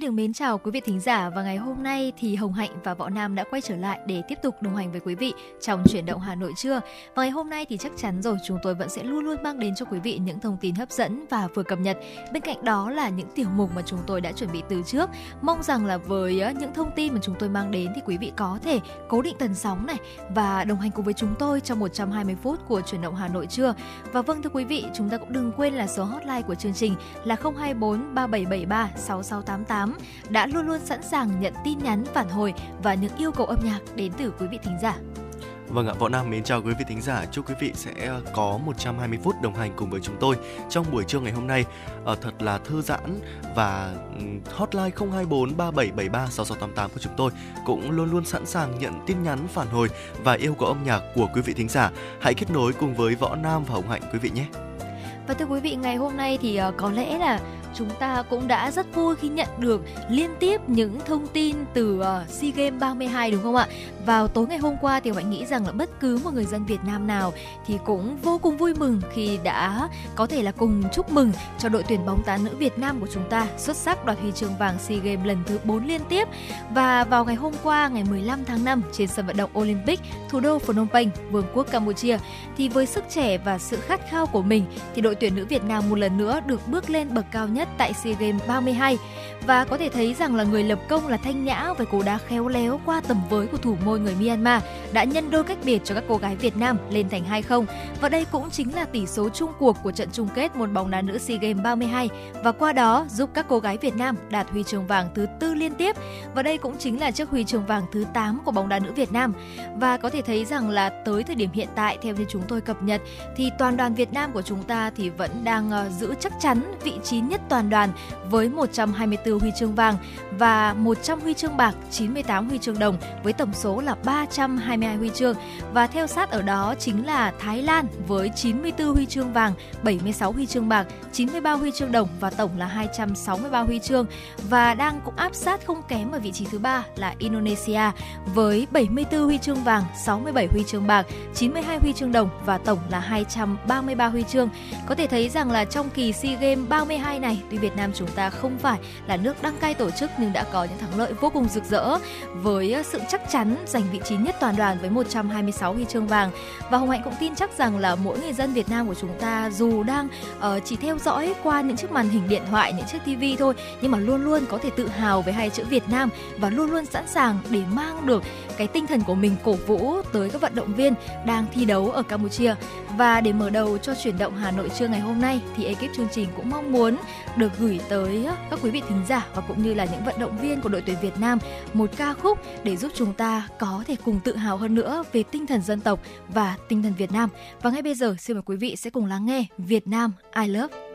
Xin được mến chào quý vị thính giả và ngày hôm nay thì Hồng Hạnh và Võ Nam đã quay trở lại để tiếp tục đồng hành với quý vị trong chuyển động Hà Nội trưa. Và ngày hôm nay thì chắc chắn rồi chúng tôi vẫn sẽ luôn luôn mang đến cho quý vị những thông tin hấp dẫn và vừa cập nhật. Bên cạnh đó là những tiểu mục mà chúng tôi đã chuẩn bị từ trước. Mong rằng là với ờ, những thông tin mà chúng tôi mang đến thì quý vị có thể cố định tần sóng này và đồng hành cùng với chúng tôi trong 120 phút của chuyển động Hà Nội trưa. Và vâng thưa quý vị, chúng ta cũng đừng quên là số hotline của chương trình là 024 3773 6688 8 đã luôn luôn sẵn sàng nhận tin nhắn phản hồi và những yêu cầu âm nhạc đến từ quý vị thính giả. Vâng ạ, Võ Nam mến chào quý vị thính giả. Chúc quý vị sẽ ờ, có 120 phút đồng hành cùng với chúng tôi trong buổi trưa ngày hôm nay. Ở ờ, thật là thư giãn và hotline 024 3773 6688 của chúng tôi cũng luôn luôn sẵn sàng nhận tin nhắn phản hồi và yêu cầu âm nhạc của quý vị thính giả. Hãy kết nối cùng với Võ Nam và Hồng Hạnh quý vị nhé. Và thưa quý vị, ngày hôm nay thì uh, có lẽ là chúng ta cũng đã rất vui khi nhận được liên tiếp những thông tin từ uh, SEA Games 32 đúng không ạ? Vào tối ngày hôm qua thì bạn nghĩ rằng là bất cứ một người dân Việt Nam nào thì cũng vô cùng vui mừng khi đã có thể là cùng chúc mừng cho đội tuyển bóng đá nữ Việt Nam của chúng ta xuất sắc đoạt huy chương vàng SEA Games lần thứ 4 liên tiếp. Và vào ngày hôm qua ngày 15 tháng 5 trên sân vận động Olympic, thủ đô Phnom Penh, Vương quốc Campuchia thì với sức trẻ và sự khát khao của mình thì đội tuyển nữ Việt Nam một lần nữa được bước lên bậc cao nhất tại SEA Games 32 và có thể thấy rằng là người lập công là Thanh Nhã với cú đá khéo léo qua tầm với của thủ môn người Myanmar đã nhân đôi cách biệt cho các cô gái Việt Nam lên thành 2-0 và đây cũng chính là tỷ số chung cuộc của trận chung kết môn bóng đá nữ SEA Games 32 và qua đó giúp các cô gái Việt Nam đạt huy chương vàng thứ tư liên tiếp. Và đây cũng chính là chiếc huy chương vàng thứ 8 của bóng đá nữ Việt Nam. Và có thể thấy rằng là tới thời điểm hiện tại, theo như chúng tôi cập nhật, thì toàn đoàn Việt Nam của chúng ta thì vẫn đang ờ, giữ chắc chắn vị trí nhất toàn đoàn với 124 huy chương vàng và 100 huy chương bạc, 98 huy chương đồng với tổng số là 322 huy chương và theo sát ở đó chính là Thái Lan với 94 huy chương vàng, 76 huy chương bạc, 93 huy chương đồng và tổng là 263 huy chương và đang cũng áp sát không kém ở vị trí thứ ba là Indonesia với 74 huy chương vàng, 67 huy chương bạc, 92 huy chương đồng và tổng là 233 huy chương. Có thể thấy rằng là trong kỳ SEA Games 32 này, tuy Việt Nam chúng ta không phải là nước đăng cai tổ chức nhưng đã có những thắng lợi vô cùng rực rỡ với ờ, sự chắc chắn giành vị trí nhất toàn đoàn với 126 huy chương vàng. Và Hồng Hạnh cũng tin chắc rằng là mỗi người dân Việt Nam của chúng ta dù đang uh, chỉ theo dõi qua những chiếc màn hình điện thoại, những chiếc TV thôi nhưng mà luôn luôn có thể tự hào với hai chữ Việt Nam và luôn luôn sẵn sàng để mang được cái tinh thần của mình cổ vũ tới các vận động viên đang thi đấu ở Campuchia. Và để mở đầu cho chuyển động Hà Nội trưa ngày hôm nay thì ekip chương trình cũng mong muốn được gửi tới các quý vị thính giả và cũng như là những vận động viên của đội tuyển Việt Nam một ca khúc để giúp chúng ta có thể cùng tự hào hơn nữa về tinh thần dân tộc và tinh thần Việt Nam. Và ngay bây giờ, xin mời quý vị sẽ cùng lắng nghe Việt Nam I Love.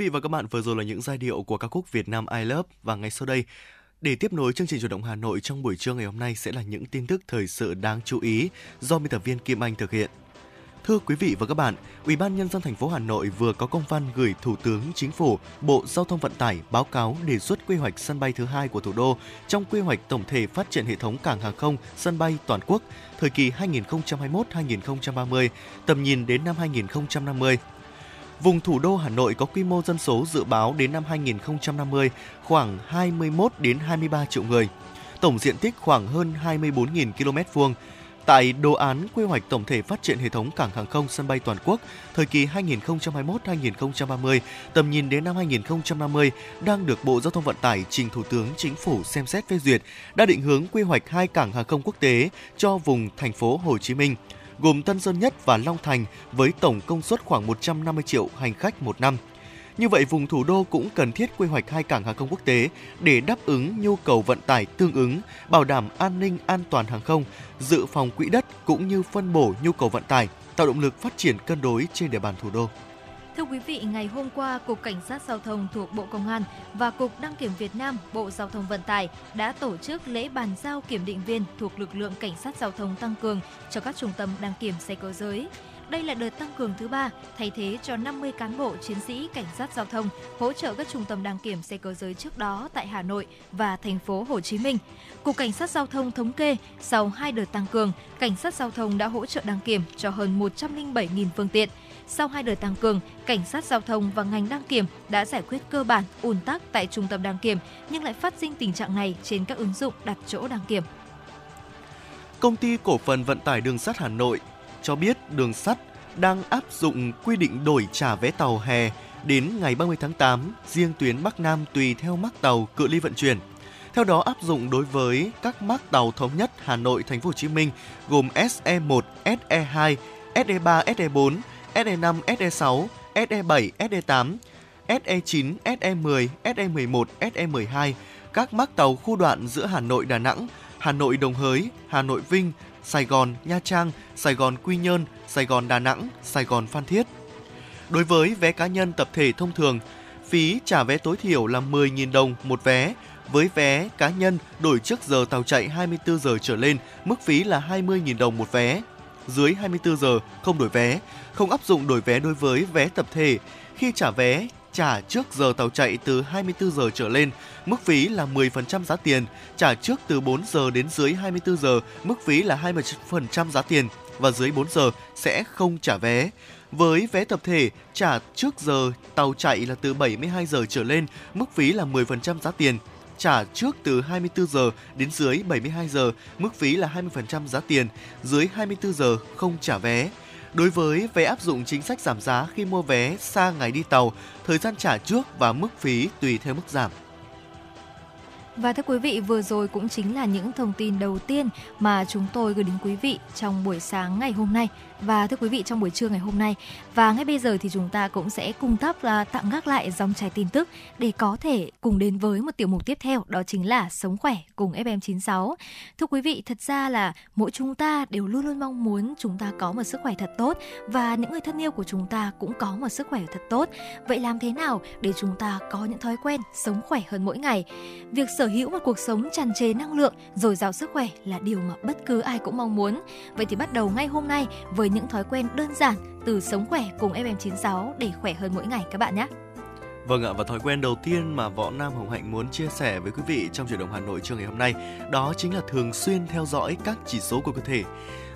vị và các bạn, vừa rồi là những giai điệu của ca khúc Việt Nam I Love và ngay sau đây để tiếp nối chương trình chủ động Hà Nội trong buổi trưa ngày hôm nay sẽ là những tin tức thời sự đáng chú ý do biên tập viên Kim Anh thực hiện. Thưa quý vị và các bạn, Ủy ban nhân dân thành phố Hà Nội vừa có công văn gửi Thủ tướng Chính phủ, Bộ Giao thông Vận tải báo cáo đề xuất quy hoạch sân bay thứ hai của thủ đô trong quy hoạch tổng thể phát triển hệ thống cảng hàng không, sân bay toàn quốc thời kỳ 2021-2030, tầm nhìn đến năm 2050 Vùng thủ đô Hà Nội có quy mô dân số dự báo đến năm 2050 khoảng 21 đến 23 triệu người. Tổng diện tích khoảng hơn 24.000 km vuông. Tại đồ án quy hoạch tổng thể phát triển hệ thống cảng hàng không sân bay toàn quốc thời kỳ 2021-2030, tầm nhìn đến năm 2050 đang được Bộ Giao thông Vận tải trình Thủ tướng Chính phủ xem xét phê duyệt, đã định hướng quy hoạch hai cảng hàng không quốc tế cho vùng thành phố Hồ Chí Minh – gồm Tân Sơn Nhất và Long Thành với tổng công suất khoảng 150 triệu hành khách một năm. Như vậy, vùng thủ đô cũng cần thiết quy hoạch hai cảng hàng không quốc tế để đáp ứng nhu cầu vận tải tương ứng, bảo đảm an ninh an toàn hàng không, dự phòng quỹ đất cũng như phân bổ nhu cầu vận tải, tạo động lực phát triển cân đối trên địa bàn thủ đô. Thưa quý vị, ngày hôm qua, Cục Cảnh sát Giao thông thuộc Bộ Công an và Cục Đăng kiểm Việt Nam, Bộ Giao thông Vận tải đã tổ chức lễ bàn giao kiểm định viên thuộc lực lượng Cảnh sát Giao thông tăng cường cho các trung tâm đăng kiểm xe cơ giới. Đây là đợt tăng cường thứ ba, thay thế cho 50 cán bộ chiến sĩ cảnh sát giao thông hỗ trợ các trung tâm đăng kiểm xe cơ giới trước đó tại Hà Nội và thành phố Hồ Chí Minh. Cục Cảnh sát giao thông thống kê, sau hai đợt tăng cường, cảnh sát giao thông đã hỗ trợ đăng kiểm cho hơn 107.000 phương tiện. Sau hai đợt tăng cường, cảnh sát giao thông và ngành đăng kiểm đã giải quyết cơ bản ùn tắc tại trung tâm đăng kiểm, nhưng lại phát sinh tình trạng này trên các ứng dụng đặt chỗ đăng kiểm. Công ty cổ phần vận tải đường sắt Hà Nội cho biết đường sắt đang áp dụng quy định đổi trả vé tàu hè đến ngày 30 tháng 8, riêng tuyến Bắc Nam tùy theo mắc tàu cự ly vận chuyển. Theo đó áp dụng đối với các mắc tàu thống nhất Hà Nội Thành phố Hồ Chí Minh gồm SE1, SE2, SE3, SE4, SE5, SE6, SE7, SE8, SE9, SE10, SE11, SE12, các mắc tàu khu đoạn giữa Hà Nội Đà Nẵng, Hà Nội Đồng Hới, Hà Nội Vinh, Sài Gòn Nha Trang, Sài Gòn Quy Nhơn, Sài Gòn Đà Nẵng, Sài Gòn Phan Thiết. Đối với vé cá nhân tập thể thông thường, phí trả vé tối thiểu là 10.000 đồng một vé. Với vé cá nhân đổi trước giờ tàu chạy 24 giờ trở lên, mức phí là 20.000 đồng một vé. Dưới 24 giờ không đổi vé, không áp dụng đổi vé đối với vé tập thể. Khi trả vé, trả trước giờ tàu chạy từ 24 giờ trở lên, mức phí là 10% giá tiền, trả trước từ 4 giờ đến dưới 24 giờ, mức phí là 20% giá tiền và dưới 4 giờ sẽ không trả vé. Với vé tập thể, trả trước giờ tàu chạy là từ 72 giờ trở lên, mức phí là 10% giá tiền. Trả trước từ 24 giờ đến dưới 72 giờ, mức phí là 20% giá tiền, dưới 24 giờ không trả vé. Đối với vé áp dụng chính sách giảm giá khi mua vé xa ngày đi tàu, thời gian trả trước và mức phí tùy theo mức giảm. Và thưa quý vị, vừa rồi cũng chính là những thông tin đầu tiên mà chúng tôi gửi đến quý vị trong buổi sáng ngày hôm nay và thưa quý vị trong buổi trưa ngày hôm nay. Và ngay bây giờ thì chúng ta cũng sẽ cùng thắp là tặng gác lại dòng chảy tin tức để có thể cùng đến với một tiểu mục tiếp theo đó chính là sống khỏe cùng FM96. Thưa quý vị, thật ra là mỗi chúng ta đều luôn luôn mong muốn chúng ta có một sức khỏe thật tốt và những người thân yêu của chúng ta cũng có một sức khỏe thật tốt. Vậy làm thế nào để chúng ta có những thói quen sống khỏe hơn mỗi ngày? Việc sở hữu một cuộc sống tràn trề năng lượng, dồi dào sức khỏe là điều mà bất cứ ai cũng mong muốn. Vậy thì bắt đầu ngay hôm nay với những thói quen đơn giản từ sống khỏe cùng FM96 để khỏe hơn mỗi ngày các bạn nhé. Vâng ạ, và thói quen đầu tiên mà Võ Nam Hồng Hạnh muốn chia sẻ với quý vị trong chuyển động Hà Nội trưa ngày hôm nay đó chính là thường xuyên theo dõi các chỉ số của cơ thể.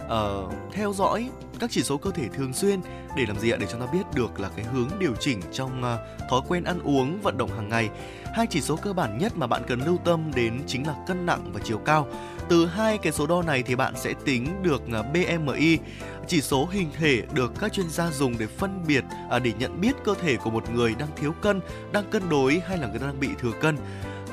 Ờ, theo dõi các chỉ số cơ thể thường xuyên để làm gì ạ? Để chúng ta biết được là cái hướng điều chỉnh trong uh, thói quen ăn uống, vận động hàng ngày. Hai chỉ số cơ bản nhất mà bạn cần lưu tâm đến chính là cân nặng và chiều cao. Từ hai cái số đo này thì bạn sẽ tính được à, BMI, chỉ số hình thể được các chuyên gia dùng để phân biệt à, để nhận biết cơ thể của một người đang thiếu cân, đang cân đối hay là người đang bị thừa cân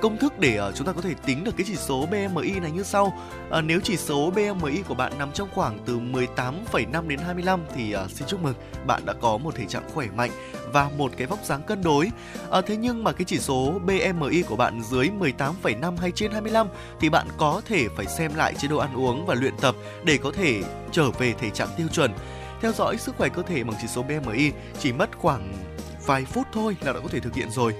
công thức để ờ, chúng ta có thể tính được cái chỉ số BMI này như sau. Ờ, nếu chỉ số BMI của bạn nằm trong khoảng từ 18,5 đến 25 thì ờ, xin chúc mừng bạn đã có một thể trạng khỏe mạnh và một cái vóc dáng cân đối. Thế nhưng mà cái chỉ số BMI của bạn dưới 18,5 hay trên 25 thì bạn có thể phải xem lại chế độ ăn uống và luyện tập để có thể trở về thể trạng tiêu chuẩn. Theo dõi sức khỏe cơ thể bằng chỉ số BMI chỉ mất khoảng vài phút thôi là đã có thể thực hiện rồi.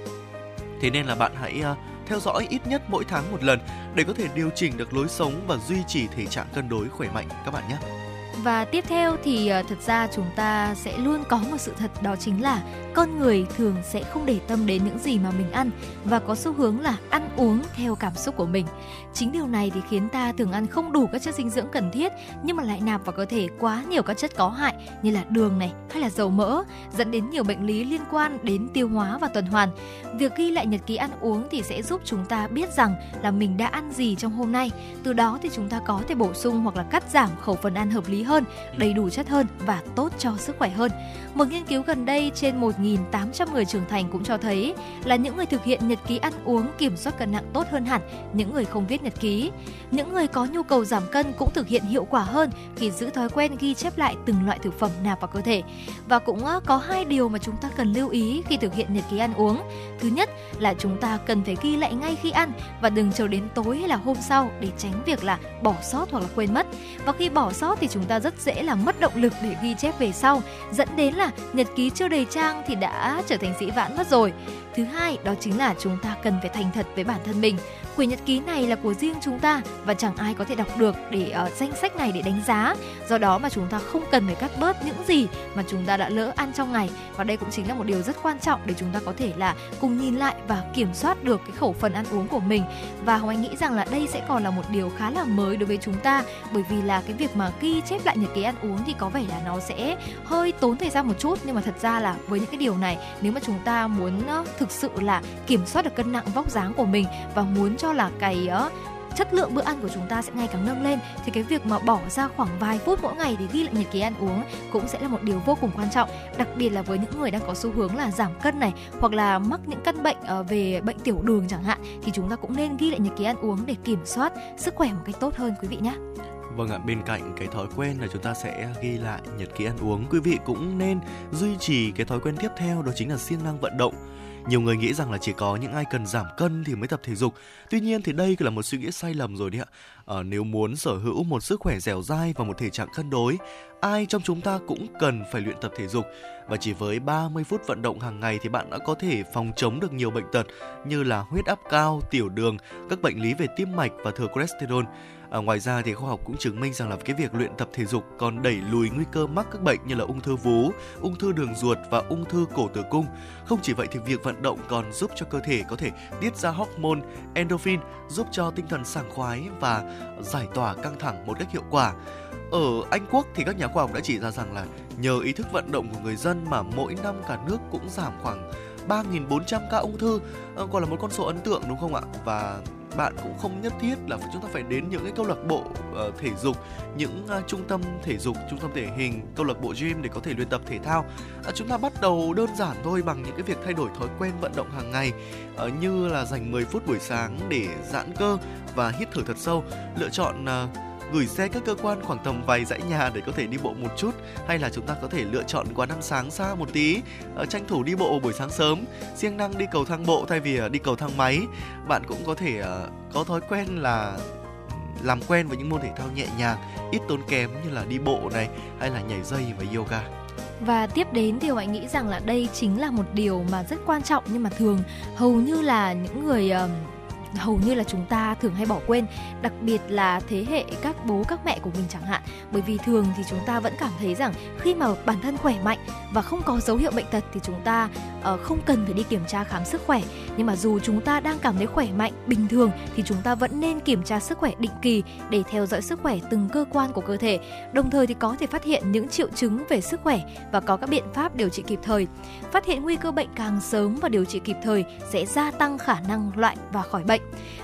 Thế nên là bạn hãy uh, theo dõi ít nhất mỗi tháng một lần để có thể điều chỉnh được lối sống và duy trì thể trạng cân đối khỏe mạnh, các bạn nhé. Và tiếp theo thì ờ, thật ra chúng ta sẽ luôn có một sự thật đó chính là con người thường sẽ không để tâm đến những gì mà mình ăn và có xu hướng là ăn uống theo cảm xúc của mình. Chính điều này thì khiến ta thường ăn không đủ các chất dinh dưỡng cần thiết nhưng mà lại nạp vào cơ thể quá nhiều các chất có hại như là đường này hay là dầu mỡ dẫn đến nhiều bệnh lý liên quan đến tiêu hóa và tuần hoàn. Việc ghi lại nhật ký ăn uống thì sẽ giúp chúng ta biết rằng là mình đã ăn gì trong hôm nay. Từ đó thì chúng ta có thể bổ sung hoặc là cắt giảm khẩu phần ăn hợp lý hơn, đầy đủ chất hơn và tốt cho sức khỏe hơn. Một nghiên cứu gần đây trên một 1.800 người trưởng thành cũng cho thấy là những người thực hiện nhật ký ăn uống kiểm soát cân nặng tốt hơn hẳn những người không viết nhật ký. Những người có nhu cầu giảm cân cũng thực hiện hiệu quả hơn khi giữ thói quen ghi chép lại từng loại thực phẩm nạp vào cơ thể. Và cũng ờ, có hai điều mà chúng ta cần lưu ý khi thực hiện nhật ký ăn uống. Thứ nhất là chúng ta cần phải ghi lại ngay khi ăn và đừng chờ đến tối hay là hôm sau để tránh việc là bỏ sót hoặc là quên mất. Và khi bỏ sót thì chúng ta rất dễ là mất động lực để ghi chép về sau, dẫn đến là nhật ký chưa đầy trang thì đã trở thành dĩ vãng mất rồi. Thứ hai, đó chính là chúng ta cần phải thành thật với bản thân mình. Quyển nhật ký này là của riêng chúng ta và chẳng ai có thể đọc được để uh, danh sách này để đánh giá. Do đó mà chúng ta không cần phải cắt bớt những gì mà chúng ta đã lỡ ăn trong ngày và đây cũng chính là một điều rất quan trọng để chúng ta có thể là cùng nhìn lại và kiểm soát được cái khẩu phần ăn uống của mình. Và Hồng Anh nghĩ rằng là đây sẽ còn là một điều khá là mới đối với chúng ta bởi vì là cái việc mà ghi chép lại nhật ký ăn uống thì có vẻ là nó sẽ hơi tốn thời gian một chút nhưng mà thật ra là với những cái điều này nếu mà chúng ta muốn uh, thực sự là kiểm soát được cân nặng vóc dáng của mình và muốn cho là cái uh, chất lượng bữa ăn của chúng ta sẽ ngày càng nâng lên thì cái việc mà bỏ ra khoảng vài phút mỗi ngày để ghi lại nhật ký ăn uống cũng sẽ là một điều vô cùng quan trọng đặc biệt là với những người đang có xu hướng là giảm cân này hoặc là mắc những căn bệnh uh, về bệnh tiểu đường chẳng hạn thì chúng ta cũng nên ghi lại nhật ký ăn uống để kiểm soát sức khỏe một cách tốt hơn quý vị nhé Vâng ạ, bên cạnh cái thói quen là chúng ta sẽ ghi lại nhật ký ăn uống, quý vị cũng nên duy trì cái thói quen tiếp theo đó chính là siêng năng vận động. Nhiều người nghĩ rằng là chỉ có những ai cần giảm cân thì mới tập thể dục. Tuy nhiên thì đây là một suy nghĩ sai lầm rồi đấy ạ. À, nếu muốn sở hữu một sức khỏe dẻo dai và một thể trạng cân đối, ai trong chúng ta cũng cần phải luyện tập thể dục. Và chỉ với 30 phút vận động hàng ngày thì bạn đã có thể phòng chống được nhiều bệnh tật như là huyết áp cao, tiểu đường, các bệnh lý về tim mạch và thừa cholesterol. À, ngoài ra thì khoa học cũng chứng minh rằng là cái việc luyện tập thể dục còn đẩy lùi nguy cơ mắc các bệnh như là ung thư vú, ung thư đường ruột và ung thư cổ tử cung. Không chỉ vậy thì việc vận động còn giúp cho cơ thể có thể tiết ra hormone endorphin giúp cho tinh thần sảng khoái và giải tỏa căng thẳng một cách hiệu quả. Ở Anh Quốc thì các nhà khoa học đã chỉ ra rằng là nhờ ý thức vận động của người dân mà mỗi năm cả nước cũng giảm khoảng 3.400 ca ung thư, à, là một con số ấn tượng đúng không ạ? Và bạn cũng không nhất thiết là chúng ta phải đến những cái câu lạc bộ uh, thể dục những uh, trung tâm thể dục trung tâm thể hình câu lạc bộ gym để có thể luyện tập thể thao. Uh, chúng ta bắt đầu đơn giản thôi bằng những cái việc thay đổi thói quen vận động hàng ngày uh, như là dành 10 phút buổi sáng để giãn cơ và hít thở thật sâu. Lựa chọn uh, gửi xe các cơ quan khoảng tầm vài dãy nhà để có thể đi bộ một chút hay là chúng ta có thể lựa chọn quán ăn sáng xa một tí uh, tranh thủ đi bộ buổi sáng sớm. Siêng năng đi cầu thang bộ thay vì uh, đi cầu thang máy bạn cũng có thể uh, có thói quen là làm quen với những môn thể thao nhẹ nhàng ít tốn kém như là đi bộ này hay là nhảy dây và yoga. Và tiếp đến thì Hoài nghĩ rằng là đây chính là một điều mà rất quan trọng nhưng mà thường hầu như là những người hầu như là chúng ta thường hay bỏ quên đặc biệt là thế hệ các bố các mẹ của mình chẳng hạn. Bởi vì thường thì chúng ta vẫn cảm thấy rằng khi mà bản thân khỏe mạnh và không có dấu hiệu bệnh tật thì chúng ta uh, không cần phải đi kiểm tra khám sức khỏe. Nhưng mà dù chúng ta đang cảm thấy khỏe mạnh bình thường thì chúng ta vẫn nên kiểm tra sức khỏe định kỳ để theo dõi sức khỏe từng cơ quan của cơ thể. Đồng thời thì có thể phát hiện những triệu chứng về sức khỏe và có các biện pháp điều trị kịp thời. Phát hiện nguy cơ bệnh càng sớm và điều trị kịp thời sẽ gia tăng khả năng loại và khỏi bệnh.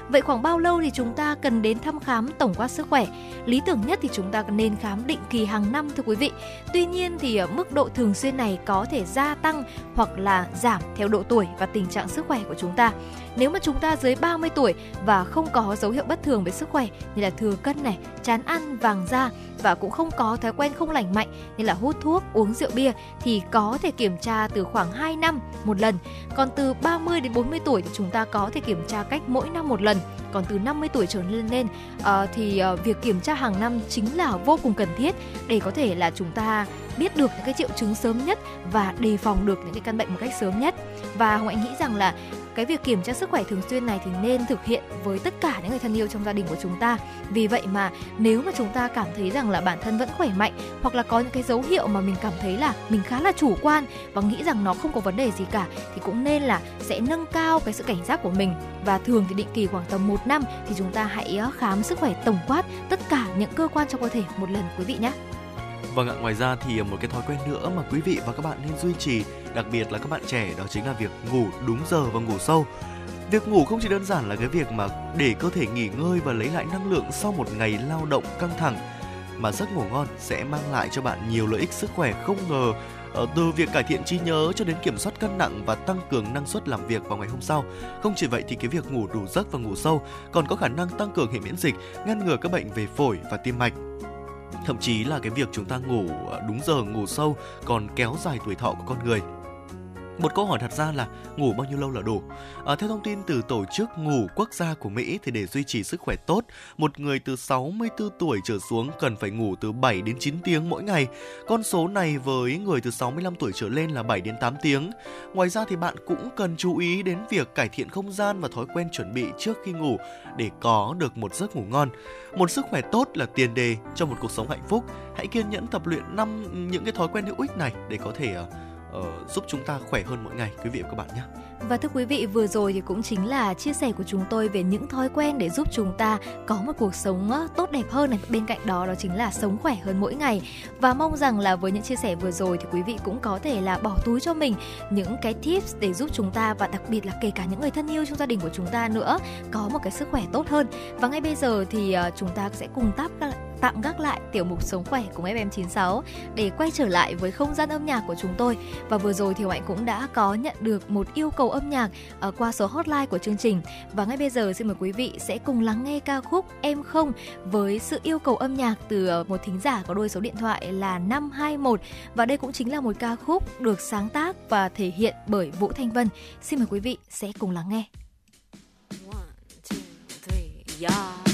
Vậy khoảng bao lâu thì chúng ta cần đến thăm khám tổng quát sức khỏe? Lý tưởng nhất thì chúng ta nên khám định kỳ hàng năm thưa quý vị. Tuy nhiên thì ờ, mức độ thường xuyên này có thể gia tăng hoặc là giảm theo độ tuổi và tình trạng sức khỏe của chúng ta. Nếu mà chúng ta dưới 30 tuổi và không có dấu hiệu bất thường về sức khỏe như là thừa cân này, chán ăn, vàng da và cũng không có thói quen không lành mạnh như là hút thuốc, uống rượu bia thì có thể kiểm tra từ khoảng 2 năm một lần. Còn từ 30 đến 40 tuổi thì chúng ta có thể kiểm tra cách mỗi năm một lần. Còn từ 50 tuổi trở lên lên uh, thì uh, việc kiểm tra hàng năm chính là vô cùng cần thiết để có thể là chúng ta biết được những cái triệu chứng sớm nhất và đề phòng được những cái căn bệnh một cách sớm nhất. Và hồng hạnh nghĩ rằng là cái việc kiểm tra sức khỏe thường xuyên này thì nên thực hiện với tất cả những người thân yêu trong gia đình của chúng ta. Vì vậy mà nếu mà chúng ta cảm thấy rằng là bản thân vẫn khỏe mạnh hoặc là có những cái dấu hiệu mà mình cảm thấy là mình khá là chủ quan và nghĩ rằng nó không có vấn đề gì cả thì cũng nên là sẽ nâng cao cái sự cảnh giác của mình. Và thường thì định kỳ khoảng tầm một năm thì chúng ta hãy ờ, khám sức khỏe tổng quát tất cả những cơ quan trong cơ thể một lần quý vị nhé. Vâng ạ, ngoài ra thì một cái thói quen nữa mà quý vị và các bạn nên duy trì, đặc biệt là các bạn trẻ đó chính là việc ngủ đúng giờ và ngủ sâu. Việc ngủ không chỉ đơn giản là cái việc mà để cơ thể nghỉ ngơi và lấy lại năng lượng sau một ngày lao động căng thẳng mà giấc ngủ ngon sẽ mang lại cho bạn nhiều lợi ích sức khỏe không ngờ ờ, từ việc cải thiện trí nhớ cho đến kiểm soát cân nặng và tăng cường năng suất làm việc vào ngày hôm sau. Không chỉ vậy thì cái việc ngủ đủ giấc và ngủ sâu còn có khả năng tăng cường hệ miễn dịch, ngăn ngừa các bệnh về phổi và tim mạch thậm chí là cái việc chúng ta ngủ ờ, đúng giờ, ngủ sâu còn kéo dài tuổi thọ của con người một câu hỏi đặt ra là ngủ bao nhiêu lâu là đủ? À, theo thông tin từ Tổ chức Ngủ Quốc gia của Mỹ thì để duy trì sức khỏe tốt, một người từ 64 tuổi trở xuống cần phải ngủ từ 7 đến 9 tiếng mỗi ngày. Con số này với người từ 65 tuổi trở lên là 7 đến 8 tiếng. Ngoài ra thì bạn cũng cần chú ý đến việc cải thiện không gian và thói quen chuẩn bị trước khi ngủ để có được một giấc ngủ ngon. Một sức khỏe tốt là tiền đề cho một cuộc sống hạnh phúc. Hãy kiên nhẫn tập luyện năm những cái thói quen hữu ích này để có thể uh, uh, giúp chúng ta khỏe hơn mỗi ngày quý vị và các bạn nhé. Và thưa quý vị, vừa rồi thì cũng chính là chia sẻ của chúng tôi về những thói quen để giúp chúng ta có một cuộc sống ờ, tốt đẹp hơn này. Bên cạnh đó đó chính là sống khỏe hơn mỗi ngày. Và mong rằng là với những chia sẻ vừa rồi thì quý vị cũng có thể là bỏ túi cho mình những cái tips để giúp chúng ta và đặc biệt là kể cả những người thân yêu trong gia đình của chúng ta nữa có một cái sức khỏe tốt hơn. Và ngay bây giờ thì ờ, chúng ta sẽ cùng tắp tạm gác lại tiểu mục sống khỏe cùng FM96 để quay trở lại với không gian âm nhạc của chúng tôi. Và vừa rồi thì Hạnh cũng đã có nhận được một yêu cầu âm nhạc uh, qua số hotline của chương trình. Và ngay bây giờ xin mời quý vị sẽ cùng lắng nghe ca khúc Em không với sự yêu cầu âm nhạc từ ờ, một thính giả có đôi số điện thoại là 521 và đây cũng chính là một ca khúc được sáng tác và thể hiện bởi Vũ Thanh Vân. Xin mời quý vị sẽ cùng lắng nghe. One, two, three, yeah.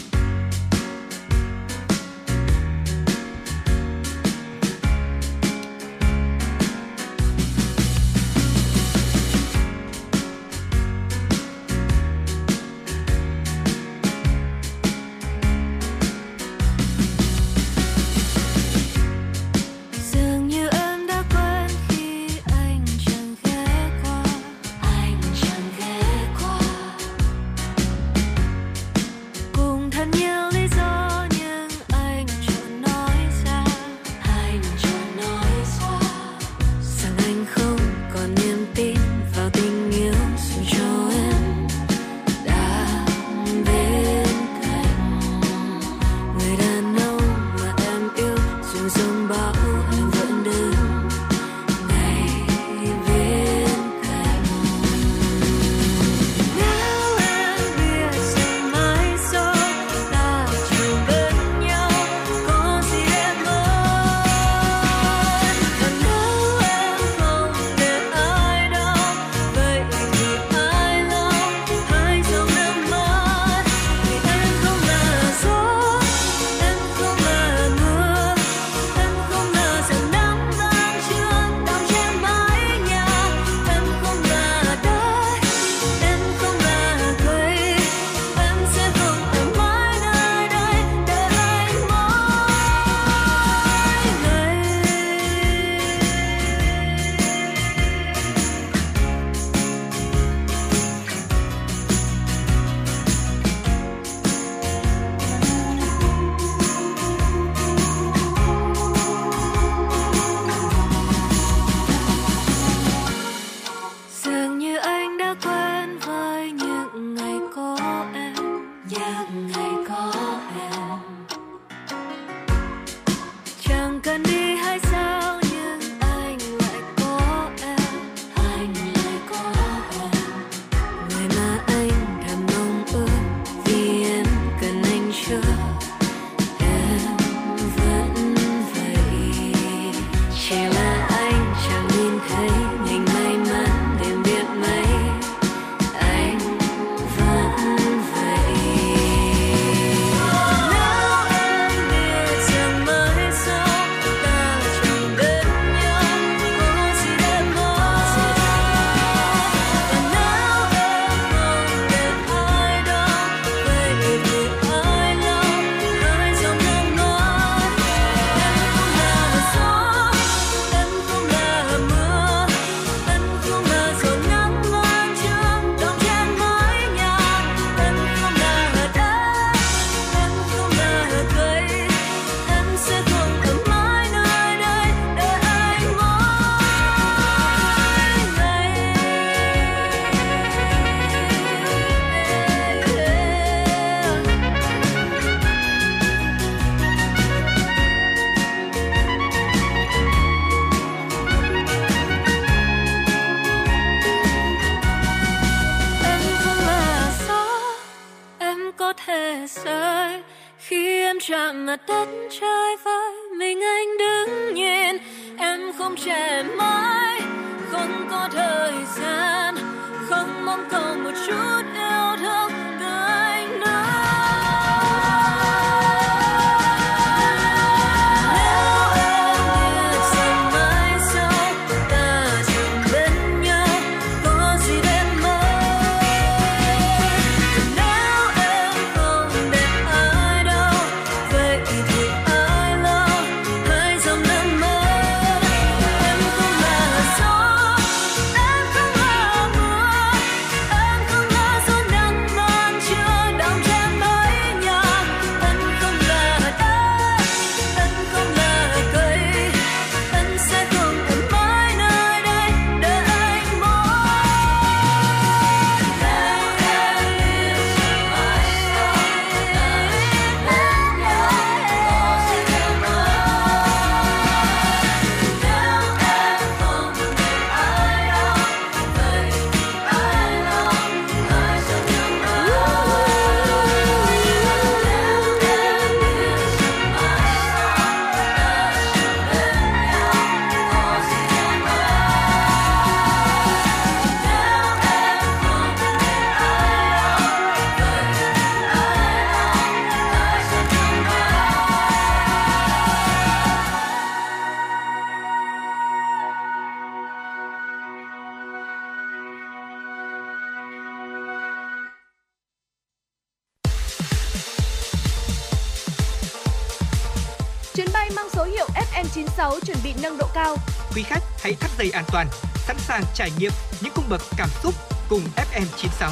Hãy an toàn, sẵn sàng trải nghiệm những cung bậc cảm xúc cùng FM96.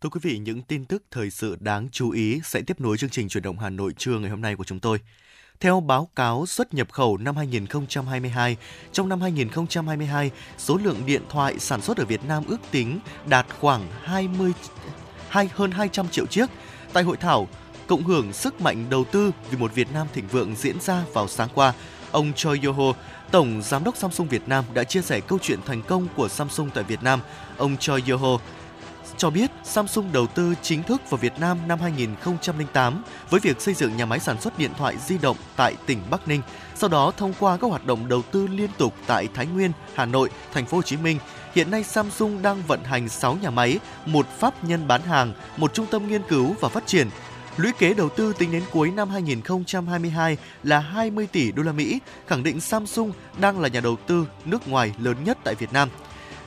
Thưa quý vị, những tin tức thời sự đáng chú ý sẽ tiếp nối chương trình chuyển động Hà Nội trưa ngày hôm nay của chúng tôi. Theo báo cáo xuất nhập khẩu năm 2022, trong năm 2022, số lượng điện thoại sản xuất ở Việt Nam ước tính đạt khoảng 20 hai hơn 200 triệu chiếc. Tại hội thảo Cộng hưởng sức mạnh đầu tư vì một Việt Nam thịnh vượng diễn ra vào sáng qua, ông Choi Yoho Tổng Giám đốc Samsung Việt Nam đã chia sẻ câu chuyện thành công của Samsung tại Việt Nam. Ông Choi Yoho cho biết Samsung đầu tư chính thức vào Việt Nam năm 2008 với việc xây dựng nhà máy sản xuất điện thoại di động tại tỉnh Bắc Ninh. Sau đó thông qua các hoạt động đầu tư liên tục tại Thái Nguyên, Hà Nội, Thành phố Hồ Chí Minh, hiện nay Samsung đang vận hành 6 nhà máy, một pháp nhân bán hàng, một trung tâm nghiên cứu và phát triển. Lũy kế đầu tư tính đến cuối năm 2022 là 20 tỷ đô la Mỹ, khẳng định Samsung đang là nhà đầu tư nước ngoài lớn nhất tại Việt Nam.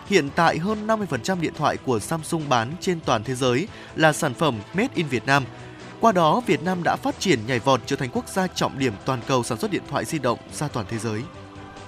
Hiện tại hơn 50% điện thoại của Samsung bán trên toàn thế giới là sản phẩm made in Việt Nam. Qua đó, Việt Nam đã phát triển nhảy vọt trở thành quốc gia trọng điểm toàn cầu sản xuất điện thoại di động ra toàn thế giới.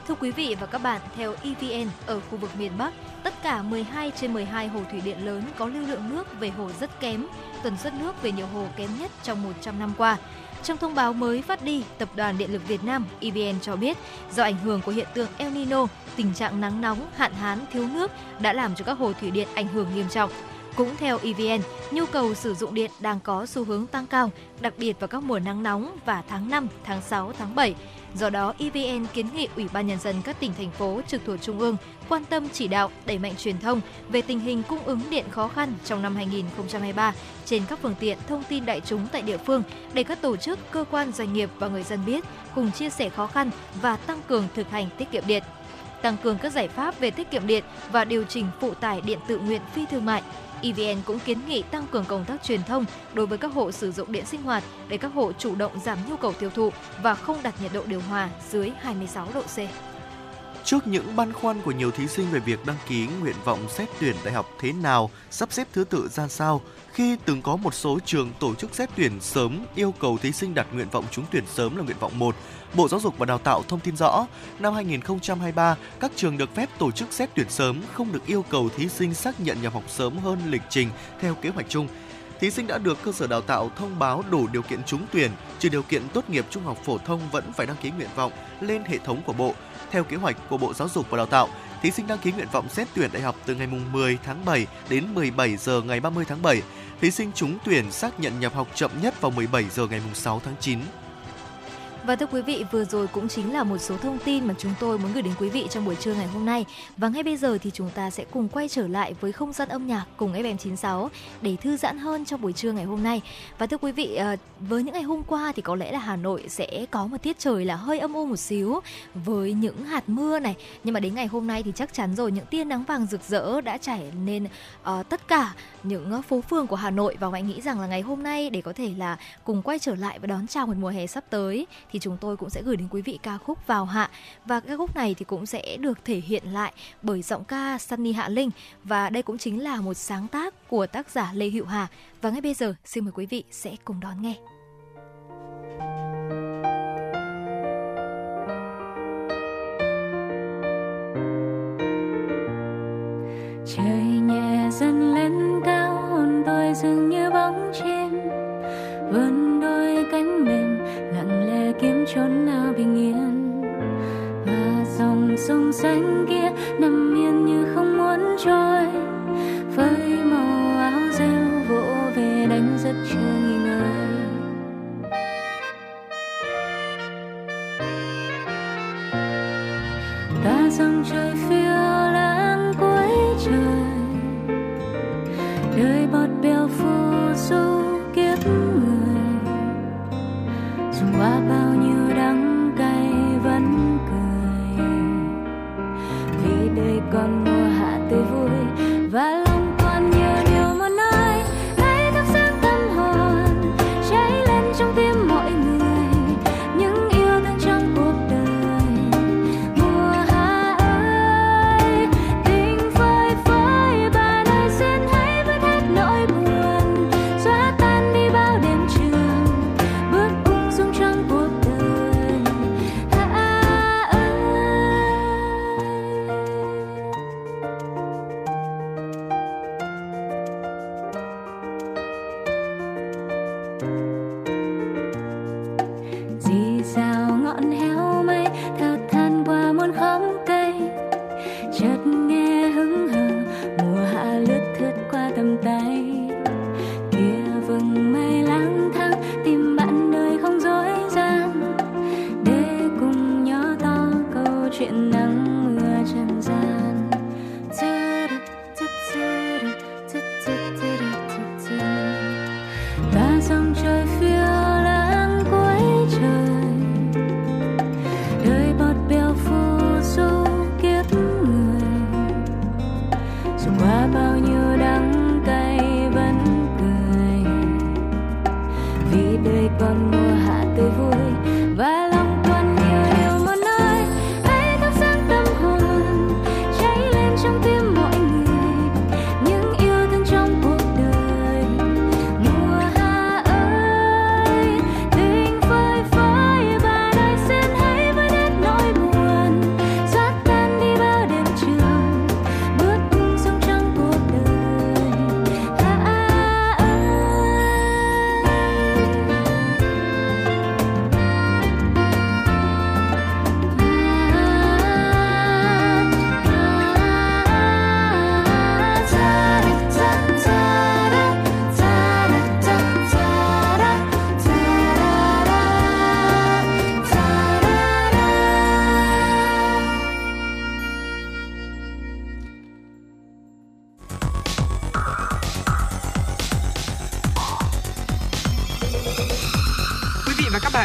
Thưa quý vị và các bạn, theo EVN ở khu vực miền Bắc, tất cả 12 trên 12 hồ thủy điện lớn có lưu lượng nước về hồ rất kém, tần suất nước về nhiều hồ kém nhất trong 100 năm qua. Trong thông báo mới phát đi, Tập đoàn Điện lực Việt Nam EVN cho biết, do ảnh hưởng của hiện tượng El Nino, tình trạng nắng nóng, hạn hán, thiếu nước đã làm cho các hồ thủy điện ảnh hưởng nghiêm trọng. Cũng theo EVN, nhu cầu sử dụng điện đang có xu hướng tăng cao, đặc biệt vào các mùa nắng nóng và tháng 5, tháng 6, tháng 7. Do đó, EVN kiến nghị Ủy ban Nhân dân các tỉnh, thành phố trực thuộc Trung ương quan tâm chỉ đạo, đẩy mạnh truyền thông về tình hình cung ứng điện khó khăn trong năm 2023 trên các phương tiện thông tin đại chúng tại địa phương để các tổ chức, cơ quan doanh nghiệp và người dân biết, cùng chia sẻ khó khăn và tăng cường thực hành tiết kiệm điện tăng cường các giải pháp về tiết kiệm điện và điều chỉnh phụ tải điện tự nguyện phi thương mại. EVN cũng kiến nghị tăng cường công tác truyền thông đối với các hộ sử dụng điện sinh hoạt để các hộ chủ động giảm nhu cầu tiêu thụ và không đặt nhiệt độ điều hòa dưới 26 độ C. Trước những băn khoăn của nhiều thí sinh về việc đăng ký nguyện vọng xét tuyển đại học thế nào, sắp xếp thứ tự ra sao, khi từng có một số trường tổ chức xét tuyển sớm yêu cầu thí sinh đặt nguyện vọng trúng tuyển sớm là nguyện vọng 1, Bộ Giáo dục và Đào tạo thông tin rõ, năm 2023, các trường được phép tổ chức xét tuyển sớm không được yêu cầu thí sinh xác nhận nhập học sớm hơn lịch trình theo kế hoạch chung. Thí sinh đã được cơ sở đào tạo thông báo đủ điều kiện trúng tuyển, trừ điều kiện tốt nghiệp trung học phổ thông vẫn phải đăng ký nguyện vọng lên hệ thống của Bộ. Theo kế hoạch của Bộ Giáo dục và Đào tạo, thí sinh đăng ký nguyện vọng xét tuyển đại học từ ngày 10 tháng 7 đến 17 giờ ngày 30 tháng 7. Thí sinh trúng tuyển xác nhận nhập học chậm nhất vào 17 giờ ngày 6 tháng 9. Và thưa quý vị, vừa rồi cũng chính là một số thông tin mà chúng tôi muốn gửi đến quý vị trong buổi trưa ngày hôm nay. Và ngay bây giờ thì chúng ta sẽ cùng quay trở lại với không gian âm nhạc cùng FM96 để thư giãn hơn trong buổi trưa ngày hôm nay. Và thưa quý vị, ờ, với những ngày hôm qua thì có lẽ là Hà Nội sẽ có một tiết trời là hơi âm u một xíu với những hạt mưa này. Nhưng mà đến ngày hôm nay thì chắc chắn rồi những tia nắng vàng rực rỡ đã trải lên uh, ờ, tất cả những ờ, phố phường của Hà Nội và Mạnh nghĩ rằng là ngày hôm nay để có thể là cùng quay trở lại và đón chào một mùa hè sắp tới thì thì chúng tôi cũng sẽ gửi đến quý vị ca khúc Vào Hạ. Và ca khúc này thì cũng sẽ được thể hiện lại bởi giọng ca Sunny Hạ Linh. Và đây cũng chính là một sáng tác của tác giả Lê Hữu Hà. Và ngay bây giờ, xin mời quý vị sẽ cùng đón nghe. trời nhẹ dần lên cao, hồn tôi dường như bóng chim sông xanh kia, nằm yên như không muốn trôi. Với màu áo rêu vỗ về đánh giấc chưa nghỉ ngơi. Ta dòng trời phía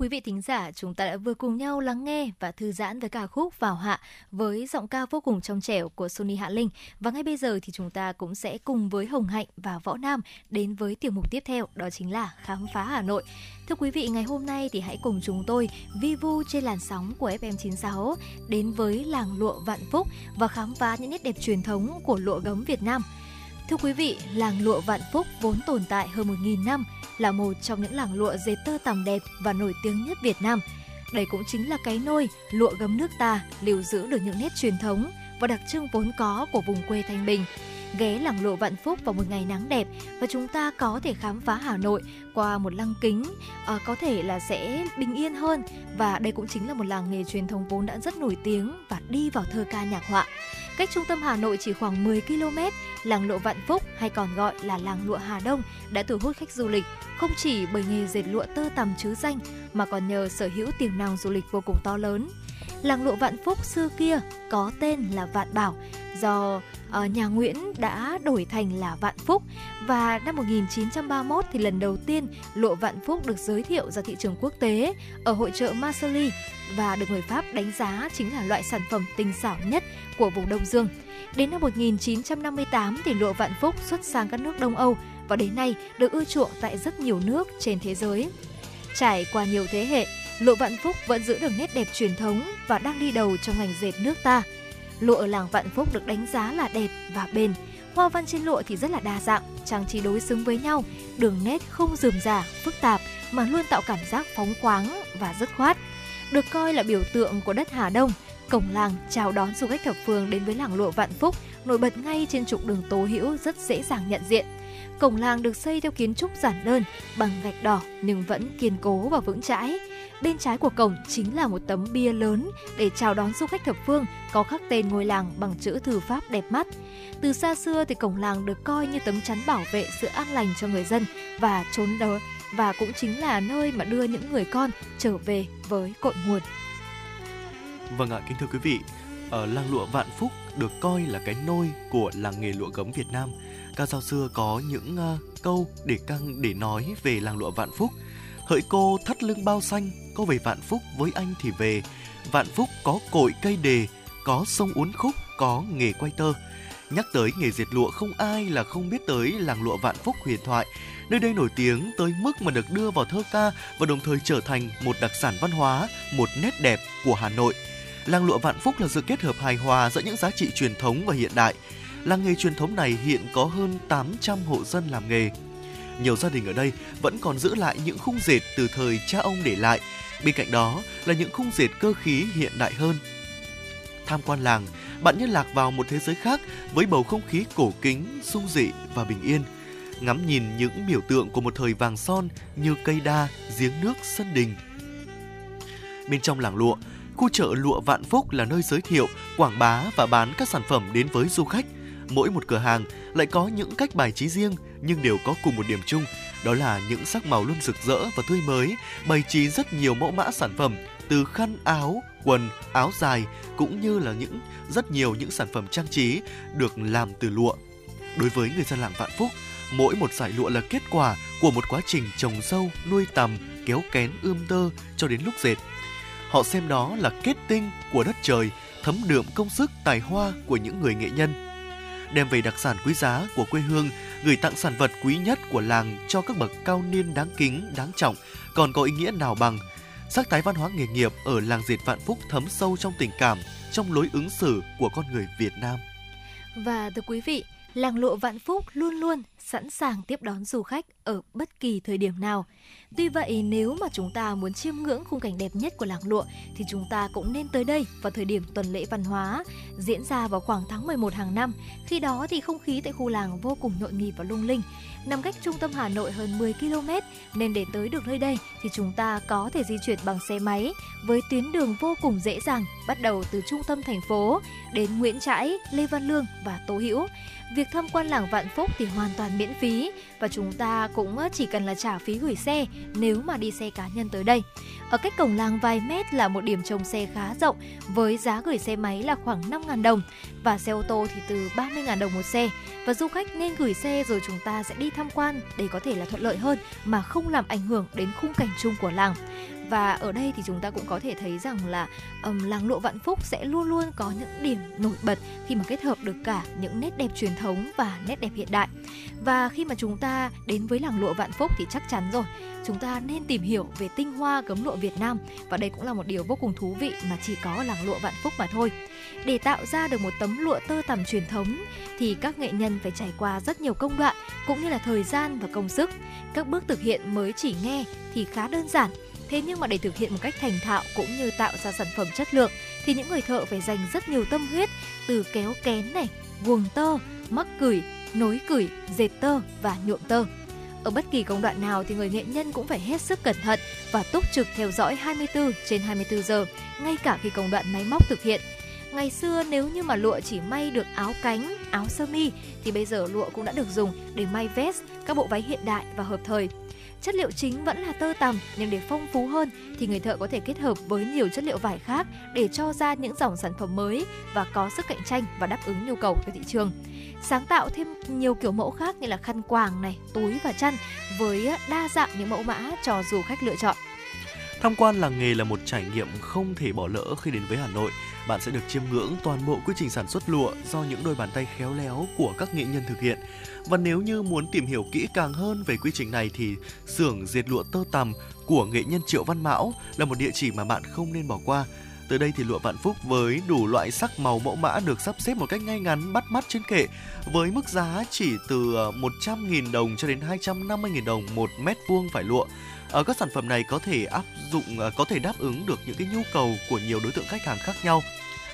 quý vị thính giả, chúng ta đã vừa cùng nhau lắng nghe và thư giãn với ca khúc Vào Hạ với giọng ca vô cùng trong trẻo của Sony Hạ Linh. Và ngay bây giờ thì chúng ta cũng sẽ cùng với Hồng Hạnh và Võ Nam đến với tiểu mục tiếp theo, đó chính là Khám phá Hà Nội. Thưa quý vị, ngày hôm nay thì hãy cùng chúng tôi vi vu trên làn sóng của FM96 đến với làng lụa Vạn Phúc và khám phá những nét đẹp truyền thống của lụa gấm Việt Nam. Thưa quý vị, làng lụa Vạn Phúc vốn tồn tại hơn 1.000 năm, là một trong những làng lụa dệt tơ tằm đẹp và nổi tiếng nhất Việt Nam. Đây cũng chính là cái nôi lụa gấm nước ta lưu giữ được những nét truyền thống và đặc trưng vốn có của vùng quê Thanh Bình. ghé làng lụa Vạn Phúc vào một ngày nắng đẹp và chúng ta có thể khám phá Hà Nội qua một lăng kính à, có thể là sẽ bình yên hơn và đây cũng chính là một làng nghề truyền thống vốn đã rất nổi tiếng và đi vào thơ ca nhạc họa. Cách trung tâm Hà Nội chỉ khoảng 10 km, làng lụa Vạn Phúc hay còn gọi là làng lụa Hà Đông đã thu hút khách du lịch không chỉ bởi nghề dệt lụa tơ tằm chứ danh mà còn nhờ sở hữu tiềm năng du lịch vô cùng to lớn. Làng lụa Vạn Phúc xưa kia có tên là Vạn Bảo do uh, nhà Nguyễn đã đổi thành là Vạn Phúc và năm 1931 thì lần đầu tiên lụa Vạn Phúc được giới thiệu ra thị trường quốc tế ở hội trợ Marseille và được người Pháp đánh giá chính là loại sản phẩm tinh xảo nhất của vùng Đông Dương. Đến năm 1958 thì lụa Vạn Phúc xuất sang các nước Đông Âu và đến nay được ưa chuộng tại rất nhiều nước trên thế giới. Trải qua nhiều thế hệ, lụa Vạn Phúc vẫn giữ được nét đẹp truyền thống và đang đi đầu trong ngành dệt nước ta. Lụa ở làng Vạn Phúc được đánh giá là đẹp và bền. Hoa văn trên lụa thì rất là đa dạng, trang trí đối xứng với nhau, đường nét không rườm rà, phức tạp mà luôn tạo cảm giác phóng khoáng và dứt khoát. Được coi là biểu tượng của đất Hà Đông, cổng làng chào đón du khách thập phương đến với làng lụa Vạn Phúc nổi bật ngay trên trục đường Tố Hữu rất dễ dàng nhận diện. Cổng làng được xây theo kiến trúc giản đơn bằng gạch đỏ nhưng vẫn kiên cố và vững chãi. Bên trái của cổng chính là một tấm bia lớn để chào đón du khách thập phương có khắc tên ngôi làng bằng chữ thư pháp đẹp mắt. Từ xa xưa thì cổng làng được coi như tấm chắn bảo vệ sự an lành cho người dân và trốn đó và cũng chính là nơi mà đưa những người con trở về với cội nguồn. Vâng ạ, kính thưa quý vị, ở làng lụa Vạn Phúc được coi là cái nôi của làng nghề lụa gấm Việt Nam. Ca dao xưa có những uh, câu để căng để nói về làng lụa Vạn Phúc. Hỡi cô thắt lưng bao xanh, cô về Vạn Phúc với anh thì về. Vạn Phúc có cội cây đề, có sông uốn khúc, có nghề quay tơ. Nhắc tới nghề dệt lụa không ai là không biết tới làng lụa Vạn Phúc huyền thoại. Nơi đây nổi tiếng tới mức mà được đưa vào thơ ca và đồng thời trở thành một đặc sản văn hóa, một nét đẹp của Hà Nội. Làng lụa Vạn Phúc là sự kết hợp hài hòa giữa những giá trị truyền thống và hiện đại. Làng nghề truyền thống này hiện có hơn 800 hộ dân làm nghề. Nhiều gia đình ở đây vẫn còn giữ lại những khung dệt từ thời cha ông để lại. Bên cạnh đó là những khung dệt cơ khí hiện đại hơn. Tham quan làng, bạn nhân lạc vào một thế giới khác với bầu không khí cổ kính, sung dị và bình yên. Ngắm nhìn những biểu tượng của một thời vàng son như cây đa, giếng nước, sân đình. Bên trong làng lụa, khu chợ lụa Vạn Phúc là nơi giới thiệu, quảng bá và bán các sản phẩm đến với du khách. Mỗi một cửa hàng lại có những cách bài trí riêng nhưng đều có cùng một điểm chung, đó là những sắc màu luôn rực rỡ và tươi mới, bày trí rất nhiều mẫu mã sản phẩm từ khăn áo, quần, áo dài cũng như là những rất nhiều những sản phẩm trang trí được làm từ lụa. Đối với người dân làng Vạn Phúc, mỗi một sải lụa là kết quả của một quá trình trồng sâu, nuôi tầm, kéo kén ươm tơ cho đến lúc dệt. Họ xem đó là kết tinh của đất trời, thấm đượm công sức tài hoa của những người nghệ nhân. Đem về đặc sản quý giá của quê hương, gửi tặng sản vật quý nhất của làng cho các bậc cao niên đáng kính, đáng trọng, còn có ý nghĩa nào bằng sắc thái văn hóa nghề nghiệp ở làng Diệt Vạn Phúc thấm sâu trong tình cảm, trong lối ứng xử của con người Việt Nam. Và thưa quý vị, làng lụa Vạn Phúc luôn luôn sẵn sàng tiếp đón du khách ở bất kỳ thời điểm nào. Tuy vậy, nếu mà chúng ta muốn chiêm ngưỡng khung cảnh đẹp nhất của làng lụa thì chúng ta cũng nên tới đây vào thời điểm tuần lễ văn hóa diễn ra vào khoảng tháng 11 hàng năm. Khi đó thì không khí tại khu làng vô cùng nhộn nhịp và lung linh. Nằm cách trung tâm Hà Nội hơn 10 km nên để tới được nơi đây thì chúng ta có thể di chuyển bằng xe máy với tuyến đường vô cùng dễ dàng bắt đầu từ trung tâm thành phố đến Nguyễn Trãi, Lê Văn Lương và Tố Hữu. Việc tham quan làng Vạn Phúc thì hoàn toàn miễn phí và chúng ta cũng ờ, chỉ cần là trả phí gửi xe nếu mà đi xe cá nhân tới đây. Ở cách cổng làng vài mét là một điểm trông xe khá rộng với giá gửi xe máy là khoảng 5.000 đồng và xe ô tô thì từ 30.000 đồng một xe. Và du khách nên gửi xe rồi chúng ta sẽ đi tham quan để có thể là thuận lợi hơn mà không làm ảnh hưởng đến khung cảnh chung của làng và ở đây thì chúng ta cũng có thể thấy rằng là um, làng lụa Vạn Phúc sẽ luôn luôn có những điểm nổi bật khi mà kết hợp được cả những nét đẹp truyền thống và nét đẹp hiện đại và khi mà chúng ta đến với làng lụa Vạn Phúc thì chắc chắn rồi chúng ta nên tìm hiểu về tinh hoa gấm lụa Việt Nam và đây cũng là một điều vô cùng thú vị mà chỉ có ở làng lụa Vạn Phúc mà thôi. Để tạo ra được một tấm lụa tơ tằm truyền thống thì các nghệ nhân phải trải qua rất nhiều công đoạn cũng như là thời gian và công sức. Các bước thực hiện mới chỉ nghe thì khá đơn giản Thế nhưng mà để thực hiện một cách thành thạo cũng như tạo ra sản phẩm chất lượng thì những người thợ phải dành rất nhiều tâm huyết từ kéo kén này, guồng tơ, mắc cửi, nối cửi, dệt tơ và nhuộm tơ. Ở bất kỳ công đoạn nào thì người nghệ nhân cũng phải hết sức cẩn thận và túc trực theo dõi 24 trên 24 giờ, ngay cả khi công đoạn máy móc thực hiện. Ngày xưa nếu như mà lụa chỉ may được áo cánh, áo sơ mi thì bây giờ lụa cũng đã được dùng để may vest, các bộ váy hiện đại và hợp thời. Chất liệu chính vẫn là tơ tằm nhưng để phong phú hơn thì người thợ có thể kết hợp với nhiều chất liệu vải khác để cho ra những dòng sản phẩm mới và có sức cạnh tranh và đáp ứng nhu cầu của thị trường. Sáng tạo thêm nhiều kiểu mẫu khác như là khăn quàng này, túi và chăn với đa dạng những mẫu mã cho du khách lựa chọn. Tham quan làng nghề là một trải nghiệm không thể bỏ lỡ khi đến với Hà Nội. Bạn sẽ được chiêm ngưỡng toàn bộ quy trình sản xuất lụa do những đôi bàn tay khéo léo của các nghệ nhân thực hiện. Và nếu như muốn tìm hiểu kỹ càng hơn về quy trình này thì xưởng dệt lụa tơ tằm của nghệ nhân Triệu Văn Mão là một địa chỉ mà bạn không nên bỏ qua. Tới đây thì lụa Vạn Phúc với đủ loại sắc màu mẫu mã được sắp xếp một cách ngay ngắn, bắt mắt trên kệ, với mức giá chỉ từ ờ, 100.000 đồng cho đến 250.000 đồng một mét vuông vải lụa. Ở các sản phẩm này có thể áp dụng ờ, có thể đáp ứng được những cái nhu cầu của nhiều đối tượng khách hàng khác nhau.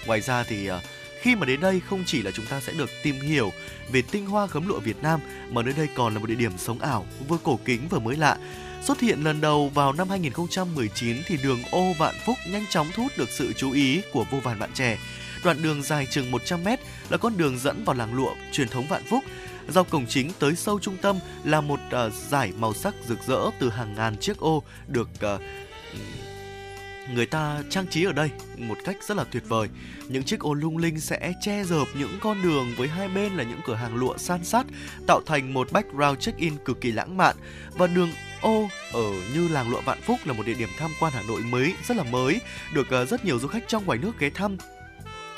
Ngoài ra thì ờ, khi mà đến đây không chỉ là chúng ta sẽ được tìm hiểu về tinh hoa gấm lụa Việt Nam mà nơi đây còn là một địa điểm sống ảo vừa cổ kính vừa mới lạ. Xuất hiện lần đầu vào năm 2019 thì đường ô Vạn Phúc nhanh chóng thu hút được sự chú ý của vô vàn bạn trẻ. Đoạn đường dài chừng 100m là con đường dẫn vào làng lụa truyền thống Vạn Phúc. Dọc cổng chính tới sâu trung tâm là một uh, màu sắc rực rỡ từ hàng ngàn chiếc ô được uh, người ta trang trí ở đây một cách rất là tuyệt vời. Những chiếc ô lung linh sẽ che dợp những con đường với hai bên là những cửa hàng lụa san sát, tạo thành một background check-in cực kỳ lãng mạn. Và đường ô ở như làng lụa Vạn Phúc là một địa điểm tham quan Hà Nội mới rất là mới, được ờ, rất nhiều du khách trong ngoài nước ghé thăm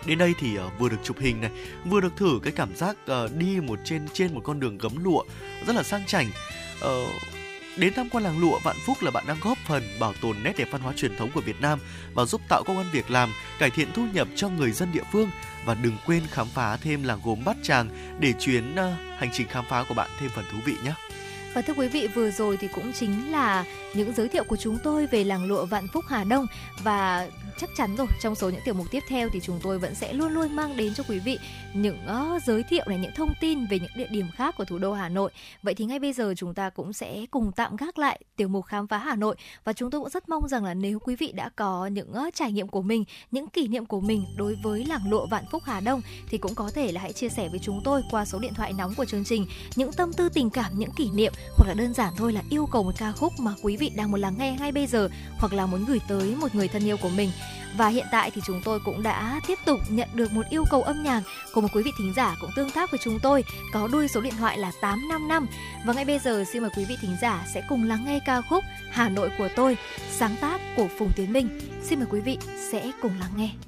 Đến đây thì uh, vừa được chụp hình này, vừa được thử cái cảm giác uh, đi một trên trên một con đường gấm lụa rất là sang chảnh. Uh, Đến tham quan làng lụa Vạn Phúc là bạn đang góp phần bảo tồn nét đẹp văn hóa truyền thống của Việt Nam và giúp tạo công an việc làm, cải thiện thu nhập cho người dân địa phương và đừng quên khám phá thêm làng gốm Bát Tràng để chuyến uh, hành trình khám phá của bạn thêm phần thú vị nhé. Và thưa quý vị, vừa rồi thì cũng chính là những giới thiệu của chúng tôi về làng lụa Vạn Phúc Hà Đông và chắc chắn rồi. Trong số những tiểu mục tiếp theo thì chúng tôi vẫn sẽ luôn luôn mang đến cho quý vị những uh, giới thiệu này những thông tin về những địa điểm khác của thủ đô Hà Nội. Vậy thì ngay bây giờ chúng ta cũng sẽ cùng tạm gác lại tiểu mục khám phá Hà Nội. Và chúng tôi cũng rất mong rằng là nếu quý vị đã có những uh, trải nghiệm của mình, những kỷ niệm của mình đối với làng lụa Vạn Phúc Hà Đông thì cũng có thể là hãy chia sẻ với chúng tôi qua số điện thoại nóng của chương trình. Những tâm tư tình cảm, những kỷ niệm hoặc là đơn giản thôi là yêu cầu một ca khúc mà quý vị đang muốn lắng nghe ngay bây giờ hoặc là muốn gửi tới một người thân yêu của mình và hiện tại thì chúng tôi cũng đã tiếp tục nhận được một yêu cầu âm nhạc của một quý vị thính giả cũng tương tác với chúng tôi, có đuôi số điện thoại là 855 và ngay bây giờ, xin mời quý vị thính giả sẽ cùng lắng nghe ca khúc Hà Nội của tôi, sáng tác của Phùng Tiến Minh. Xin mời quý vị sẽ cùng lắng nghe.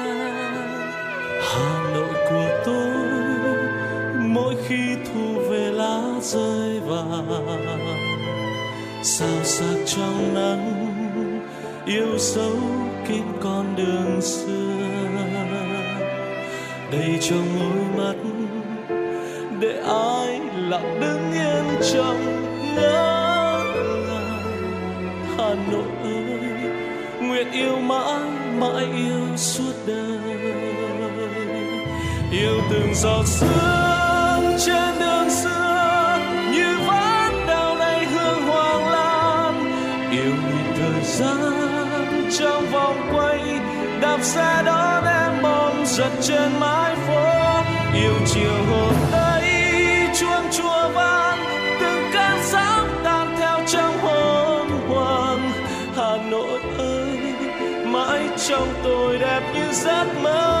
Hà Nội của tôi, mỗi khi thu về lá rơi vàng sao sắc trong nắng, yêu dấu kín con đường xưa. Đầy trong môi mắt, để ai lặng đứng yên trong ngỡ ngàng. Hà Nội ơi, nguyện yêu mãi mãi yêu suốt đời yêu từng giọt sương trên đường xưa, như ván đào này hương hoàng lan. yêu nhìn thời gian trong vòng quay, đạp xe đón em bom giật trên mái phố. Yêu chiều hồ tây chuông chùa vang, từng cơn gió tan theo trong hồn hoàng hà nội ơi, mãi trong tôi đẹp như giấc mơ.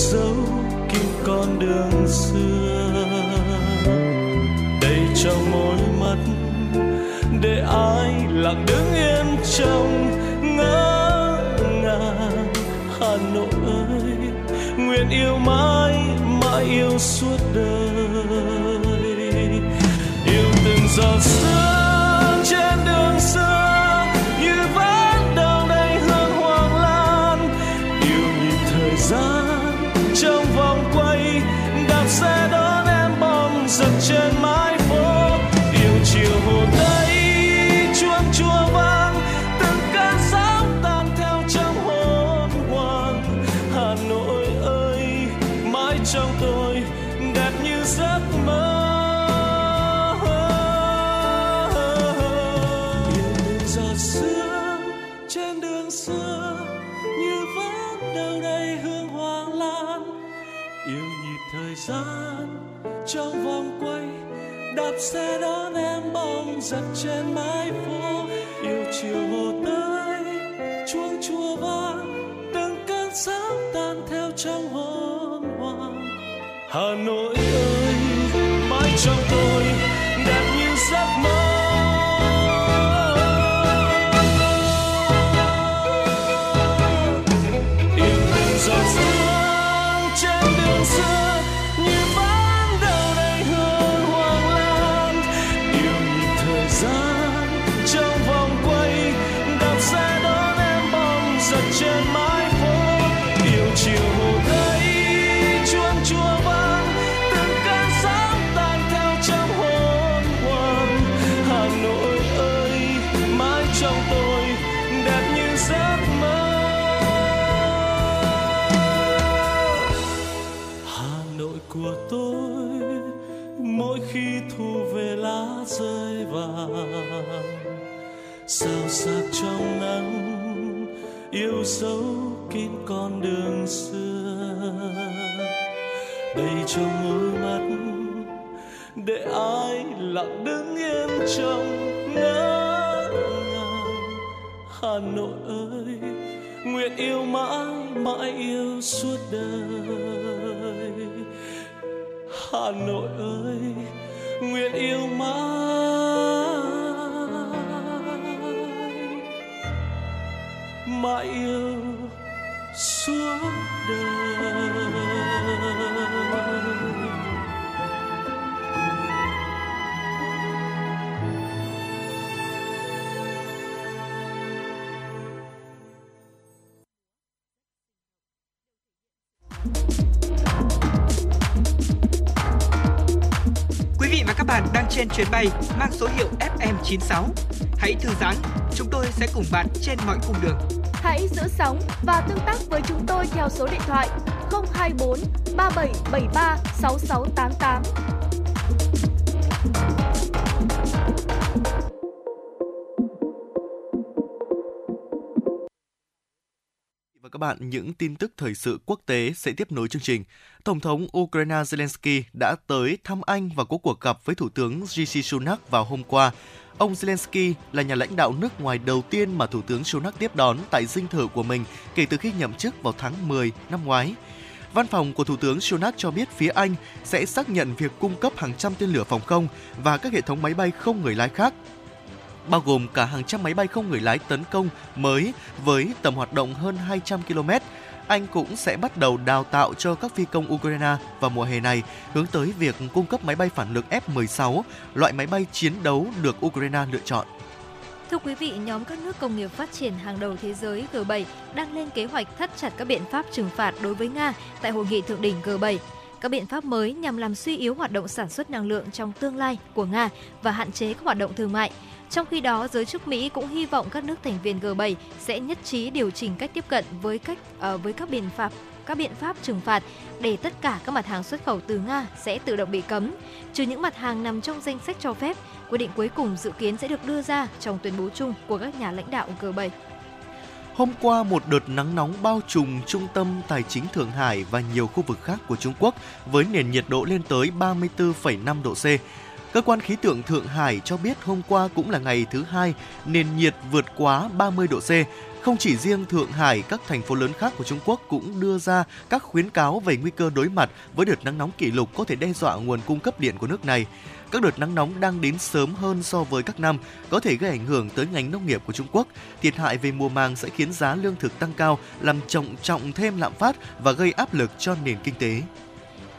dấu kín con đường xưa. Đầy trong môi mắt để ai lặng đứng yên trong ngỡ ngàng. Hà Nội ơi, nguyện yêu mãi mãi yêu suốt đời. Yêu từng giọt sương sẽ đón em bóng giật trên mái phố. Yêu dấu kín con đường xưa. Đầy trong đôi mắt để ai lặng đứng yên trong ngỡ ngàng Hà Nội ơi, nguyện yêu mãi mãi yêu suốt đời. Hà Nội ơi, nguyện yêu mãi. Mãi yêu suốt đời Quý vị và các bạn đang trên chuyến bay mang số hiệu FM96. Hãy thư giãn, chúng tôi sẽ cùng bạn trên mọi cung đường. Hãy giữ sóng và tương tác với chúng tôi theo số điện thoại 024 3773 6688. Và các bạn, những tin tức thời sự quốc tế sẽ tiếp nối chương trình. Tổng thống Ukraine Zelensky đã tới thăm Anh và có cuộc gặp với Thủ tướng Rishi Sunak vào hôm qua. Ông Zelensky là nhà lãnh đạo nước ngoài đầu tiên mà Thủ tướng Sunak tiếp đón tại dinh thự của mình kể từ khi nhậm chức vào tháng 10 năm ngoái. Văn phòng của Thủ tướng Sunak cho biết phía Anh sẽ xác nhận việc cung cấp hàng trăm tên lửa phòng không và các hệ thống máy bay không người lái khác, bao gồm cả hàng trăm máy bay không người lái tấn công mới với tầm hoạt động hơn 200 km. Anh cũng sẽ bắt đầu đào tạo cho các phi công Ukraine vào mùa hè này, hướng tới việc cung cấp máy bay phản lực F-16, loại máy bay chiến đấu được Ukraine lựa chọn. Thưa quý vị, nhóm các nước công nghiệp phát triển hàng đầu thế giới G7 đang lên kế hoạch thắt chặt các biện pháp trừng phạt đối với Nga tại hội nghị thượng đỉnh G7. Các biện pháp mới nhằm làm suy yếu hoạt động sản xuất năng lượng trong tương lai của Nga và hạn chế các hoạt động thương mại. Trong khi đó, giới chức Mỹ cũng hy vọng các nước thành viên G7 sẽ nhất trí điều chỉnh cách tiếp cận với cách uh, với các biện pháp các biện pháp trừng phạt để tất cả các mặt hàng xuất khẩu từ Nga sẽ tự động bị cấm, trừ những mặt hàng nằm trong danh sách cho phép. Quyết định cuối cùng dự kiến sẽ được đưa ra trong tuyên bố chung của các nhà lãnh đạo G7. Hôm qua, một đợt nắng nóng bao trùm trung tâm tài chính Thượng Hải và nhiều khu vực khác của Trung Quốc với nền nhiệt độ lên tới 34,5 độ C. Cơ quan khí tượng Thượng Hải cho biết hôm qua cũng là ngày thứ hai nền nhiệt vượt quá 30 độ C. Không chỉ riêng Thượng Hải, các thành phố lớn khác của Trung Quốc cũng đưa ra các khuyến cáo về nguy cơ đối mặt với đợt nắng nóng kỷ lục có thể đe dọa nguồn cung cấp điện của nước này. Các đợt nắng nóng đang đến sớm hơn so với các năm, có thể gây ảnh hưởng tới ngành nông nghiệp của Trung Quốc. Thiệt hại về mùa màng sẽ khiến giá lương thực tăng cao, làm trọng trọng thêm lạm phát và gây áp lực cho nền kinh tế.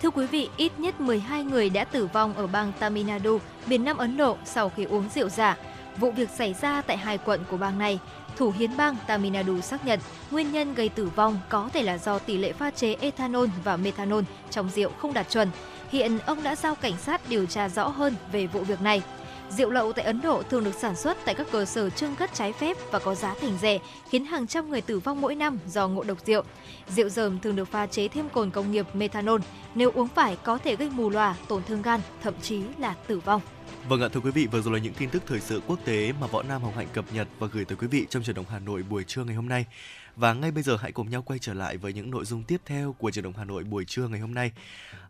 Thưa quý vị, ít nhất 12 người đã tử vong ở bang Tamil Nadu, miền Nam Ấn Độ sau khi uống rượu giả. Vụ việc xảy ra tại hai quận của bang này. Thủ hiến bang Tamil Nadu xác nhận nguyên nhân gây tử vong có thể là do tỷ lệ pha chế ethanol và methanol trong rượu không đạt chuẩn. Hiện ông đã giao cảnh sát điều tra rõ hơn về vụ việc này. Rượu lậu tại Ấn Độ thường được sản xuất tại các cơ sở trưng cất trái phép và có giá thành rẻ, khiến hàng trăm người tử vong mỗi năm do ngộ độc rượu. Rượu dởm thường được pha chế thêm cồn công nghiệp methanol, nếu uống phải có thể gây mù lòa, tổn thương gan, thậm chí là tử vong. Vâng ạ thưa quý vị, vừa rồi là những tin tức thời sự quốc tế mà Võ Nam Hồng Hạnh cập nhật và gửi tới quý vị trong truyền động Hà Nội buổi trưa ngày hôm nay. Và ngay bây giờ hãy cùng nhau quay trở lại với những nội dung tiếp theo của truyền động Hà Nội buổi trưa ngày hôm nay.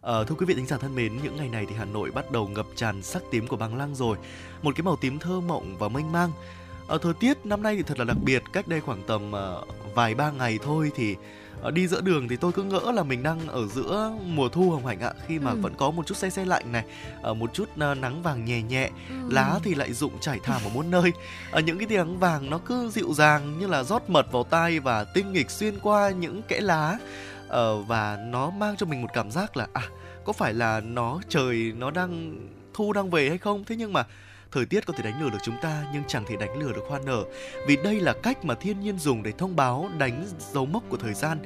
À, thưa quý vị thính giả thân mến, những ngày này thì Hà Nội bắt đầu ngập tràn sắc tím của bằng lăng rồi, một cái màu tím thơ mộng và mênh mang. À, thời tiết năm nay thì thật là đặc biệt, cách đây khoảng tầm uh, vài ba ngày thôi thì uh, đi giữa đường thì tôi cứ ngỡ là mình đang ở giữa mùa thu hồng hạnh ạ khi mà ừ. vẫn có một chút say say lạnh này uh, một chút uh, nắng vàng nhẹ nhẹ ừ. lá thì lại rụng trải thảm ở muôn nơi uh, những cái tia nắng vàng nó cứ dịu dàng như là rót mật vào tai và tinh nghịch xuyên qua những kẽ lá uh, và nó mang cho mình một cảm giác là à có phải là nó trời nó đang thu đang về hay không? Thế nhưng mà thời tiết có thể đánh lừa được chúng ta nhưng chẳng thể đánh lừa được hoa nở. Vì đây là cách mà thiên nhiên dùng để thông báo đánh dấu mốc của thời gian.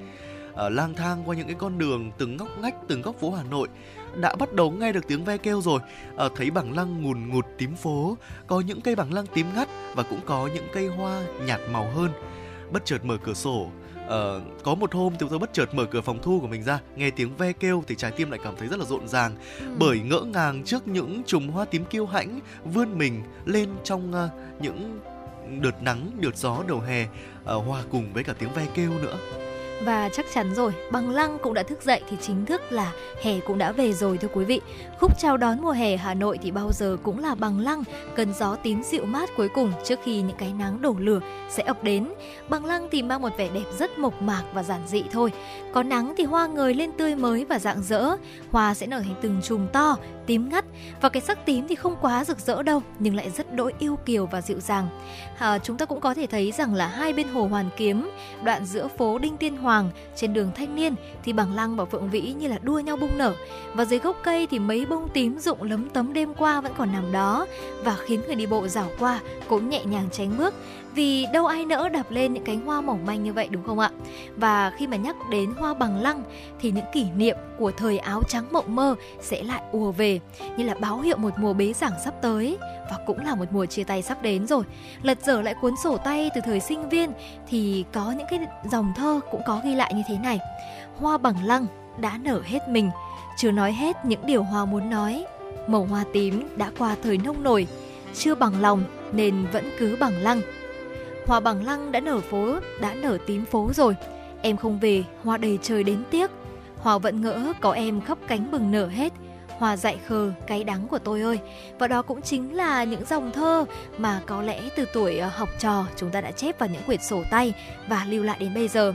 Ở lang thang qua những cái con đường từng ngóc ngách từng góc phố Hà Nội đã bắt đầu nghe được tiếng ve kêu rồi. À, thấy bảng lăng ngùn ngụt tím phố có những cây bảng lăng tím ngắt và cũng có những cây hoa nhạt màu hơn. Bất chợt mở cửa sổ uh, có một hôm thì tôi bất chợt mở cửa phòng thu của mình ra nghe tiếng ve kêu thì trái tim lại cảm thấy rất là rộn ràng ừ. bởi ngỡ ngàng trước những chùm hoa tím kiêu hãnh vươn mình lên trong uh, những đợt nắng đợt gió đầu hè uh, hòa cùng với cả tiếng ve kêu nữa và chắc chắn rồi, bằng lăng cũng đã thức dậy thì chính thức là hè cũng đã về rồi thưa quý vị. Khúc chào đón mùa hè Hà Nội thì bao giờ cũng là bằng lăng, cần gió tím dịu mát cuối cùng trước khi những cái nắng đổ lửa sẽ ập đến. Bằng lăng thì mang một vẻ đẹp rất mộc mạc và giản dị thôi. Có nắng thì hoa ngời lên tươi mới và rạng rỡ, hoa sẽ nở thành từng chùm to, tím ngắt. Và cái sắc tím thì không quá rực rỡ đâu nhưng lại rất đỗi yêu kiều và dịu dàng. À, chúng ta cũng có thể thấy rằng là hai bên hồ Hoàn Kiếm, đoạn giữa phố Đinh Tiên Hoàng trên đường Thanh Niên thì bằng lăng và phượng vĩ như là đua nhau bung nở. Và dưới gốc cây thì mấy bông tím rụng lấm tấm đêm qua vẫn còn nằm đó và khiến người đi bộ dạo qua cũng nhẹ nhàng tránh bước vì đâu ai nỡ đạp lên những cánh hoa mỏng manh như vậy đúng không ạ? Và khi mà nhắc đến hoa bằng lăng thì những kỷ niệm của thời áo trắng mộng mơ sẽ lại ùa về như là báo hiệu một mùa bế giảng sắp tới và cũng là một mùa chia tay sắp đến rồi. Lật dở lại cuốn sổ tay từ thời sinh viên thì có những cái dòng thơ cũng có ghi lại như thế này. Hoa bằng lăng đã nở hết mình, chưa nói hết những điều hoa muốn nói. Màu hoa tím đã qua thời nông nổi, chưa bằng lòng nên vẫn cứ bằng lăng Hoa bằng lăng đã nở phố, đã nở tím phố rồi. em không về, hoa đầy trời đến tiếc. Hoa vẫn ngỡ có em khắp cánh bừng nở hết. Hoa dại khờ, cái đắng của tôi ơi. Và đó cũng chính là những dòng thơ mà có lẽ từ tuổi ờ, học trò chúng ta đã chép vào những quyển sổ tay và lưu lại đến bây giờ.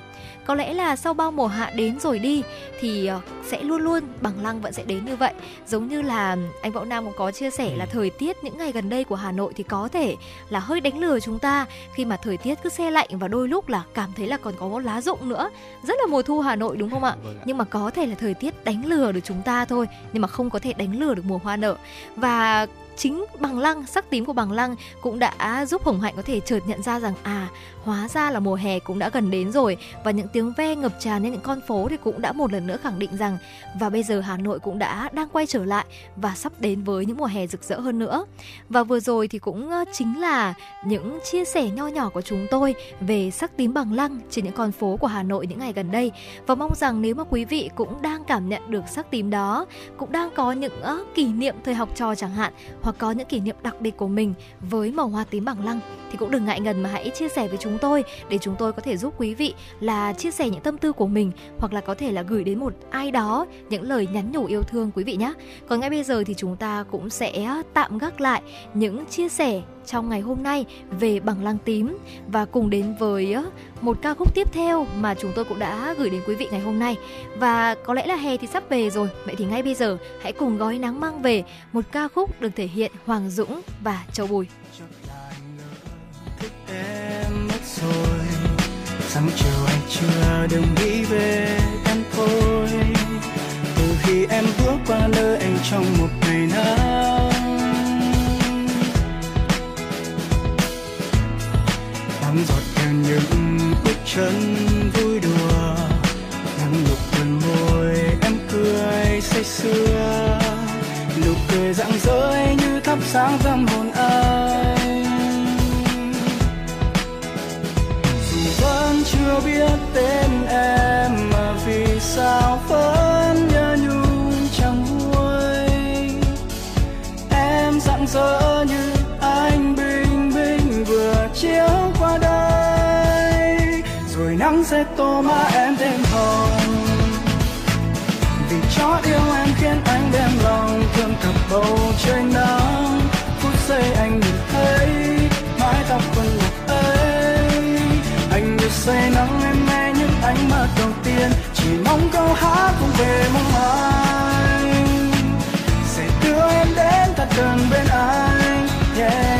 Có lẽ là sau bao mùa hạ đến rồi đi thì ờ, sẽ luôn luôn bằng lăng vẫn sẽ đến như vậy. Giống như là anh Võ Nam cũng có chia sẻ là thời tiết những ngày gần đây của Hà Nội thì có thể là hơi đánh lừa chúng ta khi mà thời tiết cứ xe lạnh và đôi lúc là cảm thấy là còn có lá rụng nữa. Rất là mùa thu Hà Nội đúng không? Vâng ạ. Nhưng mà có thể là thời tiết đánh lừa được chúng ta thôi, nhưng mà không có thể đánh lừa được mùa hoa nở. Và chính bằng lăng sắc tím của bằng lăng cũng đã giúp hồng hạnh có thể chợt nhận ra rằng à hóa ra là mùa hè cũng đã gần đến rồi và những tiếng ve ngập tràn lên những con phố thì cũng đã một lần nữa khẳng định rằng và bây giờ Hà Nội cũng đã đang quay trở lại và sắp đến với những mùa hè rực rỡ hơn nữa. Và vừa rồi thì cũng chính là những chia sẻ nho nhỏ của chúng tôi về sắc tím bằng lăng trên những con phố của Hà Nội những ngày gần đây. Và mong rằng nếu mà quý vị cũng đang cảm nhận được sắc tím đó, cũng đang có những kỷ niệm thời học trò chẳng hạn hoặc có những kỷ niệm đặc biệt của mình với màu hoa tím bằng lăng thì cũng đừng ngại ngần mà hãy chia sẻ với chúng tôi để chúng tôi có thể giúp quý vị là chia sẻ những tâm tư của mình hoặc là có thể là gửi đến một ai đó những lời nhắn nhủ yêu thương quý vị nhé. Còn ngay bây giờ thì chúng ta cũng sẽ tạm gác lại những chia sẻ trong ngày hôm nay về bằng lăng tím và cùng đến với một ca khúc tiếp theo mà chúng tôi cũng đã gửi đến quý vị ngày hôm nay. Và có lẽ là hè thì sắp về rồi, vậy thì ngay bây giờ hãy cùng gói nắng mang về một ca khúc được thể hiện Hoàng Dũng và Châu Bùi. Em sáng chiều anh chưa đừng nghĩ về em thôi. Từ khi em bước qua nơi anh trong một ngày nắng. Nắng giọt theo những bước chân vui đùa. Nắng lục đôi môi em cười say sưa. Nụ cười rạng rỡ như thắp sáng tâm hồn anh biết tên em mà vì sao vẫn nhớ nhung chẳng nguôi em rạng rỡ như anh bình minh vừa chiếu qua đây. Rồi nắng sẽ tô má em thêm hồng. Vì cho yêu em khiến anh đem lòng thương cặp bầu trời nắng. Say nắng em nghe những ánh mắt đầu tiên. Chỉ mong câu hát cũng về mong anh sẽ đưa em đến thật gần bên anh. Yeah.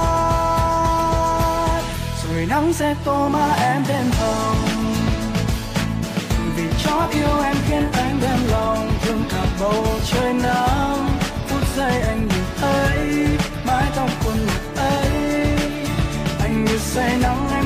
Người nắng sẽ tô má em đến hồng. Vì cho yêu em khiến anh đem lòng, thương cả bầu trời nắng. Phút giây anh nhìn thấy mái tóc quần ấy. Anh như say nắng em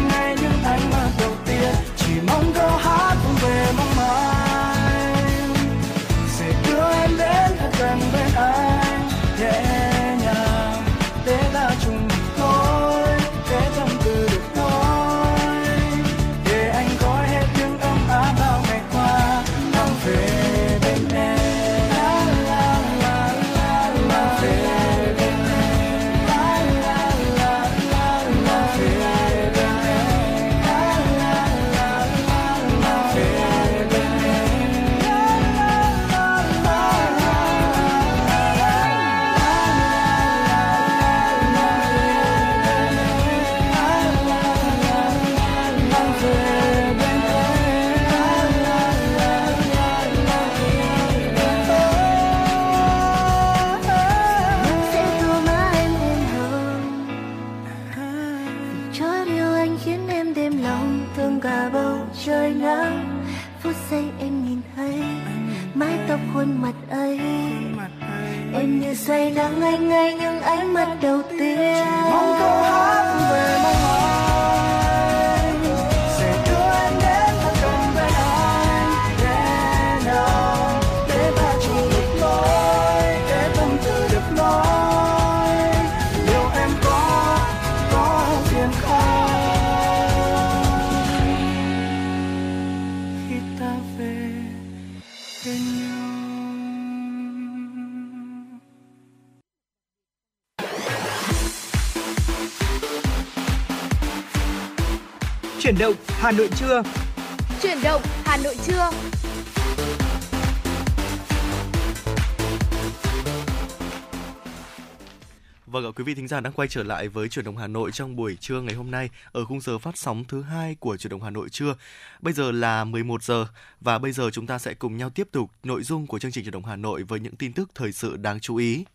ấy. Em như say nắng anh ngây những ánh mắt đầu tiên. Mong câu hát về mong anh Chuyển động Hà Nội trưa. Chuyển động Hà Nội trưa. Vâng ạ, quý vị thính giả đang quay trở lại với chuyển động Hà Nội trong buổi trưa ngày hôm nay ở khung giờ phát sóng thứ hai của chuyển động Hà Nội trưa. Bây giờ là 11 giờ và bây giờ chúng ta sẽ cùng nhau tiếp tục nội dung của chương trình chuyển động Hà Nội với những tin tức thời sự đáng chú ý.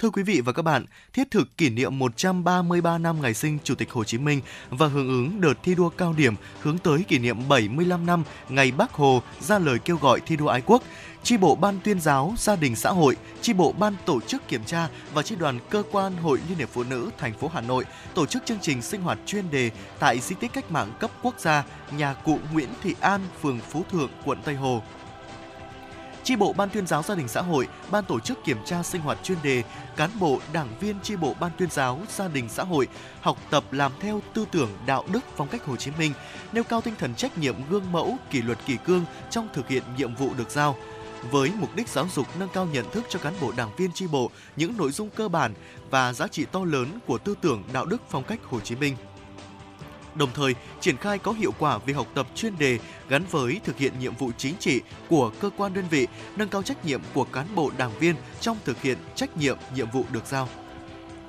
Thưa quý vị và các bạn, thiết thực kỷ niệm 133 năm ngày sinh Chủ tịch Hồ Chí Minh và hưởng ứng đợt thi đua cao điểm hướng tới kỷ niệm 75 năm ngày Bác Hồ ra lời kêu gọi thi đua ái quốc, chi bộ ban tuyên giáo gia đình xã hội, chi bộ ban tổ chức kiểm tra và chi đoàn cơ quan Hội Liên hiệp Phụ nữ thành phố Hà Nội tổ chức chương trình sinh hoạt chuyên đề tại di tích cách mạng cấp quốc gia nhà cụ Nguyễn Thị An, phường Phú Thượng, quận Tây Hồ chi bộ ban tuyên giáo gia đình xã hội, ban tổ chức kiểm tra sinh hoạt chuyên đề, cán bộ, đảng viên chi bộ ban tuyên giáo gia đình xã hội học tập làm theo tư tưởng đạo đức phong cách Hồ Chí Minh, nêu cao tinh thần trách nhiệm gương mẫu, kỷ luật kỷ cương trong thực hiện nhiệm vụ được giao. Với mục đích giáo dục nâng cao nhận thức cho cán bộ đảng viên chi bộ những nội dung cơ bản và giá trị to lớn của tư tưởng đạo đức phong cách Hồ Chí Minh đồng thời triển khai có hiệu quả việc học tập chuyên đề gắn với thực hiện nhiệm vụ chính trị của cơ quan đơn vị, nâng cao trách nhiệm của cán bộ đảng viên trong thực hiện trách nhiệm nhiệm vụ được giao.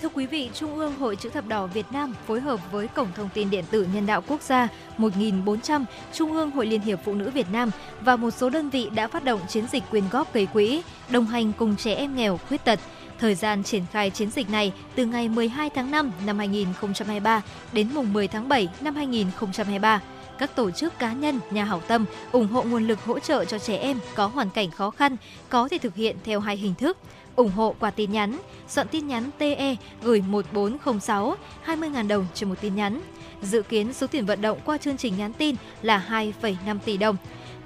Thưa quý vị, Trung ương Hội Chữ thập đỏ Việt Nam phối hợp với Cổng Thông tin Điện tử Nhân đạo Quốc gia 1400, Trung ương Hội Liên hiệp Phụ nữ Việt Nam và một số đơn vị đã phát động chiến dịch quyên góp gây quỹ, đồng hành cùng trẻ em nghèo, khuyết tật. Thời gian triển khai chiến dịch này từ ngày 12 tháng 5 năm 2023 đến mùng 10 tháng 7 năm 2023 các tổ chức cá nhân, nhà hảo tâm ủng hộ nguồn lực hỗ trợ cho trẻ em có hoàn cảnh khó khăn có thể thực hiện theo hai hình thức ủng hộ qua tin nhắn, soạn tin nhắn TE gửi 1406, 20.000 đồng trên một tin nhắn. Dự kiến số tiền vận động qua chương trình nhắn tin là 2,5 tỷ đồng.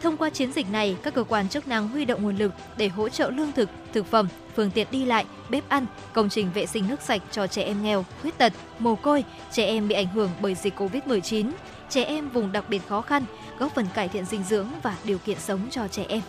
Thông qua chiến dịch này, các cơ quan chức năng huy động nguồn lực để hỗ trợ lương thực, thực phẩm, phương tiện đi lại, bếp ăn, công trình vệ sinh nước sạch cho trẻ em nghèo, khuyết tật, mồ côi, trẻ em bị ảnh hưởng bởi dịch Covid-19, trẻ em vùng đặc biệt khó khăn, góp phần cải thiện dinh dưỡng và điều kiện sống cho trẻ em.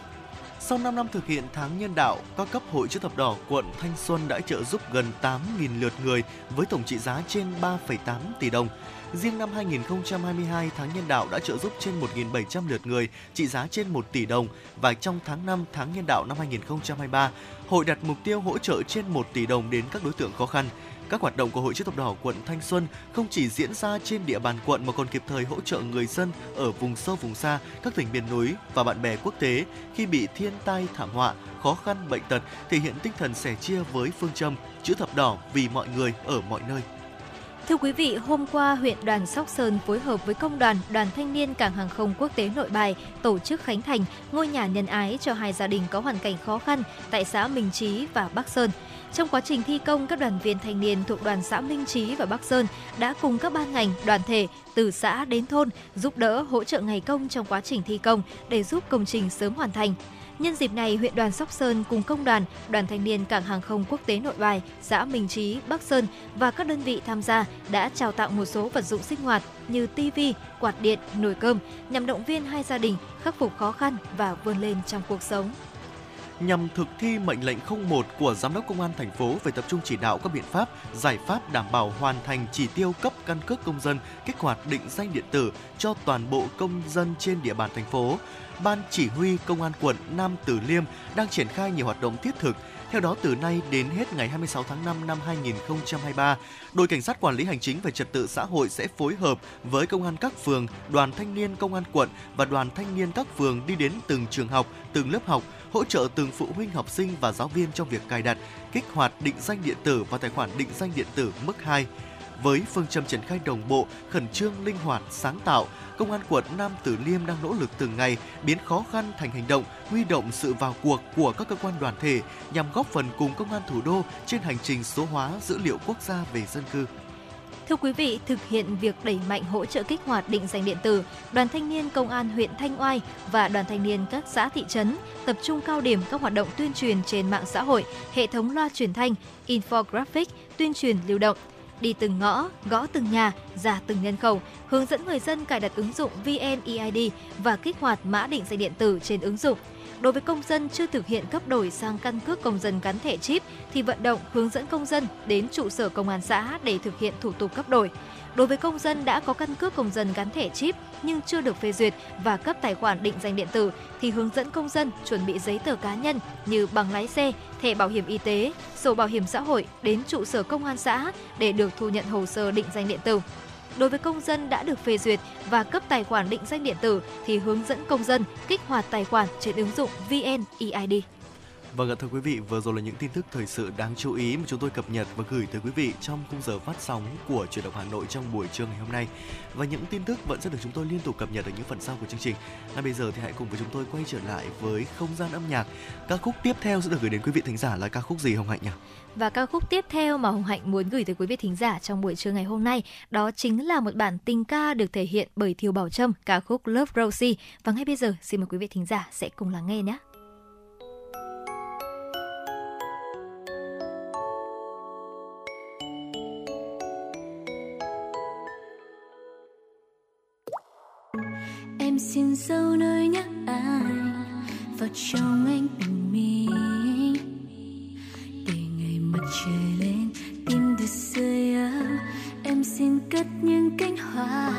Sau 5 năm thực hiện tháng nhân đạo, các cấp hội chữ thập đỏ quận Thanh Xuân đã trợ giúp gần 8.000 lượt người với tổng trị giá trên 3,8 tỷ đồng. Riêng năm 2022, tháng nhân đạo đã trợ giúp trên 1.700 lượt người, trị giá trên 1 tỷ đồng. Và trong tháng 5, tháng nhân đạo năm 2023, hội đặt mục tiêu hỗ trợ trên 1 tỷ đồng đến các đối tượng khó khăn. Các hoạt động của Hội chữ thập đỏ quận Thanh Xuân không chỉ diễn ra trên địa bàn quận mà còn kịp thời hỗ trợ người dân ở vùng sâu vùng xa, các tỉnh miền núi và bạn bè quốc tế khi bị thiên tai thảm họa, khó khăn bệnh tật, thể hiện tinh thần sẻ chia với phương châm chữ thập đỏ vì mọi người ở mọi nơi. Thưa quý vị, hôm qua huyện đoàn Sóc Sơn phối hợp với công đoàn Đoàn Thanh niên Cảng hàng không quốc tế Nội Bài tổ chức khánh thành ngôi nhà nhân ái cho hai gia đình có hoàn cảnh khó khăn tại xã Minh Chí và Bắc Sơn. Trong quá trình thi công, các đoàn viên thanh niên thuộc đoàn xã Minh Chí và Bắc Sơn đã cùng các ban ngành, đoàn thể từ xã đến thôn giúp đỡ hỗ trợ ngày công trong quá trình thi công để giúp công trình sớm hoàn thành. Nhân dịp này, huyện đoàn Sóc Sơn cùng công đoàn, đoàn thanh niên cảng hàng không quốc tế Nội Bài, xã Minh trí Bắc Sơn và các đơn vị tham gia đã trao tặng một số vật dụng sinh hoạt như tivi, quạt điện, nồi cơm nhằm động viên hai gia đình khắc phục khó khăn và vươn lên trong cuộc sống nhằm thực thi mệnh lệnh 01 của Giám đốc Công an thành phố về tập trung chỉ đạo các biện pháp, giải pháp đảm bảo hoàn thành chỉ tiêu cấp căn cước công dân, kích hoạt định danh điện tử cho toàn bộ công dân trên địa bàn thành phố. Ban Chỉ huy Công an quận Nam Từ Liêm đang triển khai nhiều hoạt động thiết thực. Theo đó, từ nay đến hết ngày 26 tháng 5 năm 2023, đội cảnh sát quản lý hành chính về trật tự xã hội sẽ phối hợp với công an các phường, đoàn thanh niên công an quận và đoàn thanh niên các phường đi đến từng trường học, từng lớp học, hỗ trợ từng phụ huynh học sinh và giáo viên trong việc cài đặt, kích hoạt định danh điện tử và tài khoản định danh điện tử mức 2 Với phương châm triển khai đồng bộ, khẩn trương, linh hoạt, sáng tạo, Công an quận Nam Từ Liêm đang nỗ lực từng ngày biến khó khăn thành hành động, huy động sự vào cuộc của các cơ quan đoàn thể nhằm góp phần cùng công an thủ đô trên hành trình số hóa dữ liệu quốc gia về dân cư. Thưa quý vị, thực hiện việc đẩy mạnh hỗ trợ kích hoạt định danh điện tử, Đoàn Thanh niên Công an huyện Thanh Oai và Đoàn Thanh niên các xã thị trấn tập trung cao điểm các hoạt động tuyên truyền trên mạng xã hội, hệ thống loa truyền thanh, infographic, tuyên truyền lưu động đi từng ngõ, gõ từng nhà, ra từng nhân khẩu, hướng dẫn người dân cài đặt ứng dụng VNEID và kích hoạt mã định danh điện tử trên ứng dụng. Đối với công dân chưa thực hiện cấp đổi sang căn cước công dân gắn thẻ chip thì vận động hướng dẫn công dân đến trụ sở công an xã để thực hiện thủ tục cấp đổi. Đối với công dân đã có căn cước công dân gắn thẻ chip nhưng chưa được phê duyệt và cấp tài khoản định danh điện tử thì hướng dẫn công dân chuẩn bị giấy tờ cá nhân như bằng lái xe, thẻ bảo hiểm y tế, sổ bảo hiểm xã hội đến trụ sở công an xã để được thu nhận hồ sơ định danh điện tử. Đối với công dân đã được phê duyệt và cấp tài khoản định danh điện tử thì hướng dẫn công dân kích hoạt tài khoản trên ứng dụng VNEID. Vâng ạ thưa quý vị, vừa rồi là những tin tức thời sự đáng chú ý mà chúng tôi cập nhật và gửi tới quý vị trong khung giờ phát sóng của truyền động Hà Nội trong buổi trưa ngày hôm nay. Và những tin tức vẫn sẽ được chúng tôi liên tục cập nhật ở những phần sau của chương trình. Ngay bây giờ thì hãy cùng với chúng tôi quay trở lại với không gian âm nhạc. Ca khúc tiếp theo sẽ được gửi đến quý vị thính giả là ca khúc gì Hồng Hạnh nhỉ? Và ca khúc tiếp theo mà Hồng Hạnh muốn gửi tới quý vị thính giả trong buổi trưa ngày hôm nay đó chính là một bản tình ca được thể hiện bởi Thiều Bảo Trâm, ca khúc Love Rosie. Và ngay bây giờ xin mời quý vị thính giả sẽ cùng lắng nghe nhé. Em xin dấu nơi nhắc anh vào trong anh bình minh để ngày mặt trời lên tim được rơi ấm em xin cất những cánh hoa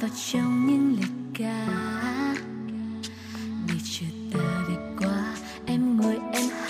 vào trong những lời ca. Để chờ ta về qua, em ngồi em hát.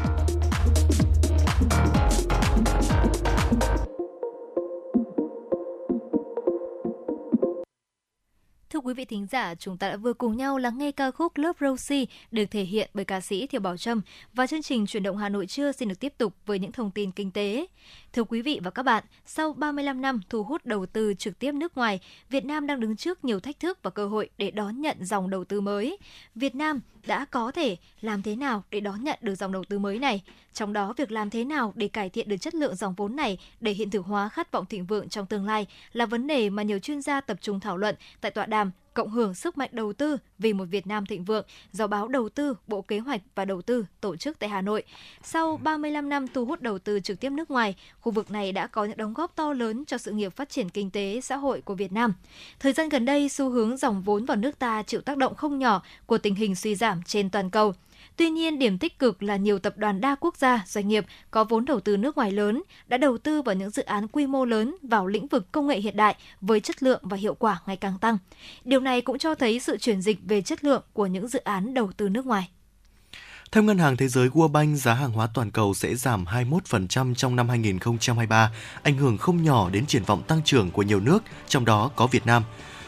Thính giả, chúng ta đã vừa cùng nhau lắng nghe ca khúc Love Rosie được thể hiện bởi ca sĩ Thiều Bảo Trâm và chương trình chuyển động Hà Nội trưa xin được tiếp tục với những thông tin kinh tế. Thưa quý vị và các bạn, sau 35 năm thu hút đầu tư trực tiếp nước ngoài, Việt Nam đang đứng trước nhiều thách thức và cơ hội để đón nhận dòng đầu tư mới. Việt Nam đã có thể làm thế nào để đón nhận được dòng đầu tư mới này? Trong đó, việc làm thế nào để cải thiện được chất lượng dòng vốn này để hiện thực hóa khát vọng thịnh vượng trong tương lai là vấn đề mà nhiều chuyên gia tập trung thảo luận tại tọa đàm cộng hưởng sức mạnh đầu tư vì một Việt Nam thịnh vượng do báo Đầu tư, Bộ Kế hoạch và Đầu tư tổ chức tại Hà Nội. Sau 35 năm thu hút đầu tư trực tiếp nước ngoài, khu vực này đã có những đóng góp to lớn cho sự nghiệp phát triển kinh tế xã hội của Việt Nam. Thời gian gần đây, xu hướng dòng vốn vào nước ta chịu tác động không nhỏ của tình hình suy giảm trên toàn cầu. Tuy nhiên, điểm tích cực là nhiều tập đoàn đa quốc gia, doanh nghiệp có vốn đầu tư nước ngoài lớn đã đầu tư vào những dự án quy mô lớn vào lĩnh vực công nghệ hiện đại với chất lượng và hiệu quả ngày càng tăng. Điều này cũng cho thấy sự chuyển dịch về chất lượng của những dự án đầu tư nước ngoài. Theo Ngân hàng Thế giới World Bank, giá hàng hóa toàn cầu sẽ giảm 21% trong năm 2023, ảnh hưởng không nhỏ đến triển vọng tăng trưởng của nhiều nước, trong đó có Việt Nam.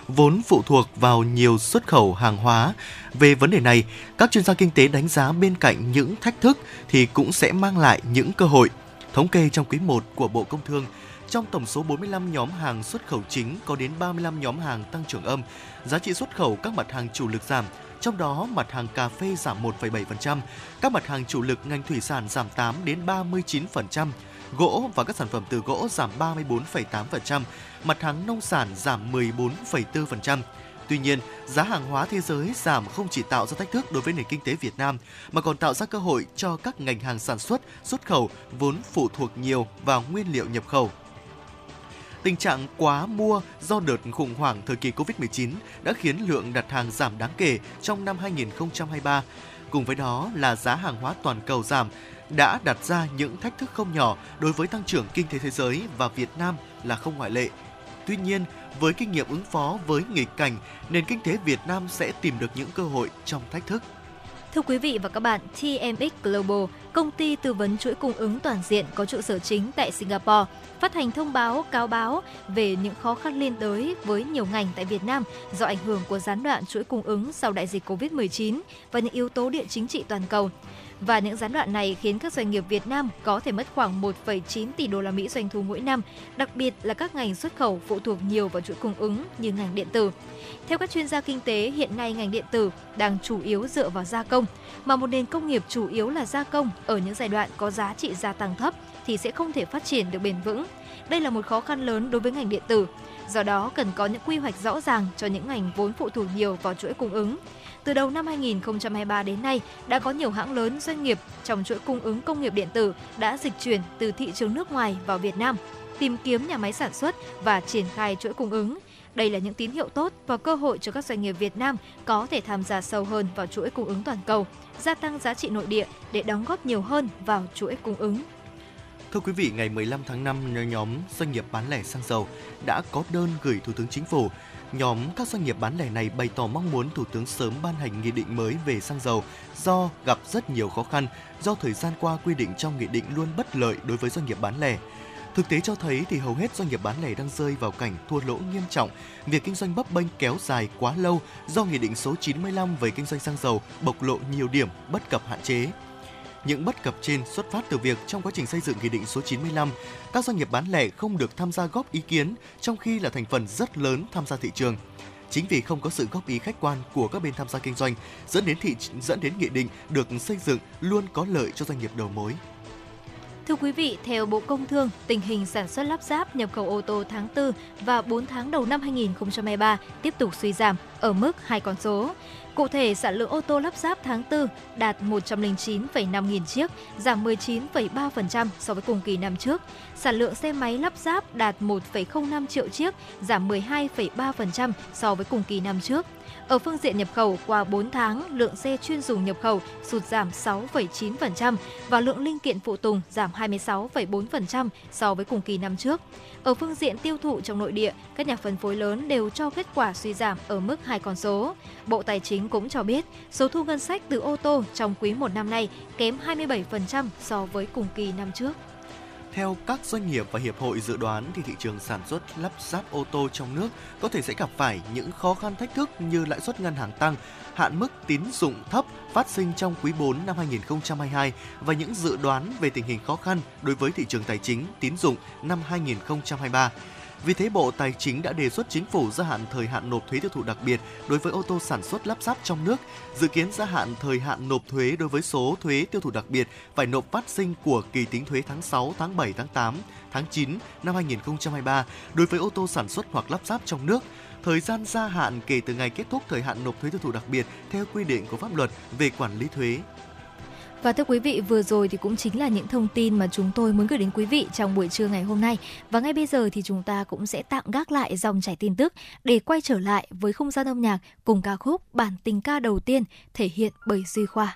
Vốn phụ thuộc vào nhiều xuất khẩu hàng hóa. Về vấn đề này, các chuyên gia kinh tế đánh giá bên cạnh những thách thức thì cũng sẽ mang lại những cơ hội. Thống kê trong quý 1 của Bộ Công Thương, trong tổng số 45 nhóm hàng xuất khẩu chính có đến 35 nhóm hàng tăng trưởng âm, giá trị xuất khẩu các mặt hàng chủ lực giảm, trong đó mặt hàng cà phê giảm 1,7%, các mặt hàng chủ lực ngành thủy sản giảm 8 đến 39%, gỗ và các sản phẩm từ gỗ giảm 34,8%, mặt hàng nông sản giảm 14,4%. Tuy nhiên, giá hàng hóa thế giới giảm không chỉ tạo ra thách thức đối với nền kinh tế Việt Nam mà còn tạo ra cơ hội cho các ngành hàng sản xuất, xuất khẩu vốn phụ thuộc nhiều vào nguyên liệu nhập khẩu. Tình trạng quá mua do đợt khủng hoảng thời kỳ Covid-19 đã khiến lượng đặt hàng giảm đáng kể trong năm 2023. Cùng với đó là giá hàng hóa toàn cầu giảm đã đặt ra những thách thức không nhỏ đối với tăng trưởng kinh tế thế giới và Việt Nam là không ngoại lệ. Tuy nhiên, với kinh nghiệm ứng phó với nghịch cảnh, nền kinh tế Việt Nam sẽ tìm được những cơ hội trong thách thức. Thưa quý vị và các bạn, TMX Global, công ty tư vấn chuỗi cung ứng toàn diện có trụ sở chính tại Singapore, phát hành thông báo cáo báo về những khó khăn liên đới với nhiều ngành tại Việt Nam do ảnh hưởng của gián đoạn chuỗi cung ứng sau đại dịch Covid-19 và những yếu tố địa chính trị toàn cầu. Và những gián đoạn này khiến các doanh nghiệp Việt Nam có thể mất khoảng 1,9 tỷ đô la Mỹ doanh thu mỗi năm, đặc biệt là các ngành xuất khẩu phụ thuộc nhiều vào chuỗi cung ứng như ngành điện tử. Theo các chuyên gia kinh tế, hiện nay ngành điện tử đang chủ yếu dựa vào gia công, mà một nền công nghiệp chủ yếu là gia công ở những giai đoạn có giá trị gia tăng thấp thì sẽ không thể phát triển được bền vững. Đây là một khó khăn lớn đối với ngành điện tử. Do đó cần có những quy hoạch rõ ràng cho những ngành vốn phụ thuộc nhiều vào chuỗi cung ứng. Từ đầu năm 2023 đến nay, đã có nhiều hãng lớn doanh nghiệp trong chuỗi cung ứng công nghiệp điện tử đã dịch chuyển từ thị trường nước ngoài vào Việt Nam, tìm kiếm nhà máy sản xuất và triển khai chuỗi cung ứng. Đây là những tín hiệu tốt và cơ hội cho các doanh nghiệp Việt Nam có thể tham gia sâu hơn vào chuỗi cung ứng toàn cầu, gia tăng giá trị nội địa để đóng góp nhiều hơn vào chuỗi cung ứng. Thưa quý vị, ngày 15 tháng 5, nhóm doanh nghiệp bán lẻ xăng dầu đã có đơn gửi Thủ tướng Chính phủ nhóm các doanh nghiệp bán lẻ này bày tỏ mong muốn Thủ tướng sớm ban hành nghị định mới về xăng dầu do gặp rất nhiều khó khăn do thời gian qua quy định trong nghị định luôn bất lợi đối với doanh nghiệp bán lẻ. Thực tế cho thấy thì hầu hết doanh nghiệp bán lẻ đang rơi vào cảnh thua lỗ nghiêm trọng. Việc kinh doanh bấp bênh kéo dài quá lâu do Nghị định số 95 về kinh doanh xăng dầu bộc lộ nhiều điểm bất cập hạn chế. Những bất cập trên xuất phát từ việc trong quá trình xây dựng Nghị định số 95, các doanh nghiệp bán lẻ không được tham gia góp ý kiến, trong khi là thành phần rất lớn tham gia thị trường. Chính vì không có sự góp ý khách quan của các bên tham gia kinh doanh, dẫn đến thị dẫn đến nghị định được xây dựng luôn có lợi cho doanh nghiệp đầu mối. Thưa quý vị, theo Bộ Công Thương, tình hình sản xuất lắp ráp nhập khẩu ô tô tháng 4 và 4 tháng đầu năm 2023 tiếp tục suy giảm ở mức hai con số. Cụ thể, sản lượng ô tô lắp ráp tháng 4 đạt 109,5 nghìn chiếc, giảm 19,3% so với cùng kỳ năm trước. Sản lượng xe máy lắp ráp đạt 1,05 triệu chiếc, giảm 12,3% so với cùng kỳ năm trước. Ở phương diện nhập khẩu, qua 4 tháng, lượng xe chuyên dùng nhập khẩu sụt giảm 6,9% và lượng linh kiện phụ tùng giảm 26,4% so với cùng kỳ năm trước. Ở phương diện tiêu thụ trong nội địa, các nhà phân phối lớn đều cho kết quả suy giảm ở mức hai con số. Bộ Tài chính cũng cho biết, số thu ngân sách từ ô tô trong quý 1 năm nay kém 27% so với cùng kỳ năm trước. Theo các doanh nghiệp và hiệp hội dự đoán thì thị trường sản xuất lắp ráp ô tô trong nước có thể sẽ gặp phải những khó khăn thách thức như lãi suất ngân hàng tăng, hạn mức tín dụng thấp phát sinh trong quý 4 năm 2022 và những dự đoán về tình hình khó khăn đối với thị trường tài chính, tín dụng năm 2023. Vì thế, Bộ Tài chính đã đề xuất chính phủ gia hạn thời hạn nộp thuế tiêu thụ đặc biệt đối với ô tô sản xuất lắp ráp trong nước, dự kiến gia hạn thời hạn nộp thuế đối với số thuế tiêu thụ đặc biệt phải nộp phát sinh của kỳ tính thuế tháng 6, tháng 7, tháng 8, tháng 9 năm 2023 đối với ô tô sản xuất hoặc lắp ráp trong nước. Thời gian gia hạn kể từ ngày kết thúc thời hạn nộp thuế tiêu thụ đặc biệt theo quy định của pháp luật về quản lý thuế và thưa quý vị, vừa rồi thì cũng chính là những thông tin mà chúng tôi muốn gửi đến quý vị trong buổi trưa ngày hôm nay. Và ngay bây giờ thì chúng ta cũng sẽ tạm gác lại dòng chảy tin tức để quay trở lại với không gian âm nhạc cùng ca khúc bản tình ca đầu tiên thể hiện bởi Duy Khoa.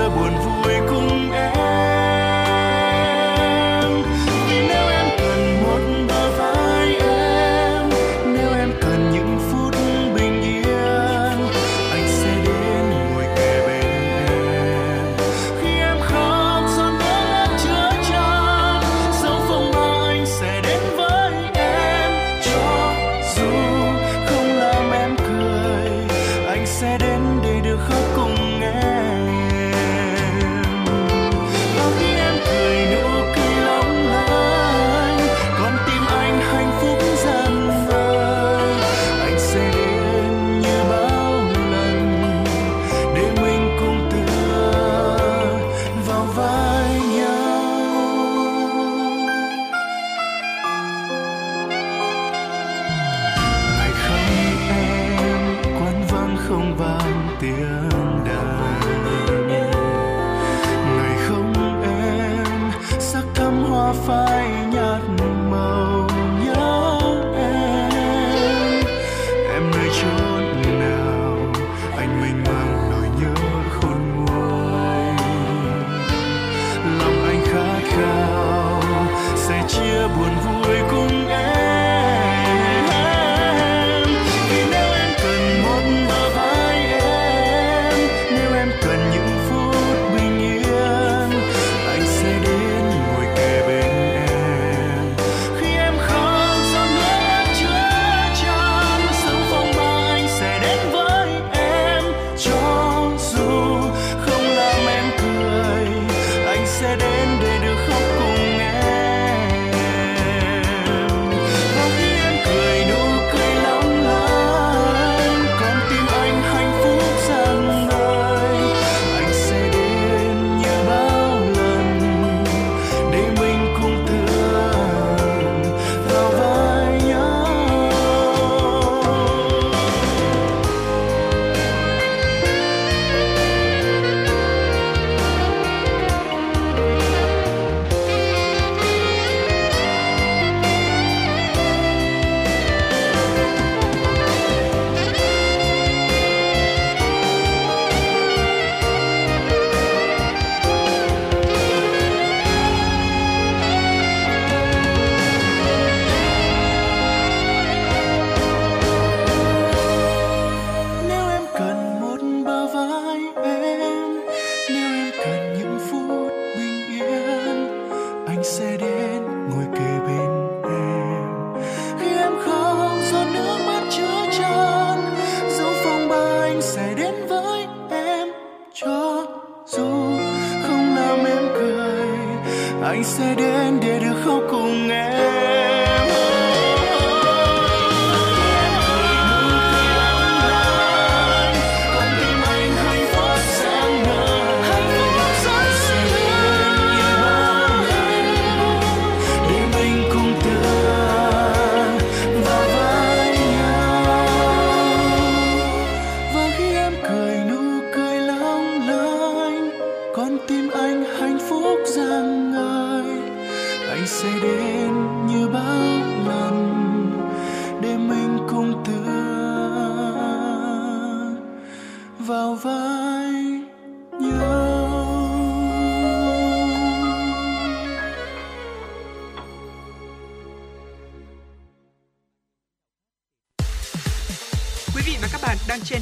chia buồn vui cùng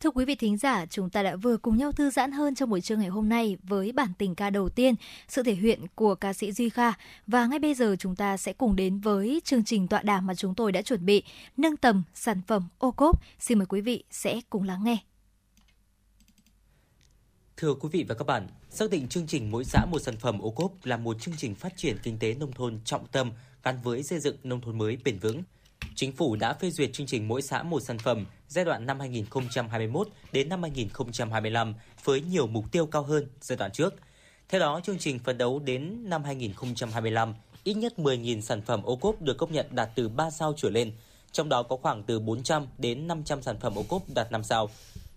Thưa quý vị thính giả, chúng ta đã vừa cùng nhau thư giãn hơn trong buổi trưa ngày hôm nay với bản tình ca đầu tiên, sự thể hiện của ca sĩ Duy Kha. Và ngay bây giờ chúng ta sẽ cùng đến với chương trình tọa đàm mà chúng tôi đã chuẩn bị, nâng tầm sản phẩm ô cốp. Xin mời quý vị sẽ cùng lắng nghe. Thưa quý vị và các bạn, xác định chương trình mỗi xã một sản phẩm ô cốp là một chương trình phát triển kinh tế nông thôn trọng tâm gắn với xây dựng nông thôn mới bền vững. Chính phủ đã phê duyệt chương trình mỗi xã một sản phẩm giai đoạn năm 2021 đến năm 2025 với nhiều mục tiêu cao hơn giai đoạn trước. Theo đó, chương trình phấn đấu đến năm 2025, ít nhất 10.000 sản phẩm ô cốp được công nhận đạt từ 3 sao trở lên, trong đó có khoảng từ 400 đến 500 sản phẩm ô cốp đạt 5 sao.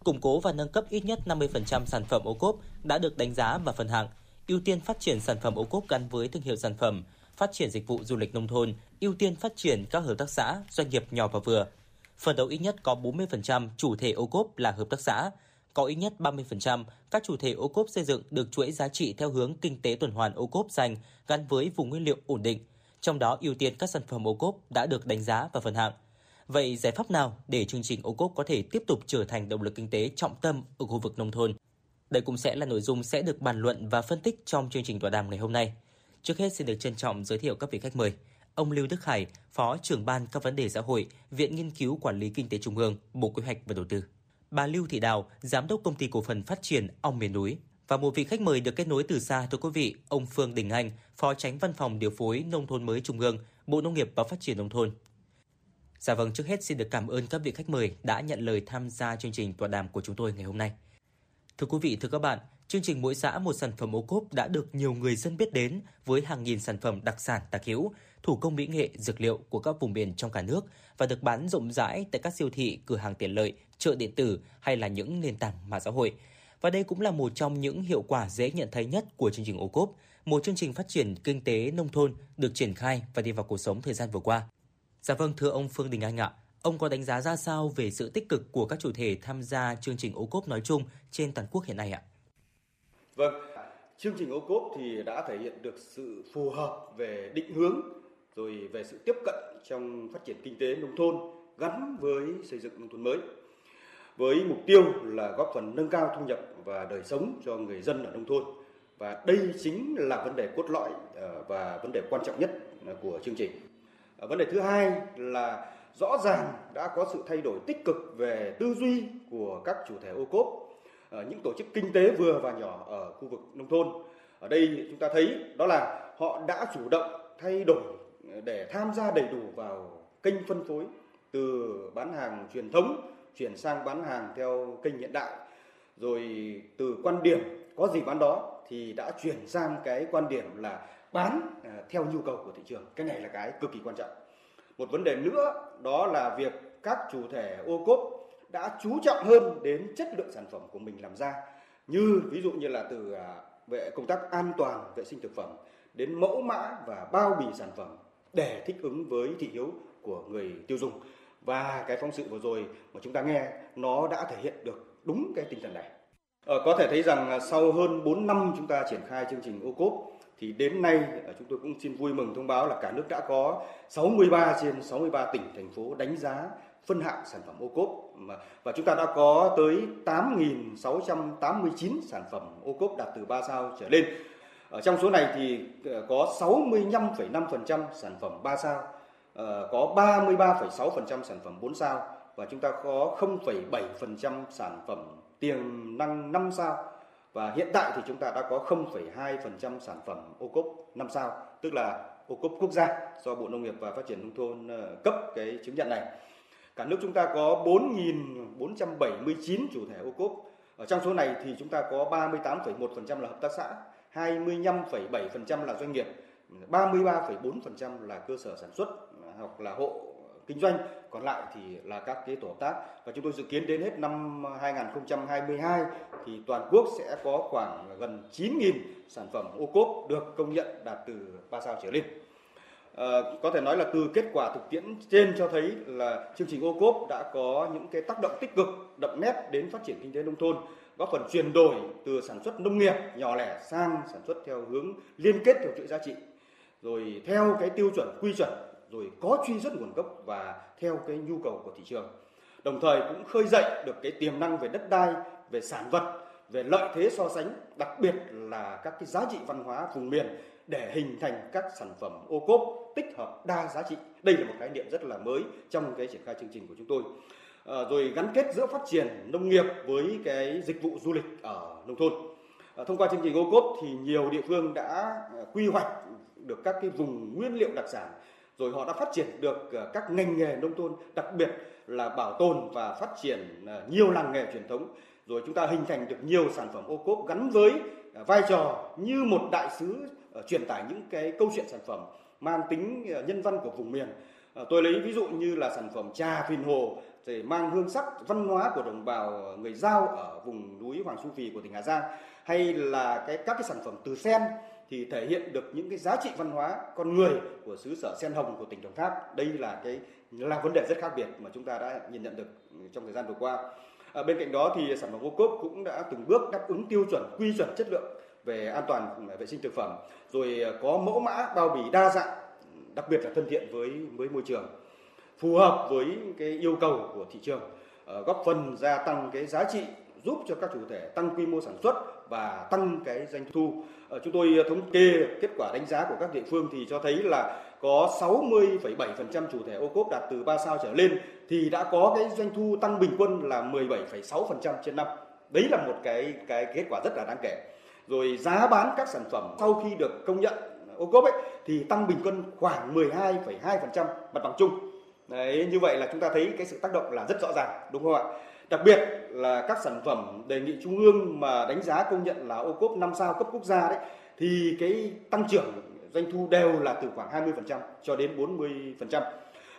Củng cố và nâng cấp ít nhất 50% sản phẩm ô cốp đã được đánh giá và phân hạng, ưu tiên phát triển sản phẩm ô cốp gắn với thương hiệu sản phẩm, phát triển dịch vụ du lịch nông thôn, ưu tiên phát triển các hợp tác xã, doanh nghiệp nhỏ và vừa. Phần đấu ít nhất có 40% chủ thể ô cốp là hợp tác xã, có ít nhất 30% các chủ thể ô cốp xây dựng được chuỗi giá trị theo hướng kinh tế tuần hoàn ô cốp xanh gắn với vùng nguyên liệu ổn định, trong đó ưu tiên các sản phẩm ô cốp đã được đánh giá và phân hạng. Vậy giải pháp nào để chương trình ô cốp có thể tiếp tục trở thành động lực kinh tế trọng tâm ở khu vực nông thôn? Đây cũng sẽ là nội dung sẽ được bàn luận và phân tích trong chương trình tọa đàm ngày hôm nay. Trước hết xin được trân trọng giới thiệu các vị khách mời. Ông Lưu Đức Hải, Phó trưởng ban các vấn đề xã hội, Viện Nghiên cứu Quản lý Kinh tế Trung ương, Bộ Quy hoạch và Đầu tư. Bà Lưu Thị Đào, Giám đốc Công ty Cổ phần Phát triển Ong Miền Núi. Và một vị khách mời được kết nối từ xa thưa quý vị, ông Phương Đình Anh, Phó Tránh Văn phòng Điều phối Nông thôn mới Trung ương, Bộ Nông nghiệp và Phát triển Nông thôn. Dạ vâng, trước hết xin được cảm ơn các vị khách mời đã nhận lời tham gia chương trình tọa đàm của chúng tôi ngày hôm nay. Thưa quý vị, thưa các bạn, chương trình mỗi xã một sản phẩm ô cốp đã được nhiều người dân biết đến với hàng nghìn sản phẩm đặc sản đặc hữu, thủ công mỹ nghệ, dược liệu của các vùng miền trong cả nước và được bán rộng rãi tại các siêu thị, cửa hàng tiện lợi, chợ điện tử hay là những nền tảng mạng xã hội. Và đây cũng là một trong những hiệu quả dễ nhận thấy nhất của chương trình ô cốp, một chương trình phát triển kinh tế nông thôn được triển khai và đi vào cuộc sống thời gian vừa qua. Dạ vâng, thưa ông Phương Đình Anh ạ, ông có đánh giá ra sao về sự tích cực của các chủ thể tham gia chương trình ô cốp nói chung trên toàn quốc hiện nay ạ? Vâng, chương trình ô cốp thì đã thể hiện được sự phù hợp về định hướng rồi về sự tiếp cận trong phát triển kinh tế nông thôn gắn với xây dựng nông thôn mới với mục tiêu là góp phần nâng cao thu nhập và đời sống cho người dân ở nông thôn và đây chính là vấn đề cốt lõi ờ, và vấn đề quan trọng nhất của chương trình. Ờ, vấn đề thứ hai là rõ ràng đã có sự thay đổi tích cực về tư duy của các chủ thể ô cốp, Ờ, những tổ chức kinh tế vừa và nhỏ ở khu vực nông thôn. Ở đây chúng ta thấy đó là họ đã chủ động thay đổi ờ, để tham gia đầy đủ vào kênh phân phối từ bán hàng truyền thống chuyển sang bán hàng theo kênh hiện đại. Rồi từ quan điểm có gì bán đó thì đã chuyển sang cái quan điểm là bán ờ, theo nhu cầu của thị trường. Cái này là cái cực kỳ quan trọng. Một vấn đề nữa đó là việc các chủ thể ô cốp đã chú trọng hơn đến chất lượng sản phẩm của mình làm ra. Như ví dụ như là từ à, về công tác an toàn vệ sinh thực phẩm đến mẫu mã và bao bì sản phẩm để thích ứng với thị hiếu của người tiêu dùng. Và cái phóng sự vừa rồi mà chúng ta nghe nó đã thể hiện được đúng cái tinh thần này. Ờ, có thể thấy rằng à, sau hơn 4 năm chúng ta triển khai chương trình ô cốp thì đến nay à, chúng tôi cũng xin vui mừng thông báo là cả nước đã có 63 trên 63 tỉnh thành phố đánh giá phân hạng sản phẩm ô cốp và chúng ta đã có tới 8.689 sản phẩm ô cốp đạt từ 3 sao trở lên. Ở trong số này thì ờ, có 65,5% sản phẩm 3 sao, ờ, có 33,6% sản phẩm 4 sao và chúng ta có 0,7% sản phẩm tiềm năng 5 sao và hiện tại thì chúng ta đã có 0,2% sản phẩm ô cốp 5 sao, tức là ô cốp quốc gia do Bộ Nông nghiệp và Phát triển nông thôn ờ, cấp cái chứng nhận này. Cả nước chúng ta có 4.479 chủ thể ô cốp. Ở trong số này thì chúng ta có 38,1% là hợp tác xã, 25,7% là doanh nghiệp, 33,4% là cơ sở sản xuất hoặc là hộ kinh doanh, còn lại thì là các cái tổ hợp tác và chúng tôi dự kiến đến hết năm 2022 thì toàn quốc sẽ có khoảng gần 9.000 sản phẩm ô cốp được công nhận đạt từ 3 sao trở lên. Ờ, có thể nói là từ kết quả thực tiễn trên cho thấy là chương trình ô cốp đã có những cái tác động tích cực, đậm nét đến phát triển kinh tế nông thôn, góp phần chuyển đổi từ sản xuất nông nghiệp nhỏ lẻ sang sản xuất theo hướng liên kết theo chuỗi giá trị. Rồi theo cái tiêu chuẩn, quy chuẩn, rồi có truy xuất nguồn gốc và theo cái nhu cầu của thị trường. Đồng thời cũng khơi dậy được cái tiềm năng về đất đai, về sản vật, về lợi thế so sánh, đặc biệt là các cái giá trị văn hóa vùng miền để hình thành các sản phẩm ô cốp tích hợp đa giá trị. Đây là một khái niệm rất là mới trong cái triển khai chương trình của chúng tôi. À, rồi gắn kết giữa phát triển nông nghiệp với cái dịch vụ du lịch ở nông thôn. À, thông qua chương trình ô cốp thì nhiều địa phương đã ờ, quy hoạch được các cái vùng nguyên liệu đặc sản rồi họ đã phát triển được các ngành nghề nông thôn đặc biệt là bảo tồn và phát triển nhiều làng nghề truyền thống. Rồi chúng ta hình thành được nhiều sản phẩm ô cốp gắn với vai trò như một đại sứ truyền tải những cái câu chuyện sản phẩm mang tính ờ, nhân văn của vùng miền ờ, tôi lấy ví dụ như là sản phẩm trà phìn hồ để mang hương sắc văn hóa của đồng bào ờ, người giao ở vùng núi Hoàng Su Phì của tỉnh Hà Giang hay là cái các cái sản phẩm từ sen thì thể hiện được những cái giá trị văn hóa con người của xứ sở sen hồng của tỉnh Đồng Tháp. Đây là cái là vấn đề rất khác biệt mà chúng ta đã nhìn nhận được ừ, trong thời gian vừa qua. À, bên cạnh đó thì sản phẩm ô cốp cũng đã từng bước đáp ứng tiêu chuẩn quy chuẩn chất lượng về an toàn ừ, vệ sinh thực phẩm, rồi ờ, có mẫu mã bao bì đa dạng, ừ, đặc biệt là thân thiện với với môi trường, phù hợp với cái yêu cầu của thị trường, ờ, góp phần gia tăng cái giá trị giúp cho các chủ thể tăng quy mô sản xuất và tăng cái doanh thu. Ờ, chúng tôi thống kê kết quả đánh giá của các địa phương thì cho thấy là có 60,7% chủ thể ô cốp đạt từ 3 sao trở lên thì đã có cái doanh thu tăng bình quân là 17,6% trên năm. Đấy là một cái cái kết quả rất là đáng kể. Rồi giá bán các sản phẩm sau khi được công nhận ô cốp ấy thì tăng bình quân khoảng 12,2% mặt bằng chung. Đấy, như vậy là chúng ta thấy cái sự tác động là rất rõ ràng đúng không ạ? Đặc biệt là các sản phẩm đề nghị trung ương mà đánh giá công nhận là ô cốp 5 sao cấp quốc gia đấy thì cái tăng trưởng doanh thu đều là từ khoảng 20% cho đến 40%.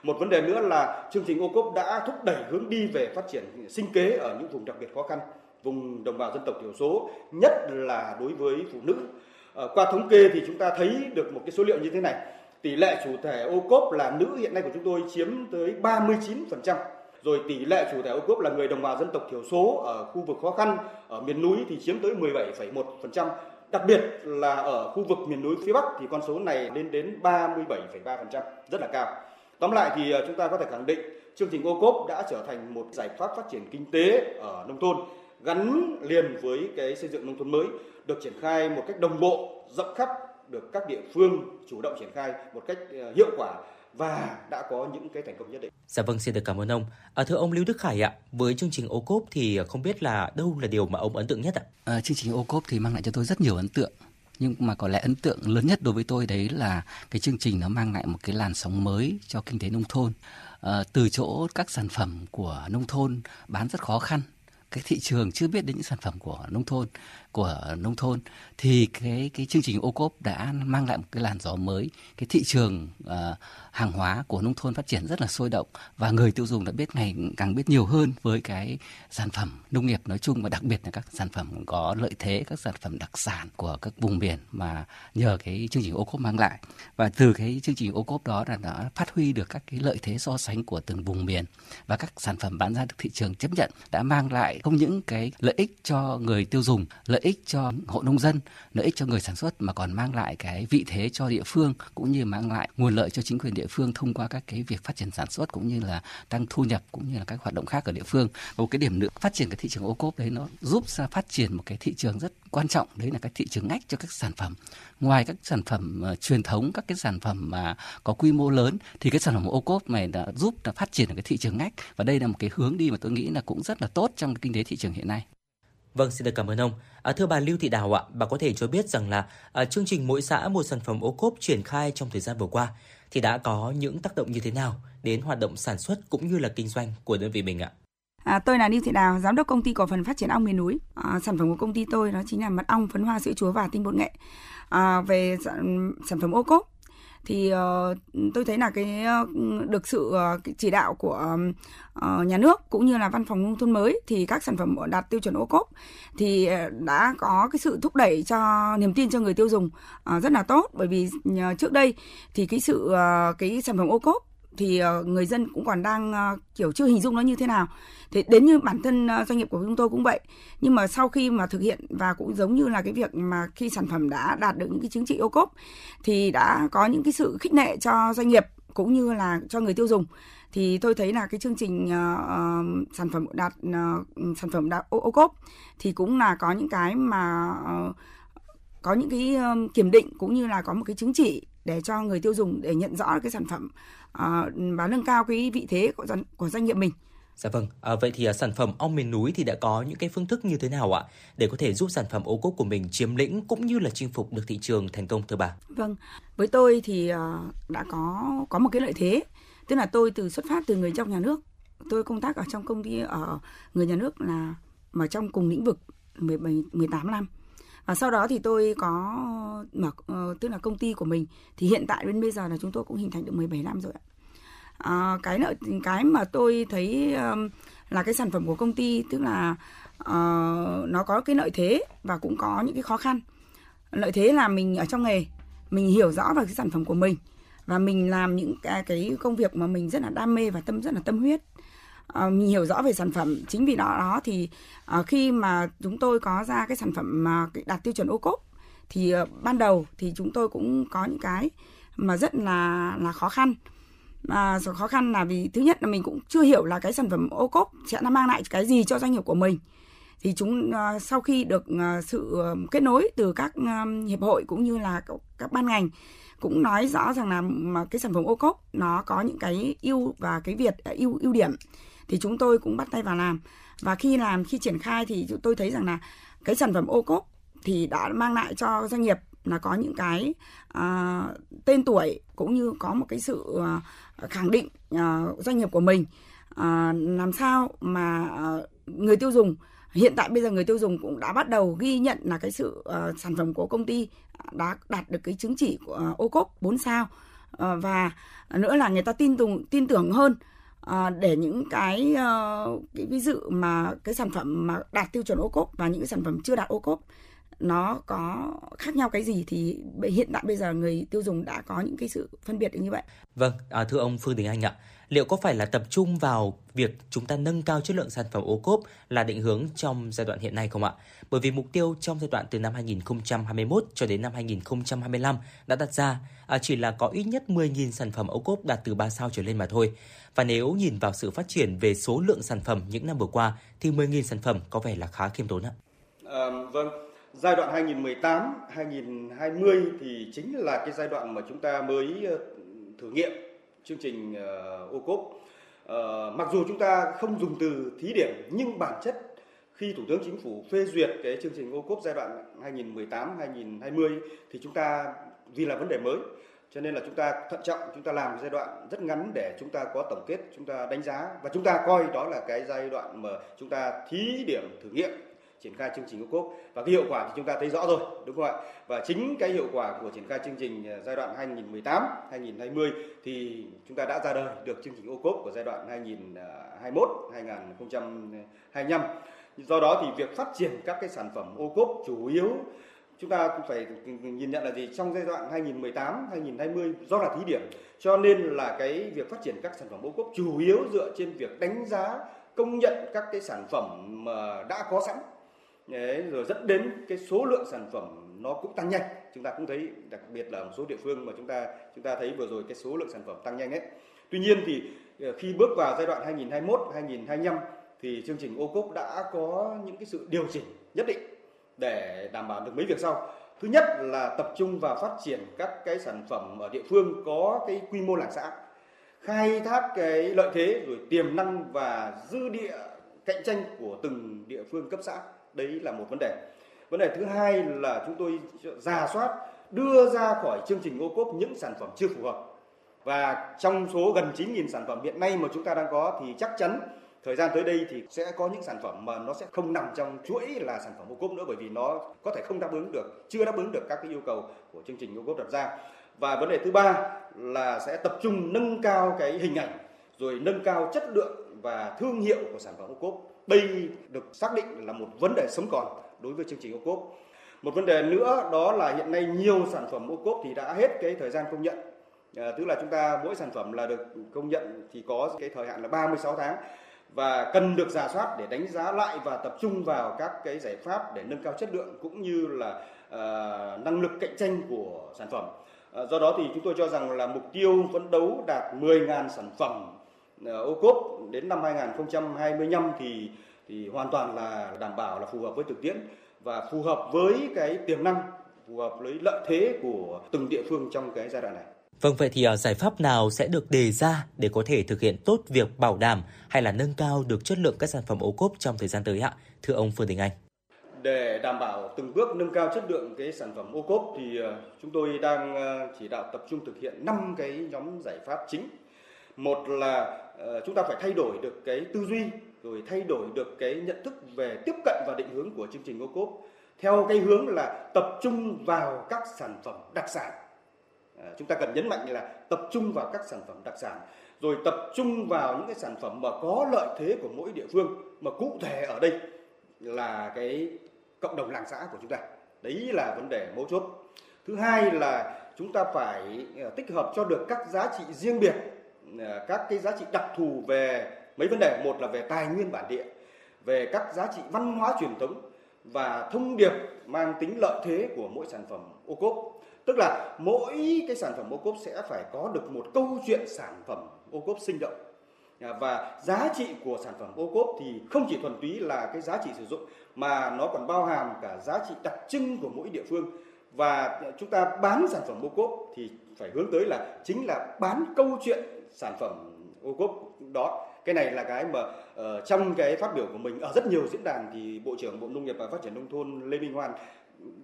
Một vấn đề nữa là chương trình ô cốp đã thúc đẩy hướng đi về phát triển sinh kế ở những vùng đặc biệt khó khăn, vùng đồng bào dân tộc thiểu số, nhất là đối với phụ nữ. À, qua thống kê thì chúng ta thấy được một cái số liệu như thế này. Tỷ lệ chủ thể ô cốp là nữ hiện nay của chúng tôi chiếm tới 39% rồi tỷ lệ chủ thể ô cốp là người đồng bào dân tộc thiểu số ở khu vực khó khăn ở miền núi thì chiếm tới 17,1%. Đặc biệt là ở khu vực miền núi phía Bắc thì con số này lên đến 37,3%, rất là cao. Tóm lại thì ờ, chúng ta có thể khẳng định chương trình ô cốp đã trở thành một giải pháp phát triển kinh tế ở nông thôn gắn liền với cái xây dựng nông thôn mới được triển khai một cách đồng bộ rộng khắp được các địa phương chủ động triển khai một cách ờ, hiệu quả và đã có những cái thành công nhất định. Dạ vâng, xin được cảm ơn ông. À, thưa ông Lưu Đức Khải ạ, với chương trình ô cốp thì không biết là đâu là điều mà ông ấn tượng nhất ạ? À, chương trình ô cốp thì mang lại cho tôi rất nhiều ấn tượng nhưng mà có lẽ ấn tượng lớn nhất đối với tôi đấy là cái chương trình nó mang lại một cái làn sóng mới cho kinh tế nông thôn à, từ chỗ các sản phẩm của nông thôn bán rất khó khăn cái thị trường chưa biết đến những sản phẩm của nông thôn của nông thôn thì cái cái chương trình ô cốp đã mang lại một cái làn gió mới. Cái thị trường uh, hàng hóa của nông thôn phát triển rất là sôi động và người tiêu dùng đã biết ngày càng biết nhiều hơn với cái sản phẩm nông nghiệp nói chung và đặc biệt là các sản phẩm có lợi thế các sản phẩm đặc sản của các vùng miền mà nhờ cái chương trình ô cốp mang lại. Và từ cái chương trình ô cốp đó là đã phát huy được các cái lợi thế so sánh của từng vùng miền và các sản phẩm bán ra được thị trường chấp nhận đã mang lại không những cái lợi ích cho người tiêu dùng lợi ích cho hộ nông dân lợi ích cho người sản xuất mà còn mang lại cái vị thế cho địa phương cũng như mang lại nguồn lợi cho chính quyền địa phương thông qua các cái việc phát triển sản xuất cũng như là tăng thu nhập cũng như là các hoạt động khác ở địa phương. Một cái điểm nữa phát triển cái thị trường ô cốp đấy nó giúp ra phát triển một cái thị trường rất quan trọng đấy là cái thị trường ngách cho các sản phẩm. Ngoài các sản phẩm uh, truyền thống các cái sản phẩm mà có quy mô lớn thì cái sản phẩm ô cốp này đã giúp là phát triển được cái thị trường ngách và đây là một cái hướng đi mà tôi nghĩ là cũng rất là tốt trong kinh tế thị trường hiện nay. Vâng, xin được cảm ơn ông. À, thưa bà Lưu Thị Đào ạ, bà có thể cho biết rằng là à, chương trình mỗi xã một sản phẩm ô cốp triển khai trong thời gian vừa qua thì đã có những tác động như thế nào đến hoạt động sản xuất cũng như là kinh doanh của đơn vị mình ạ? À, tôi là Lưu Thị Đào, giám đốc công ty cổ phần phát triển ong miền núi. À, sản phẩm của công ty tôi đó chính là mật ong, phấn hoa, sữa chúa và tinh bột nghệ. À, về sản, sản phẩm ô cốp thì ờ, tôi thấy là cái ờ, được sự ờ, cái chỉ đạo của nhà nước cũng như là văn phòng nông thôn mới thì các sản phẩm đạt tiêu chuẩn ô cốp thì đã có cái sự thúc đẩy cho niềm tin cho người tiêu dùng rất là tốt. Bởi vì trước đây thì cái sự cái sản phẩm ô cốp thì ờ, người dân cũng còn đang ờ, kiểu chưa hình dung nó như thế nào. Thì đến như bản thân ờ, doanh nghiệp của chúng tôi cũng vậy. Nhưng mà sau khi mà thực hiện và cũng giống như là cái việc mà khi sản phẩm đã đạt được những cái chứng chỉ ô cốp thì đã có những cái sự khích lệ cho doanh nghiệp cũng như là cho người tiêu dùng. Thì tôi thấy là cái chương trình uh, sản phẩm đạt uh, sản phẩm đạt ô, ô cốp thì cũng là có những cái mà uh, có những cái um, kiểm định cũng như là có một cái chứng chỉ để cho người tiêu dùng để nhận rõ cái sản phẩm và nâng cao cái vị thế của doanh, của doanh nghiệp mình. Dạ vâng, à, vậy thì à, sản phẩm ong miền núi thì đã có những cái phương thức như thế nào ạ để có thể giúp sản phẩm ô cốp của mình chiếm lĩnh cũng như là chinh phục được thị trường thành công thưa bà? Vâng, với tôi thì ờ, đã có có một cái lợi thế, tức là tôi từ xuất phát từ người trong nhà nước, tôi công tác ở trong công ty ở người nhà nước là mà trong cùng lĩnh vực 17 18 năm. Và sau đó thì tôi có mở uh, ờ, tức là công ty của mình thì hiện tại đến bây giờ là chúng tôi cũng hình thành được 17 năm rồi ạ. À, cái lợi cái mà tôi thấy um, là cái sản phẩm của công ty tức là uh, nó có cái lợi thế và cũng có những cái khó khăn. Lợi thế là mình ở trong nghề, mình hiểu rõ về cái sản phẩm của mình và mình làm những cái cái công việc mà mình rất là đam mê và tâm rất là tâm huyết uh, mình hiểu rõ về sản phẩm chính vì đó đó thì uh, khi mà chúng tôi có ra cái sản phẩm mà cái đạt tiêu chuẩn ô cốp thì uh, ban đầu thì chúng tôi cũng có những cái mà rất là là khó khăn. Mà khó khăn là vì thứ nhất là mình cũng chưa hiểu là cái sản phẩm ô cốp sẽ nó mang lại cái gì cho doanh nghiệp của mình. Thì chúng uh, sau khi được uh, sự kết nối từ các uh, hiệp hội cũng như là các, các ban ngành cũng nói rõ rằng là mà cái sản phẩm ô cốp nó có những cái ưu và cái việt ưu ưu điểm thì chúng tôi cũng bắt tay vào làm. Và khi làm khi triển khai thì tôi thấy rằng là cái sản phẩm ô cốp thì đã mang lại cho doanh nghiệp là có những cái uh, tên tuổi cũng như có một cái sự uh, khẳng định uh, doanh nghiệp của mình. Uh, làm sao mà uh, người tiêu dùng hiện tại bây giờ người tiêu dùng cũng đã bắt đầu ghi nhận là cái sự uh, sản phẩm của công ty đã đạt được cái chứng chỉ của uh, ô cốp 4 sao. Uh, và nữa là người ta tin tưởng tin tưởng hơn à, để những cái, uh, cái ví dụ mà cái sản phẩm mà đạt tiêu chuẩn ô cốp và những cái sản phẩm chưa đạt ô cốp nó có khác nhau cái gì thì hiện tại bây giờ người tiêu dùng đã có những cái sự phân biệt như vậy. Vâng, à, thưa ông Phương Đình Anh ạ, liệu có phải là tập trung vào việc chúng ta nâng cao chất lượng sản phẩm ô cốp là định hướng trong giai đoạn hiện nay không ạ? Bởi vì mục tiêu trong giai đoạn từ năm 2021 cho đến năm 2025 đã đặt ra à, chỉ là có ít nhất 10.000 sản phẩm ô cốp đạt từ 3 sao trở lên mà thôi. Và nếu nhìn vào sự phát triển về số lượng sản phẩm những năm vừa qua thì 10.000 sản phẩm có vẻ là khá khiêm tốn ạ. À, vâng, giai đoạn 2018 2020 thì chính là cái giai đoạn mà chúng ta mới ờ, thử nghiệm chương trình ờ, ô cốp. Ờ, mặc dù chúng ta không dùng từ thí điểm, nhưng bản chất khi Thủ tướng Chính phủ phê duyệt cái chương trình ô cốp giai đoạn 2018 2020 thì chúng ta, vì là vấn đề mới, cho nên là chúng ta thận trọng, chúng ta làm giai đoạn rất ngắn để chúng ta có tổng kết, chúng ta đánh giá và chúng ta coi đó là cái giai đoạn mà chúng ta thí điểm thử nghiệm triển khai chương trình ô cốp. Và cái hiệu quả thì chúng ta thấy rõ rồi, đúng không ạ? Và chính cái hiệu quả của triển khai chương trình à, giai đoạn 2018 2020 thì chúng ta đã ra đời được chương trình ô cốp của giai đoạn 2021 2025 do đó thì việc phát triển các cái sản phẩm ô cốp chủ yếu, chúng ta cũng phải nhìn nhận là gì? Trong giai đoạn 2018 2020 do là thí điểm, cho nên là cái việc phát triển các sản phẩm ô cốp chủ yếu dựa trên việc đánh giá, công nhận các cái sản phẩm mà đã có sẵn. Đấy, rồi dẫn đến cái số lượng sản phẩm nó cũng tăng nhanh. Chúng ta cũng thấy đặc biệt là một số địa phương mà chúng ta chúng ta thấy vừa rồi cái số lượng sản phẩm tăng nhanh ấy. Tuy nhiên thì ờ, khi bước vào giai đoạn 2021 2025 thì chương trình ô cốp đã có những cái sự điều chỉnh nhất định để đảm bảo được mấy việc sau. Thứ nhất là tập trung vào phát triển các cái sản phẩm ở địa phương có cái quy mô làng xã khai thác cái lợi thế rồi tiềm năng và dư địa cạnh tranh của từng địa phương cấp xã đấy là một vấn đề. Vấn đề thứ hai là chúng tôi giả soát, đưa ra khỏi chương trình ô cốp những sản phẩm chưa phù hợp. Và trong số gần 9.000 sản phẩm hiện nay mà chúng ta đang có thì chắc chắn thời gian tới đây thì sẽ có những sản phẩm mà nó sẽ không nằm trong chuỗi là sản phẩm ô cốp nữa bởi vì nó có thể không đáp ứng được, chưa đáp ứng được các cái yêu cầu của chương trình ô cốp đặt ra. Và vấn đề thứ ba là sẽ tập trung nâng cao cái hình ảnh, rồi nâng cao chất lượng và thương hiệu của sản phẩm ô cốp đây được xác định là một vấn đề sống còn đối với chương trình ô cốp một vấn đề nữa đó là hiện nay nhiều sản phẩm ô cốp thì đã hết cái thời gian công nhận à, tức là chúng ta mỗi sản phẩm là được công nhận thì có cái thời hạn là 36 tháng và cần được giả soát để đánh giá lại và tập trung vào các cái giải pháp để nâng cao chất lượng cũng như là uh, năng lực cạnh tranh của sản phẩm. Uh, do đó thì chúng tôi cho rằng là mục tiêu phấn đấu đạt 10.000 sản phẩm ô cốp đến năm 2025 thì thì hoàn toàn là đảm bảo là phù hợp với thực tiễn và phù hợp với cái tiềm năng, phù hợp với lợi thế của từng địa phương trong cái giai đoạn này. Vâng vậy thì giải pháp nào sẽ được đề ra để có thể thực hiện tốt việc bảo đảm hay là nâng cao được chất lượng các sản phẩm ô cốp trong thời gian tới ạ? Thưa ông Phương Đình Anh. Để đảm bảo từng bước nâng cao chất lượng cái sản phẩm ô cốp thì chúng tôi đang chỉ đạo tập trung thực hiện 5 cái nhóm giải pháp chính. Một là Ờ, chúng ta phải thay đổi được cái tư duy rồi thay đổi được cái nhận thức về tiếp cận và định hướng của chương trình ô cốp theo cái hướng là tập trung vào các sản phẩm đặc sản. À, chúng ta cần nhấn mạnh là tập trung vào các sản phẩm đặc sản rồi tập trung vào những cái sản phẩm mà có lợi thế của mỗi địa phương mà cụ thể ở đây là cái cộng đồng làng xã của chúng ta. Đấy là vấn đề mấu chốt. Thứ hai là chúng ta phải ờ, tích hợp cho được các giá trị riêng biệt Ờ, các cái giá trị đặc thù về mấy vấn đề. Một là về tài nguyên bản địa, về các giá trị văn hóa truyền thống và thông điệp mang tính lợi thế của mỗi sản phẩm ô cốp. Tức là mỗi cái sản phẩm ô cốp sẽ phải có được một câu chuyện sản phẩm ô cốp sinh động. Ờ, và giá trị của sản phẩm ô cốp thì không chỉ thuần túy là cái giá trị sử dụng, mà nó còn bao hàm cả giá trị đặc trưng của mỗi địa phương. Và ờ, chúng ta bán sản phẩm ô cốp thì phải hướng tới là chính là bán câu chuyện sản phẩm ô cốp đó. Cái này là cái mà uh, trong cái phát biểu của mình ở rất nhiều diễn đàn thì bộ trưởng bộ nông nghiệp và phát triển nông thôn lê minh hoan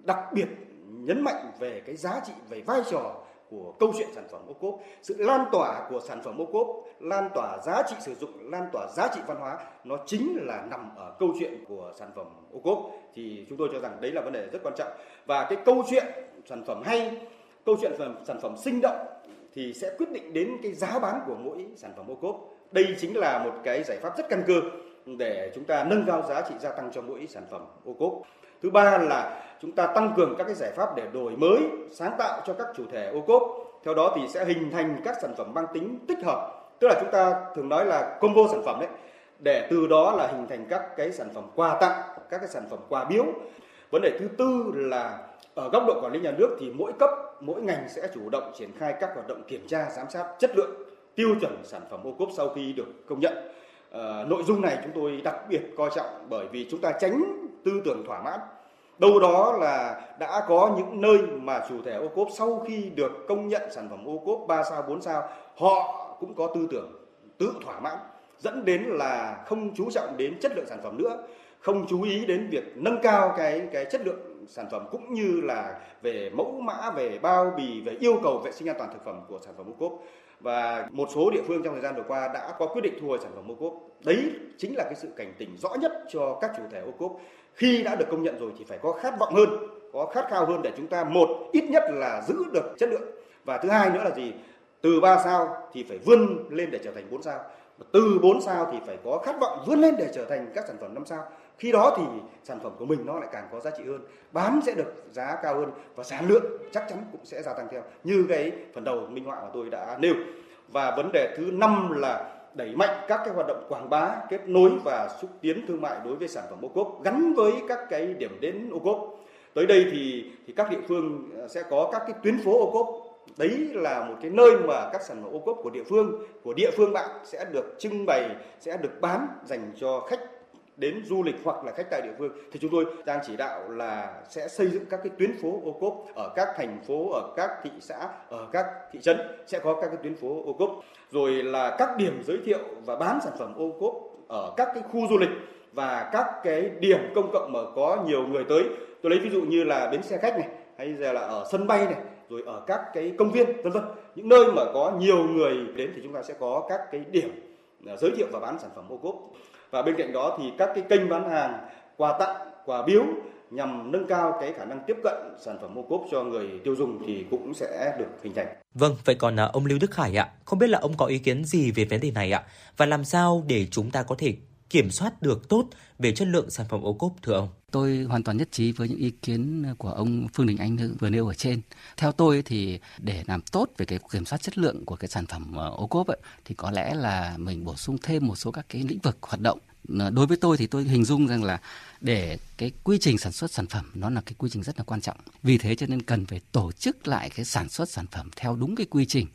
đặc biệt nhấn mạnh về cái giá trị về vai trò của câu chuyện sản phẩm ô cốp. Sự lan tỏa của sản phẩm ô cốp lan tỏa giá trị sử dụng lan tỏa giá trị văn hóa nó chính là nằm ở câu chuyện của sản phẩm ô cốp. Thì chúng tôi cho rằng đấy là vấn đề rất quan trọng. Và cái câu chuyện sản phẩm hay câu chuyện sản, sản phẩm sinh động thì sẽ quyết định đến cái giá bán của mỗi sản phẩm ô cốp. Đây chính là một cái giải pháp rất căn cơ để chúng ta nâng cao giá trị gia tăng cho mỗi sản phẩm ô cốp. Thứ ba là chúng ta tăng cường các cái giải pháp để đổi mới, sáng tạo cho các chủ thể ô cốp. Theo đó thì sẽ hình thành các sản phẩm mang tính tích hợp. Tức là chúng ta thường nói là combo sản phẩm đấy. Để từ đó là hình thành các cái sản phẩm quà tặng, các cái sản phẩm quà biếu. Vấn đề thứ tư là ở góc độ quản lý nhà nước thì mỗi cấp mỗi ngành sẽ chủ động triển khai các hoạt động kiểm tra giám sát chất lượng tiêu chuẩn sản phẩm ô cốp sau khi được công nhận. À, nội dung này chúng tôi đặc biệt coi trọng bởi vì chúng ta tránh tư tưởng thỏa mãn. Đâu đó là đã có những nơi mà chủ thể ô cốp sau khi được công nhận sản phẩm ô cốp 3 sao 4 sao họ cũng có tư tưởng tự thỏa mãn dẫn đến là không chú trọng đến chất lượng sản phẩm nữa không chú ý đến việc nâng cao cái cái chất lượng sản phẩm cũng như là về mẫu mã, về bao bì, về yêu cầu vệ sinh an toàn thực phẩm của sản phẩm ô cốp. Và một số địa phương trong thời gian vừa qua đã có quyết định thu hồi sản phẩm ô cốp. Đấy chính là cái sự cảnh tỉnh rõ nhất cho các chủ thể ô cốp. Khi đã được công nhận rồi thì phải có khát vọng hơn, có khát khao hơn để chúng ta, một, ít nhất là giữ được chất lượng. Và thứ hai nữa là gì? Từ 3 sao thì phải vươn lên để trở thành 4 sao. Từ 4 sao thì phải có khát vọng vươn lên để trở thành các sản phẩm 5 sao khi đó thì sản phẩm của mình nó lại càng có giá trị hơn, bán sẽ được giá cao hơn và sản lượng chắc chắn cũng sẽ gia tăng theo như cái phần đầu minh họa mà tôi đã nêu. Và vấn đề thứ năm là đẩy mạnh các cái hoạt động quảng bá, kết nối và xúc tiến thương mại đối với sản phẩm ô cốp gắn với các cái điểm đến ô cốp. Tới đây thì thì các địa phương ờ, sẽ có các cái tuyến phố ô cốp. Đấy là một cái nơi mà các sản phẩm ô cốp của địa phương, của địa phương bạn sẽ được trưng bày, sẽ được bán dành cho khách đến du lịch hoặc là khách tại địa phương, thì chúng tôi đang chỉ đạo là sẽ xây dựng các cái tuyến phố ô cốp ở các thành phố, ở các thị xã, ở các thị trấn sẽ có các cái tuyến phố ô cốp. Rồi là các điểm giới thiệu và bán sản phẩm ô cốp ở các cái khu du lịch và các cái điểm công cộng mà có nhiều người tới. Tôi lấy ví dụ như là bến xe khách này, hay là ở sân bay này, rồi ở các cái công viên, vân vân. Những nơi mà có nhiều người đến thì chúng ta sẽ có các cái điểm à, giới thiệu và bán sản phẩm ô cốp và bên cạnh đó thì các cái kênh bán hàng quà tặng quà biếu nhằm nâng cao cái khả năng tiếp cận sản phẩm ô cốp cho người tiêu dùng thì cũng sẽ được hình thành. Vâng, vậy còn à, ông Lưu Đức Khải ạ, không biết là ông có ý kiến gì về vấn đề này ạ? Và làm sao để chúng ta có thể kiểm soát được tốt về chất lượng sản phẩm ô cốp thưa ông? Tôi hoàn toàn nhất trí với những ý kiến của ông Phương Đình Anh vừa nêu ở trên. Theo tôi thì để làm tốt về cái kiểm soát chất lượng của cái sản phẩm ờ, ô cốp ấy, thì có lẽ là mình bổ sung thêm một số các cái lĩnh vực hoạt động. Ờ, đối với tôi thì tôi hình dung rằng là để cái quy trình sản xuất sản phẩm nó là cái quy trình rất là quan trọng. Vì thế cho nên cần phải tổ chức lại cái sản xuất sản phẩm theo đúng cái quy trình.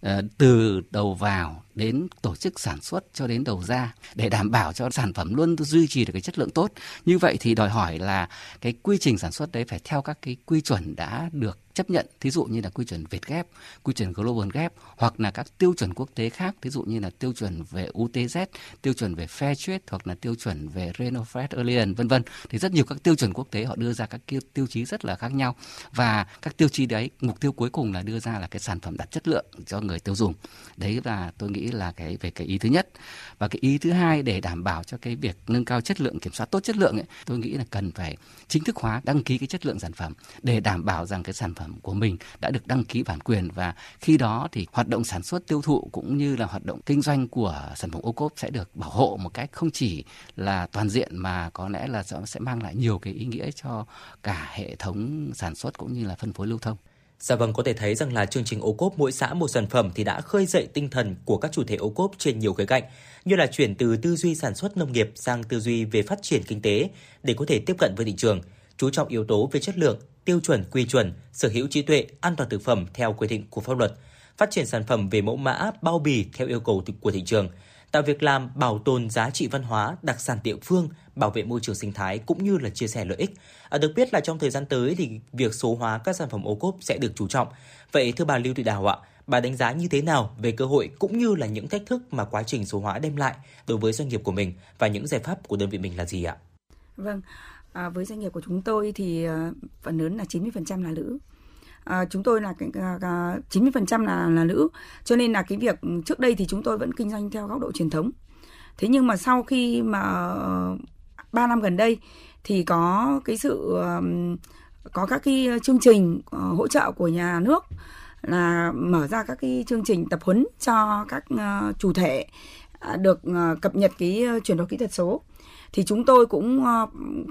Ờ, từ đầu vào đến tổ chức sản xuất cho đến đầu ra để đảm bảo cho sản phẩm luôn duy trì được cái chất lượng tốt. Như vậy thì đòi hỏi là cái quy trình sản xuất đấy phải theo các cái quy chuẩn đã được chấp nhận, thí dụ như là quy chuẩn Việt Gap, quy chuẩn Global Gap hoặc là các tiêu chuẩn quốc tế khác, thí dụ như là tiêu chuẩn về UTZ, tiêu chuẩn về Fair Trade hoặc là tiêu chuẩn về Renofred Alien vân vân. Thì rất nhiều các tiêu chuẩn quốc tế họ đưa ra các tiêu, tiêu chí rất là khác nhau và các tiêu chí đấy mục tiêu cuối cùng là đưa ra là cái sản phẩm đạt chất lượng cho người tiêu dùng. Đấy là tôi nghĩ là cái về cái ý thứ nhất. Và cái ý thứ hai để đảm bảo cho cái việc nâng cao chất lượng kiểm soát tốt chất lượng ấy, tôi nghĩ là cần phải chính thức hóa đăng ký cái chất lượng sản phẩm để đảm bảo rằng cái sản phẩm của mình đã được đăng ký bản quyền và khi đó thì hoạt động sản xuất tiêu thụ cũng như là hoạt động kinh doanh của sản phẩm ô cốp sẽ được bảo hộ một cách không chỉ là toàn diện mà có lẽ là sẽ mang lại nhiều cái ý nghĩa cho cả hệ thống sản xuất cũng như là phân phối lưu thông. Dạ vâng, có thể thấy rằng là chương trình ô cốp mỗi xã một sản phẩm thì đã khơi dậy tinh thần của các chủ thể ô cốp trên nhiều khía cạnh, như là chuyển từ tư duy sản xuất nông nghiệp sang tư duy về phát triển kinh tế để có thể tiếp cận với thị trường, chú trọng yếu tố về chất lượng, tiêu chuẩn, quy chuẩn, sở hữu trí tuệ, an toàn thực phẩm theo quy định của pháp luật, phát triển sản phẩm về mẫu mã, bao bì theo yêu cầu của thị trường, tạo việc làm bảo tồn giá trị văn hóa, đặc sản địa phương, bảo vệ môi trường sinh thái cũng như là chia sẻ lợi ích. À, được biết là trong thời gian tới thì việc số hóa các sản phẩm ô cốp sẽ được chú trọng. Vậy thưa bà Lưu Thị Đào ạ, bà đánh giá như thế nào về cơ hội cũng như là những thách thức mà quá trình số hóa đem lại đối với doanh nghiệp của mình và những giải pháp của đơn vị mình là gì ạ? Vâng, à, với doanh nghiệp của chúng tôi thì à, phần lớn là 90% là nữ. À, chúng tôi là chín mươi phần trăm là là nữ, cho nên là cái việc trước đây thì chúng tôi vẫn kinh doanh theo góc độ truyền thống. Thế nhưng mà sau khi mà ờ, ba năm gần đây thì có cái sự có các cái chương trình ờ, hỗ trợ của nhà nước là mở ra các cái chương trình tập huấn cho các chủ thể được cập nhật cái chuyển đổi kỹ thuật số. Thì chúng tôi cũng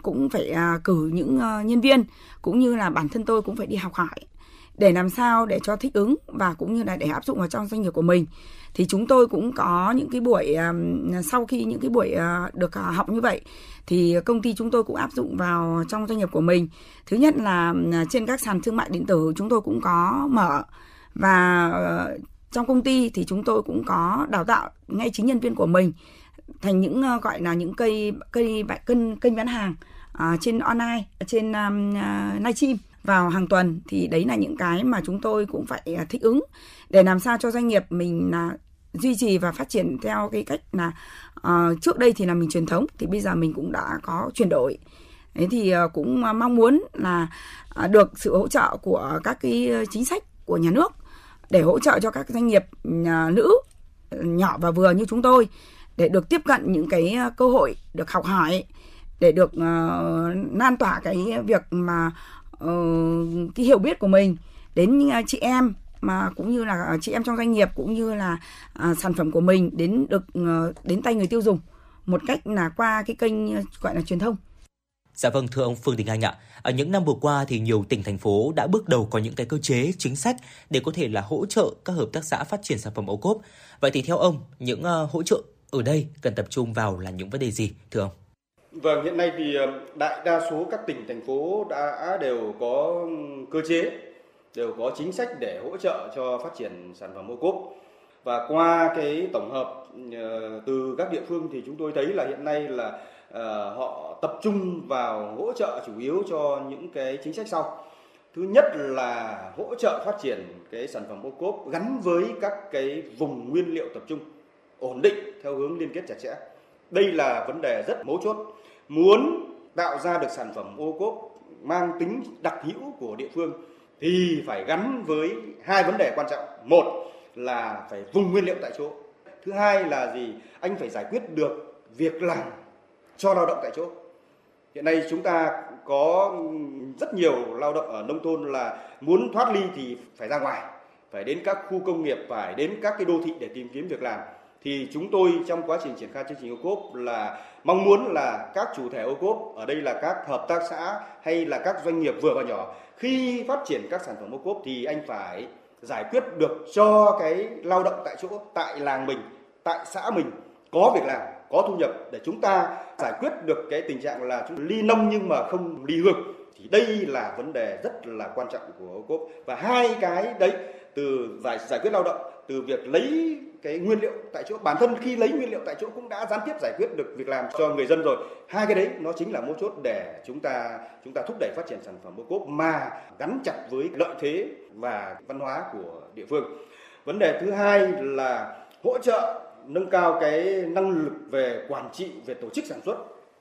cũng phải à, cử những nhân viên cũng như là bản thân tôi cũng phải đi học hỏi để làm sao để cho thích ứng và cũng như là để áp dụng vào trong doanh nghiệp của mình. Thì chúng tôi cũng có những cái buổi sau khi những cái buổi ờ, được ờ, học như vậy thì công ty chúng tôi cũng áp dụng vào trong doanh nghiệp của mình. Thứ nhất là ờ, trên các sàn thương mại điện tử chúng tôi cũng có mở và trong công ty thì chúng tôi cũng có đào tạo ngay chính nhân viên của mình thành những gọi là những cây cây bạn kênh kênh bán hàng trên online trên um, livestream vào hàng tuần thì đấy là những cái mà chúng tôi cũng phải à, thích ứng để làm sao cho doanh nghiệp mình là duy trì và phát triển theo cái cách là uh, trước đây thì là mình truyền thống thì bây giờ mình cũng đã có chuyển đổi. Thế thì uh, cũng mong muốn là uh, được sự hỗ trợ của các cái chính sách của nhà nước để hỗ trợ cho các doanh nghiệp ờ, nữ nhỏ và vừa như chúng tôi để được tiếp cận những cái ờ, cơ hội được học hỏi để được uh, lan tỏa cái việc mà Ờ, cái hiểu biết của mình đến những à, chị em mà cũng như là à, chị em trong doanh nghiệp cũng như là à, sản phẩm của mình đến được ờ, đến tay người tiêu dùng một cách là qua cái kênh ờ, gọi là truyền thông Dạ vâng thưa ông Phương Đình Anh ạ, ở những năm vừa qua thì nhiều tỉnh thành phố đã bước đầu có những cái cơ chế chính sách để có thể là hỗ trợ các hợp tác xã phát triển sản phẩm ô cốp. Vậy thì theo ông, những uh, hỗ trợ ở đây cần tập trung vào là những vấn đề gì thưa ông? Vâng, hiện nay thì ờ, đại đa số các tỉnh thành phố đã đều có cơ chế, đều có chính sách để hỗ trợ cho phát triển sản phẩm ô cốp. Và qua cái tổng hợp ờ, từ các địa phương thì chúng tôi thấy là hiện nay là ờ, họ tập trung vào hỗ trợ chủ yếu cho những cái chính sách sau. Thứ nhất là hỗ trợ phát triển cái sản phẩm ô cốp gắn với các cái vùng nguyên liệu tập trung ổn định theo hướng liên kết chặt chẽ. Đây là vấn đề rất mấu chốt. Muốn tạo ra được sản phẩm ô cốp mang tính đặc hữu của địa phương thì phải gắn với hai vấn đề quan trọng. Một là phải vùng nguyên liệu tại chỗ. Thứ hai là gì? Anh phải giải quyết được việc làm cho lao động tại chỗ. Hiện nay chúng ta có rất nhiều lao động ở nông thôn là muốn thoát ly thì phải ra ngoài, phải đến các khu công nghiệp, phải đến các cái đô thị để tìm kiếm việc làm. Thì chúng tôi trong quá trình triển khai chương trình ô cốp là mong muốn là các chủ thể ô cốp, ở đây là các hợp tác xã hay là các doanh nghiệp vừa và nhỏ, khi phát triển các sản phẩm ô cốp thì anh phải giải quyết được cho cái lao động tại chỗ, tại làng mình, tại xã mình có việc làm, có thu nhập để chúng ta giải quyết được cái tình trạng là chúng ly nông nhưng mà không ly hương. Thì đây là vấn đề rất là quan trọng của ô cốp. Và hai cái đấy, từ giải giải quyết lao động, từ việc lấy cái nguyên liệu tại chỗ. Bản thân khi lấy nguyên liệu tại chỗ cũng đã gián tiếp giải quyết được việc làm cho người dân rồi. Hai cái đấy nó chính là mấu chốt để chúng ta chúng ta thúc đẩy phát triển sản phẩm ô cốp mà gắn chặt với lợi thế và văn hóa của địa phương. Vấn đề thứ hai là hỗ trợ, nâng cao cái năng lực về quản trị, về tổ chức sản xuất,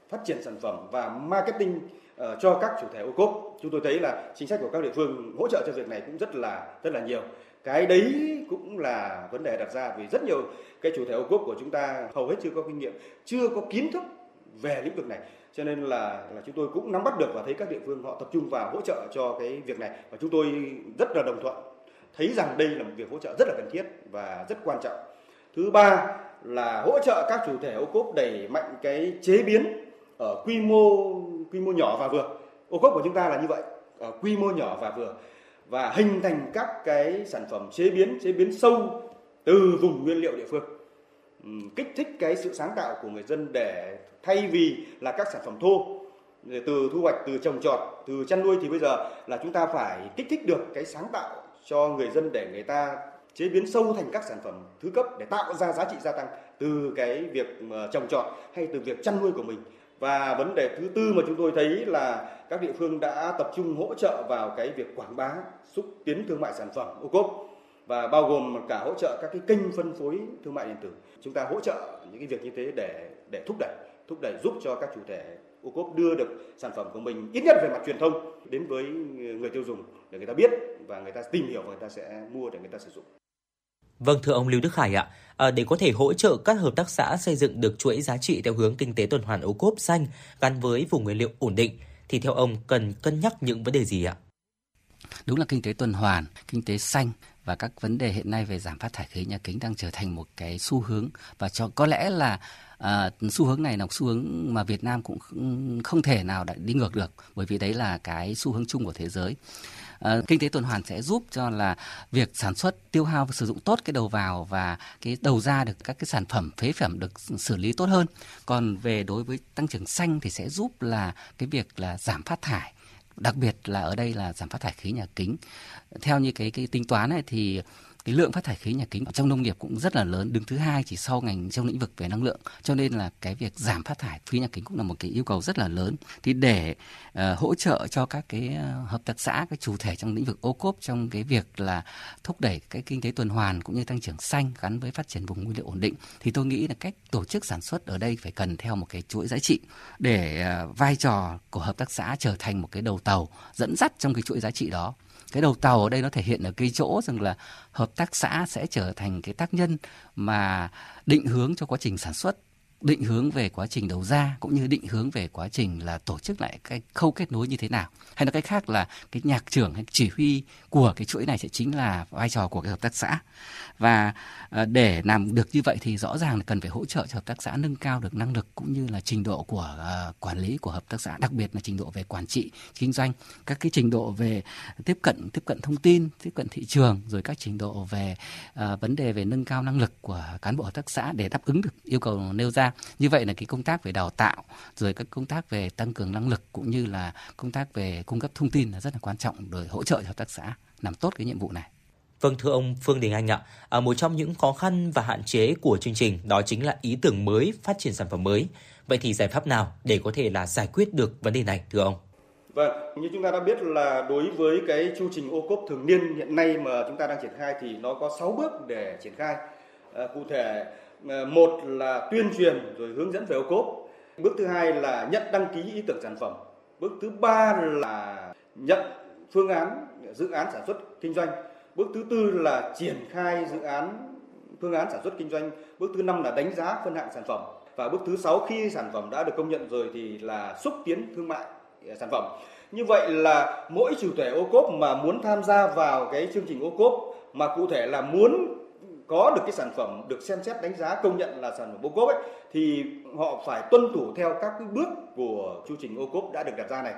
phát triển sản phẩm và marketing ờ, cho các chủ thể ô cốp. Chúng tôi thấy là chính sách của các địa phương hỗ trợ cho việc này cũng rất là rất là nhiều cái đấy cũng là vấn đề đặt ra vì rất nhiều cái chủ thể ô cốp của chúng ta hầu hết chưa có kinh nghiệm, chưa có kiến thức về lĩnh vực này. Cho nên là là chúng tôi cũng nắm bắt được và thấy các địa phương họ tập trung vào hỗ trợ cho cái việc này. Và chúng tôi rất là đồng thuận, thấy rằng đây là một việc hỗ trợ rất là cần thiết và rất quan trọng. Thứ ba là hỗ trợ các chủ thể ô cốp đẩy mạnh cái chế biến ở quy mô quy mô nhỏ và vừa. Ô cốp của chúng ta là như vậy, ở quy mô nhỏ và vừa và hình thành các cái sản phẩm chế biến chế biến sâu từ vùng nguyên liệu địa phương. Kích thích cái sự sáng tạo của người dân để thay vì là các sản phẩm thô từ thu hoạch, từ trồng trọt, từ chăn nuôi thì bây giờ là chúng ta phải kích thích được cái sáng tạo cho người dân để người ta chế biến sâu thành các sản phẩm thứ cấp để tạo ra giá trị gia tăng từ cái việc ờ, trồng trọt hay từ việc chăn nuôi của mình và vấn đề thứ tư mà chúng tôi thấy là các địa phương đã tập trung hỗ trợ vào cái việc quảng bá, xúc tiến thương mại sản phẩm ô cốp và bao gồm cả hỗ trợ các cái kênh phân phối thương mại điện tử. Chúng ta hỗ trợ những cái việc như thế để để thúc đẩy thúc đẩy giúp cho các chủ thể ô cốp đưa được sản phẩm của mình ít nhất về mặt truyền thông đến với người tiêu dùng để người ta biết và người ta tìm hiểu và người ta sẽ mua để người ta sử dụng. Vâng thưa ông Lưu Đức Khải ạ, à, để có thể hỗ trợ các hợp tác xã xây dựng được chuỗi giá trị theo hướng kinh tế tuần hoàn ô cốp xanh gắn với vùng nguyên liệu ổn định thì theo ông cần cân nhắc những vấn đề gì ạ? Đúng là kinh tế tuần hoàn, kinh tế xanh và các vấn đề hiện nay về giảm phát thải khí nhà kính đang trở thành một cái xu hướng và cho có lẽ là à, xu hướng này là xu hướng mà Việt Nam cũng không thể nào đi ngược được bởi vì đấy là cái xu hướng chung của thế giới. Ờ, kinh tế tuần hoàn sẽ giúp cho là việc sản xuất, tiêu hao và sử dụng tốt cái đầu vào và cái đầu ra được các cái sản phẩm, phế phẩm được xử lý tốt hơn. Còn về đối với tăng trưởng xanh thì sẽ giúp là cái việc là giảm phát thải, đặc biệt là ở đây là giảm phát thải khí nhà kính. Theo như cái cái tính toán này thì cái lượng phát thải khí nhà kính trong nông nghiệp cũng rất là lớn đứng thứ hai chỉ sau ngành trong lĩnh vực về năng lượng. Cho nên là cái việc giảm phát thải khí nhà kính cũng là một cái yêu cầu rất là lớn. Thì để uh, hỗ trợ cho các cái ờ, hợp tác xã các chủ thể trong lĩnh vực ô cốp trong cái việc là thúc đẩy cái kinh tế tuần hoàn cũng như tăng trưởng xanh gắn với phát triển vùng nguyên liệu ổn định thì tôi nghĩ là cách tổ chức sản xuất ở đây phải cần theo một cái chuỗi giá trị để uh, vai trò của hợp tác xã trở thành một cái đầu tàu dẫn dắt trong cái chuỗi giá trị đó cái đầu tàu ở đây nó thể hiện ở cái chỗ rằng là hợp tác xã sẽ trở thành cái tác nhân mà định hướng cho quá trình sản xuất định hướng về quá trình đầu ra cũng như định hướng về quá trình là tổ chức lại cái khâu kết nối như thế nào? Hay nói cách khác là cái nhạc trưởng hay chỉ huy của cái chuỗi này sẽ chính là vai trò của cái hợp tác xã? Và ờ, để làm được như vậy thì rõ ràng là cần phải hỗ trợ cho hợp tác xã nâng cao được năng lực cũng như là trình độ của uh, quản lý của hợp tác xã đặc biệt là trình độ về quản trị kinh doanh các cái trình độ về tiếp cận tiếp cận thông tin tiếp cận thị trường rồi các trình độ về uh, vấn đề về nâng cao năng lực của cán bộ hợp tác xã để đáp ứng được yêu cầu nêu ra như vậy là cái công tác về đào tạo rồi các công tác về tăng cường năng lực cũng như là công tác về cung cấp thông tin là rất là quan trọng để hỗ trợ cho hợp tác xã làm tốt cái nhiệm vụ này. Vâng thưa ông Phương Đình Anh ạ, à, một trong những khó khăn và hạn chế của chương trình đó chính là ý tưởng mới phát triển sản phẩm mới. Vậy thì giải pháp nào để có thể là giải quyết được vấn đề này thưa ông? Vâng, như chúng ta đã biết là đối với cái chu trình ô cốp thường niên hiện nay mà chúng ta đang triển khai thì nó có 6 bước để triển khai. À, cụ thể Ờ, một là tuyên truyền rồi hướng dẫn về ô cốp. Bước thứ hai là nhận đăng ký ý tưởng sản phẩm. Bước thứ ba là nhận phương án, dự án sản xuất kinh doanh. Bước thứ tư là triển khai dự án, phương án sản xuất kinh doanh. Bước thứ năm là đánh giá phân hạng sản phẩm. Và bước thứ sáu, khi sản phẩm đã được công nhận rồi thì là xúc tiến thương mại ờ, sản phẩm. Như vậy là mỗi chủ thể ô cốp mà muốn tham gia vào cái chương trình ô cốp mà cụ thể là muốn có được cái sản phẩm được xem xét đánh giá, công nhận là sản phẩm ô cốp ấy, thì họ phải tuân thủ theo các cái bước của chương trình ô cốp đã được đặt ra này.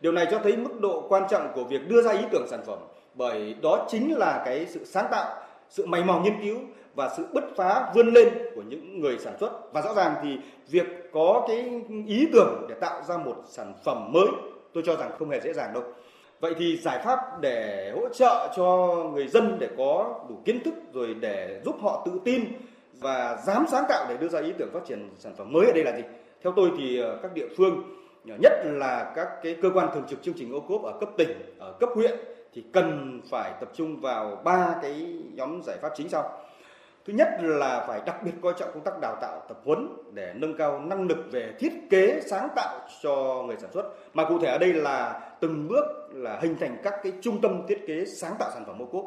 Điều này cho thấy mức độ quan trọng của việc đưa ra ý tưởng sản phẩm, bởi đó chính là cái sự sáng tạo, sự mày mò nghiên cứu và sự bứt phá vươn lên của những người sản xuất. Và rõ ràng thì việc có cái ý tưởng để tạo ra một sản phẩm mới, tôi cho rằng không hề dễ dàng đâu vậy thì giải pháp để hỗ trợ cho người dân để có đủ kiến thức rồi để giúp họ tự tin và dám sáng tạo để đưa ra ý tưởng phát triển sản phẩm mới ở đây là gì? Theo tôi thì ờ, các địa phương nhất là các cái cơ quan thường trực chương trình ô cốp ở cấp tỉnh, ở cấp huyện thì cần phải tập trung vào ba cái nhóm giải pháp chính sau. Thứ nhất là phải đặc biệt coi trọng công tác đào tạo, tập huấn để nâng cao năng lực về thiết kế, sáng tạo cho người sản xuất. Mà cụ thể ở đây là từng bước là hình thành các cái trung tâm thiết kế sáng tạo sản phẩm ô cốp.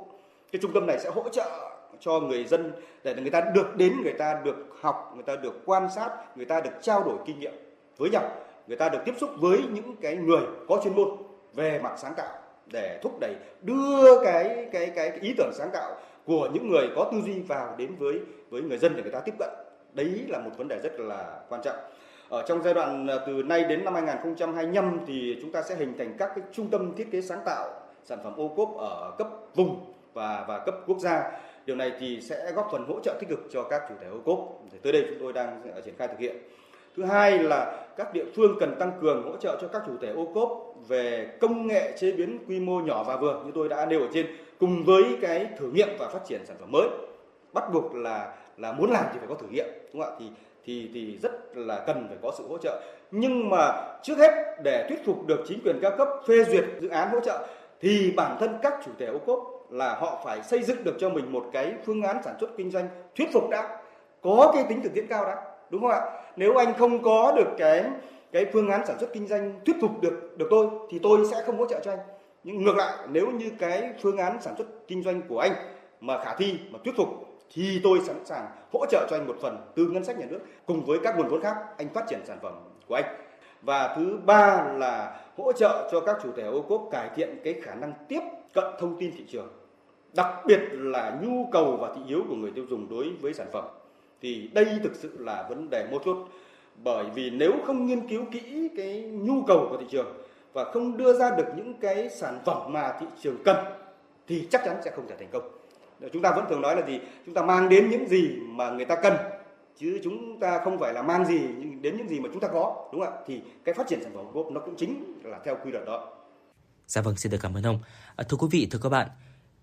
Cái trung tâm này sẽ hỗ trợ cho người dân để người ta được đến người ta được học người ta được quan sát người ta được trao đổi kinh nghiệm với nhau người ta được tiếp xúc với những cái người có chuyên môn về mặt sáng tạo để thúc đẩy đưa cái cái cái, cái ý tưởng sáng tạo của những người có tư duy vào đến với với người dân để người ta tiếp cận. Đấy là một vấn đề rất là quan trọng ở trong giai đoạn ờ, từ nay đến năm 2025 thì chúng ta sẽ hình thành các cái trung tâm thiết kế sáng tạo, sản phẩm ô cốp ở cấp vùng và và cấp quốc gia. Điều này thì sẽ góp phần hỗ trợ tích cực cho các chủ thể ô cốp. Thì tới đây chúng tôi đang ờ, triển khai thực hiện. Thứ hai là các địa phương cần tăng cường hỗ trợ cho các chủ thể ô cốp về công nghệ chế biến quy mô nhỏ và vừa như tôi đã nêu ở trên, cùng với cái thử nghiệm và phát triển sản phẩm mới. Bắt buộc là là muốn làm thì phải có thử nghiệm, đúng không ạ? Thì thì thì rất là cần phải có sự hỗ trợ. Nhưng mà trước hết, để thuyết phục được chính quyền các cấp phê duyệt dự án hỗ trợ, thì bản thân các chủ thể ô cốp là họ phải xây dựng được cho mình một cái phương án sản xuất kinh doanh thuyết phục đã, có cái tính thực tiễn cao đã, đúng không ạ? Nếu anh không có được cái cái phương án sản xuất kinh doanh thuyết phục được được tôi, thì tôi sẽ không hỗ trợ cho anh. Nhưng ngược lại, nếu như cái phương án sản xuất kinh doanh của anh mà khả thi, mà thuyết phục thì tôi sẵn sàng hỗ trợ cho anh một phần từ ngân sách nhà nước cùng với các nguồn vốn khác anh phát triển sản phẩm của anh. Và thứ ba là hỗ trợ cho các chủ thể ô cốp cải thiện cái khả năng tiếp cận thông tin thị trường, đặc biệt là nhu cầu và thị hiếu của người tiêu dùng đối với sản phẩm. Thì đây thực sự là vấn đề mấu chốt, bởi vì nếu không nghiên cứu kỹ cái nhu cầu của thị trường và không đưa ra được những cái sản phẩm mà thị trường cần, thì chắc chắn sẽ không thể thành công. Ờ, chúng ta vẫn thường nói là gì? Chúng ta mang đến những gì mà người ta cần chứ chúng ta không phải là mang gì nhưng đến những gì mà chúng ta có đúng không ạ? Thì cái phát triển sản phẩm ô cốp nó cũng chính là theo quy luật đó. Dạ vâng, xin được cảm ơn ông. À, thưa quý vị, thưa các bạn,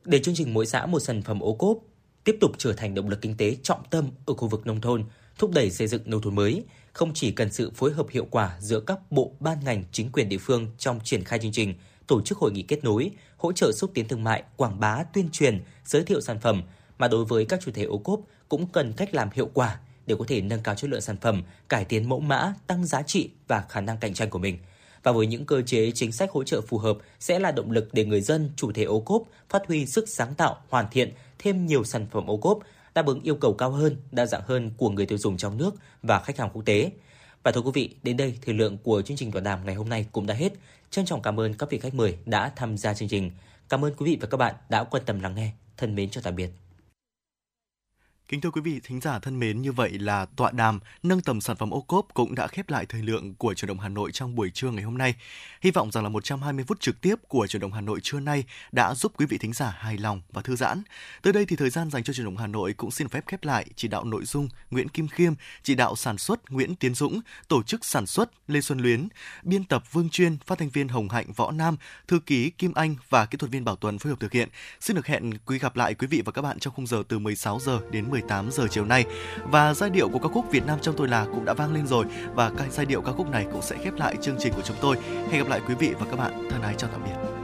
để chương trình mỗi xã một sản phẩm ô cốp tiếp tục trở thành động lực kinh tế trọng tâm ở khu vực nông thôn, thúc đẩy xây dựng nông thôn mới, không chỉ cần sự phối hợp hiệu quả giữa các bộ ban ngành chính quyền địa phương trong triển khai chương trình, tổ chức hội nghị kết nối, hỗ trợ xúc tiến thương mại, quảng bá, tuyên truyền, giới thiệu sản phẩm, mà đối với các chủ thể ô cốp cũng cần cách làm hiệu quả để có thể nâng cao chất lượng sản phẩm, cải tiến mẫu mã, tăng giá trị và khả năng cạnh tranh của mình. Và với những cơ chế chính sách hỗ trợ phù hợp sẽ là động lực để người dân, chủ thể ô cốp phát huy sức sáng tạo, hoàn thiện thêm nhiều sản phẩm ô cốp đáp ứng yêu cầu cao hơn, đa dạng hơn của người tiêu dùng trong nước và khách hàng quốc tế. Và thưa quý vị, đến đây thời lượng của chương trình tọa đàm ngày hôm nay cũng đã hết. Trân trọng cảm ơn các vị khách mời đã tham gia chương trình. Cảm ơn quý vị và các bạn đã quan tâm lắng nghe. Thân mến chào tạm biệt. Kính thưa quý vị thính giả thân mến, như vậy là tọa đàm nâng tầm sản phẩm ô cốp cũng đã khép lại thời lượng của truyền động Hà Nội trong buổi trưa ngày hôm nay. Hy vọng rằng là 120 phút trực tiếp của truyền động Hà Nội trưa nay đã giúp quý vị thính giả hài lòng và thư giãn. Tới đây thì thời gian dành cho truyền động Hà Nội cũng xin phép khép lại. Chỉ đạo nội dung Nguyễn Kim Khiêm, chỉ đạo sản xuất Nguyễn Tiến Dũng, tổ chức sản xuất Lê Xuân Luyến, biên tập Vương Chuyên, phát thanh viên Hồng Hạnh Võ Nam, thư ký Kim Anh và kỹ thuật viên Bảo Tuấn phối hợp thực hiện. Xin được hẹn quý gặp lại quý vị và các bạn trong khung giờ từ 16 giờ đến 18 giờ chiều nay. Và giai điệu của ca khúc Việt Nam trong tôi là cũng đã vang lên rồi và cái giai điệu ca khúc này cũng sẽ khép lại chương trình của chúng tôi. Hẹn gặp lại quý vị và các bạn. Thân ái chào tạm biệt.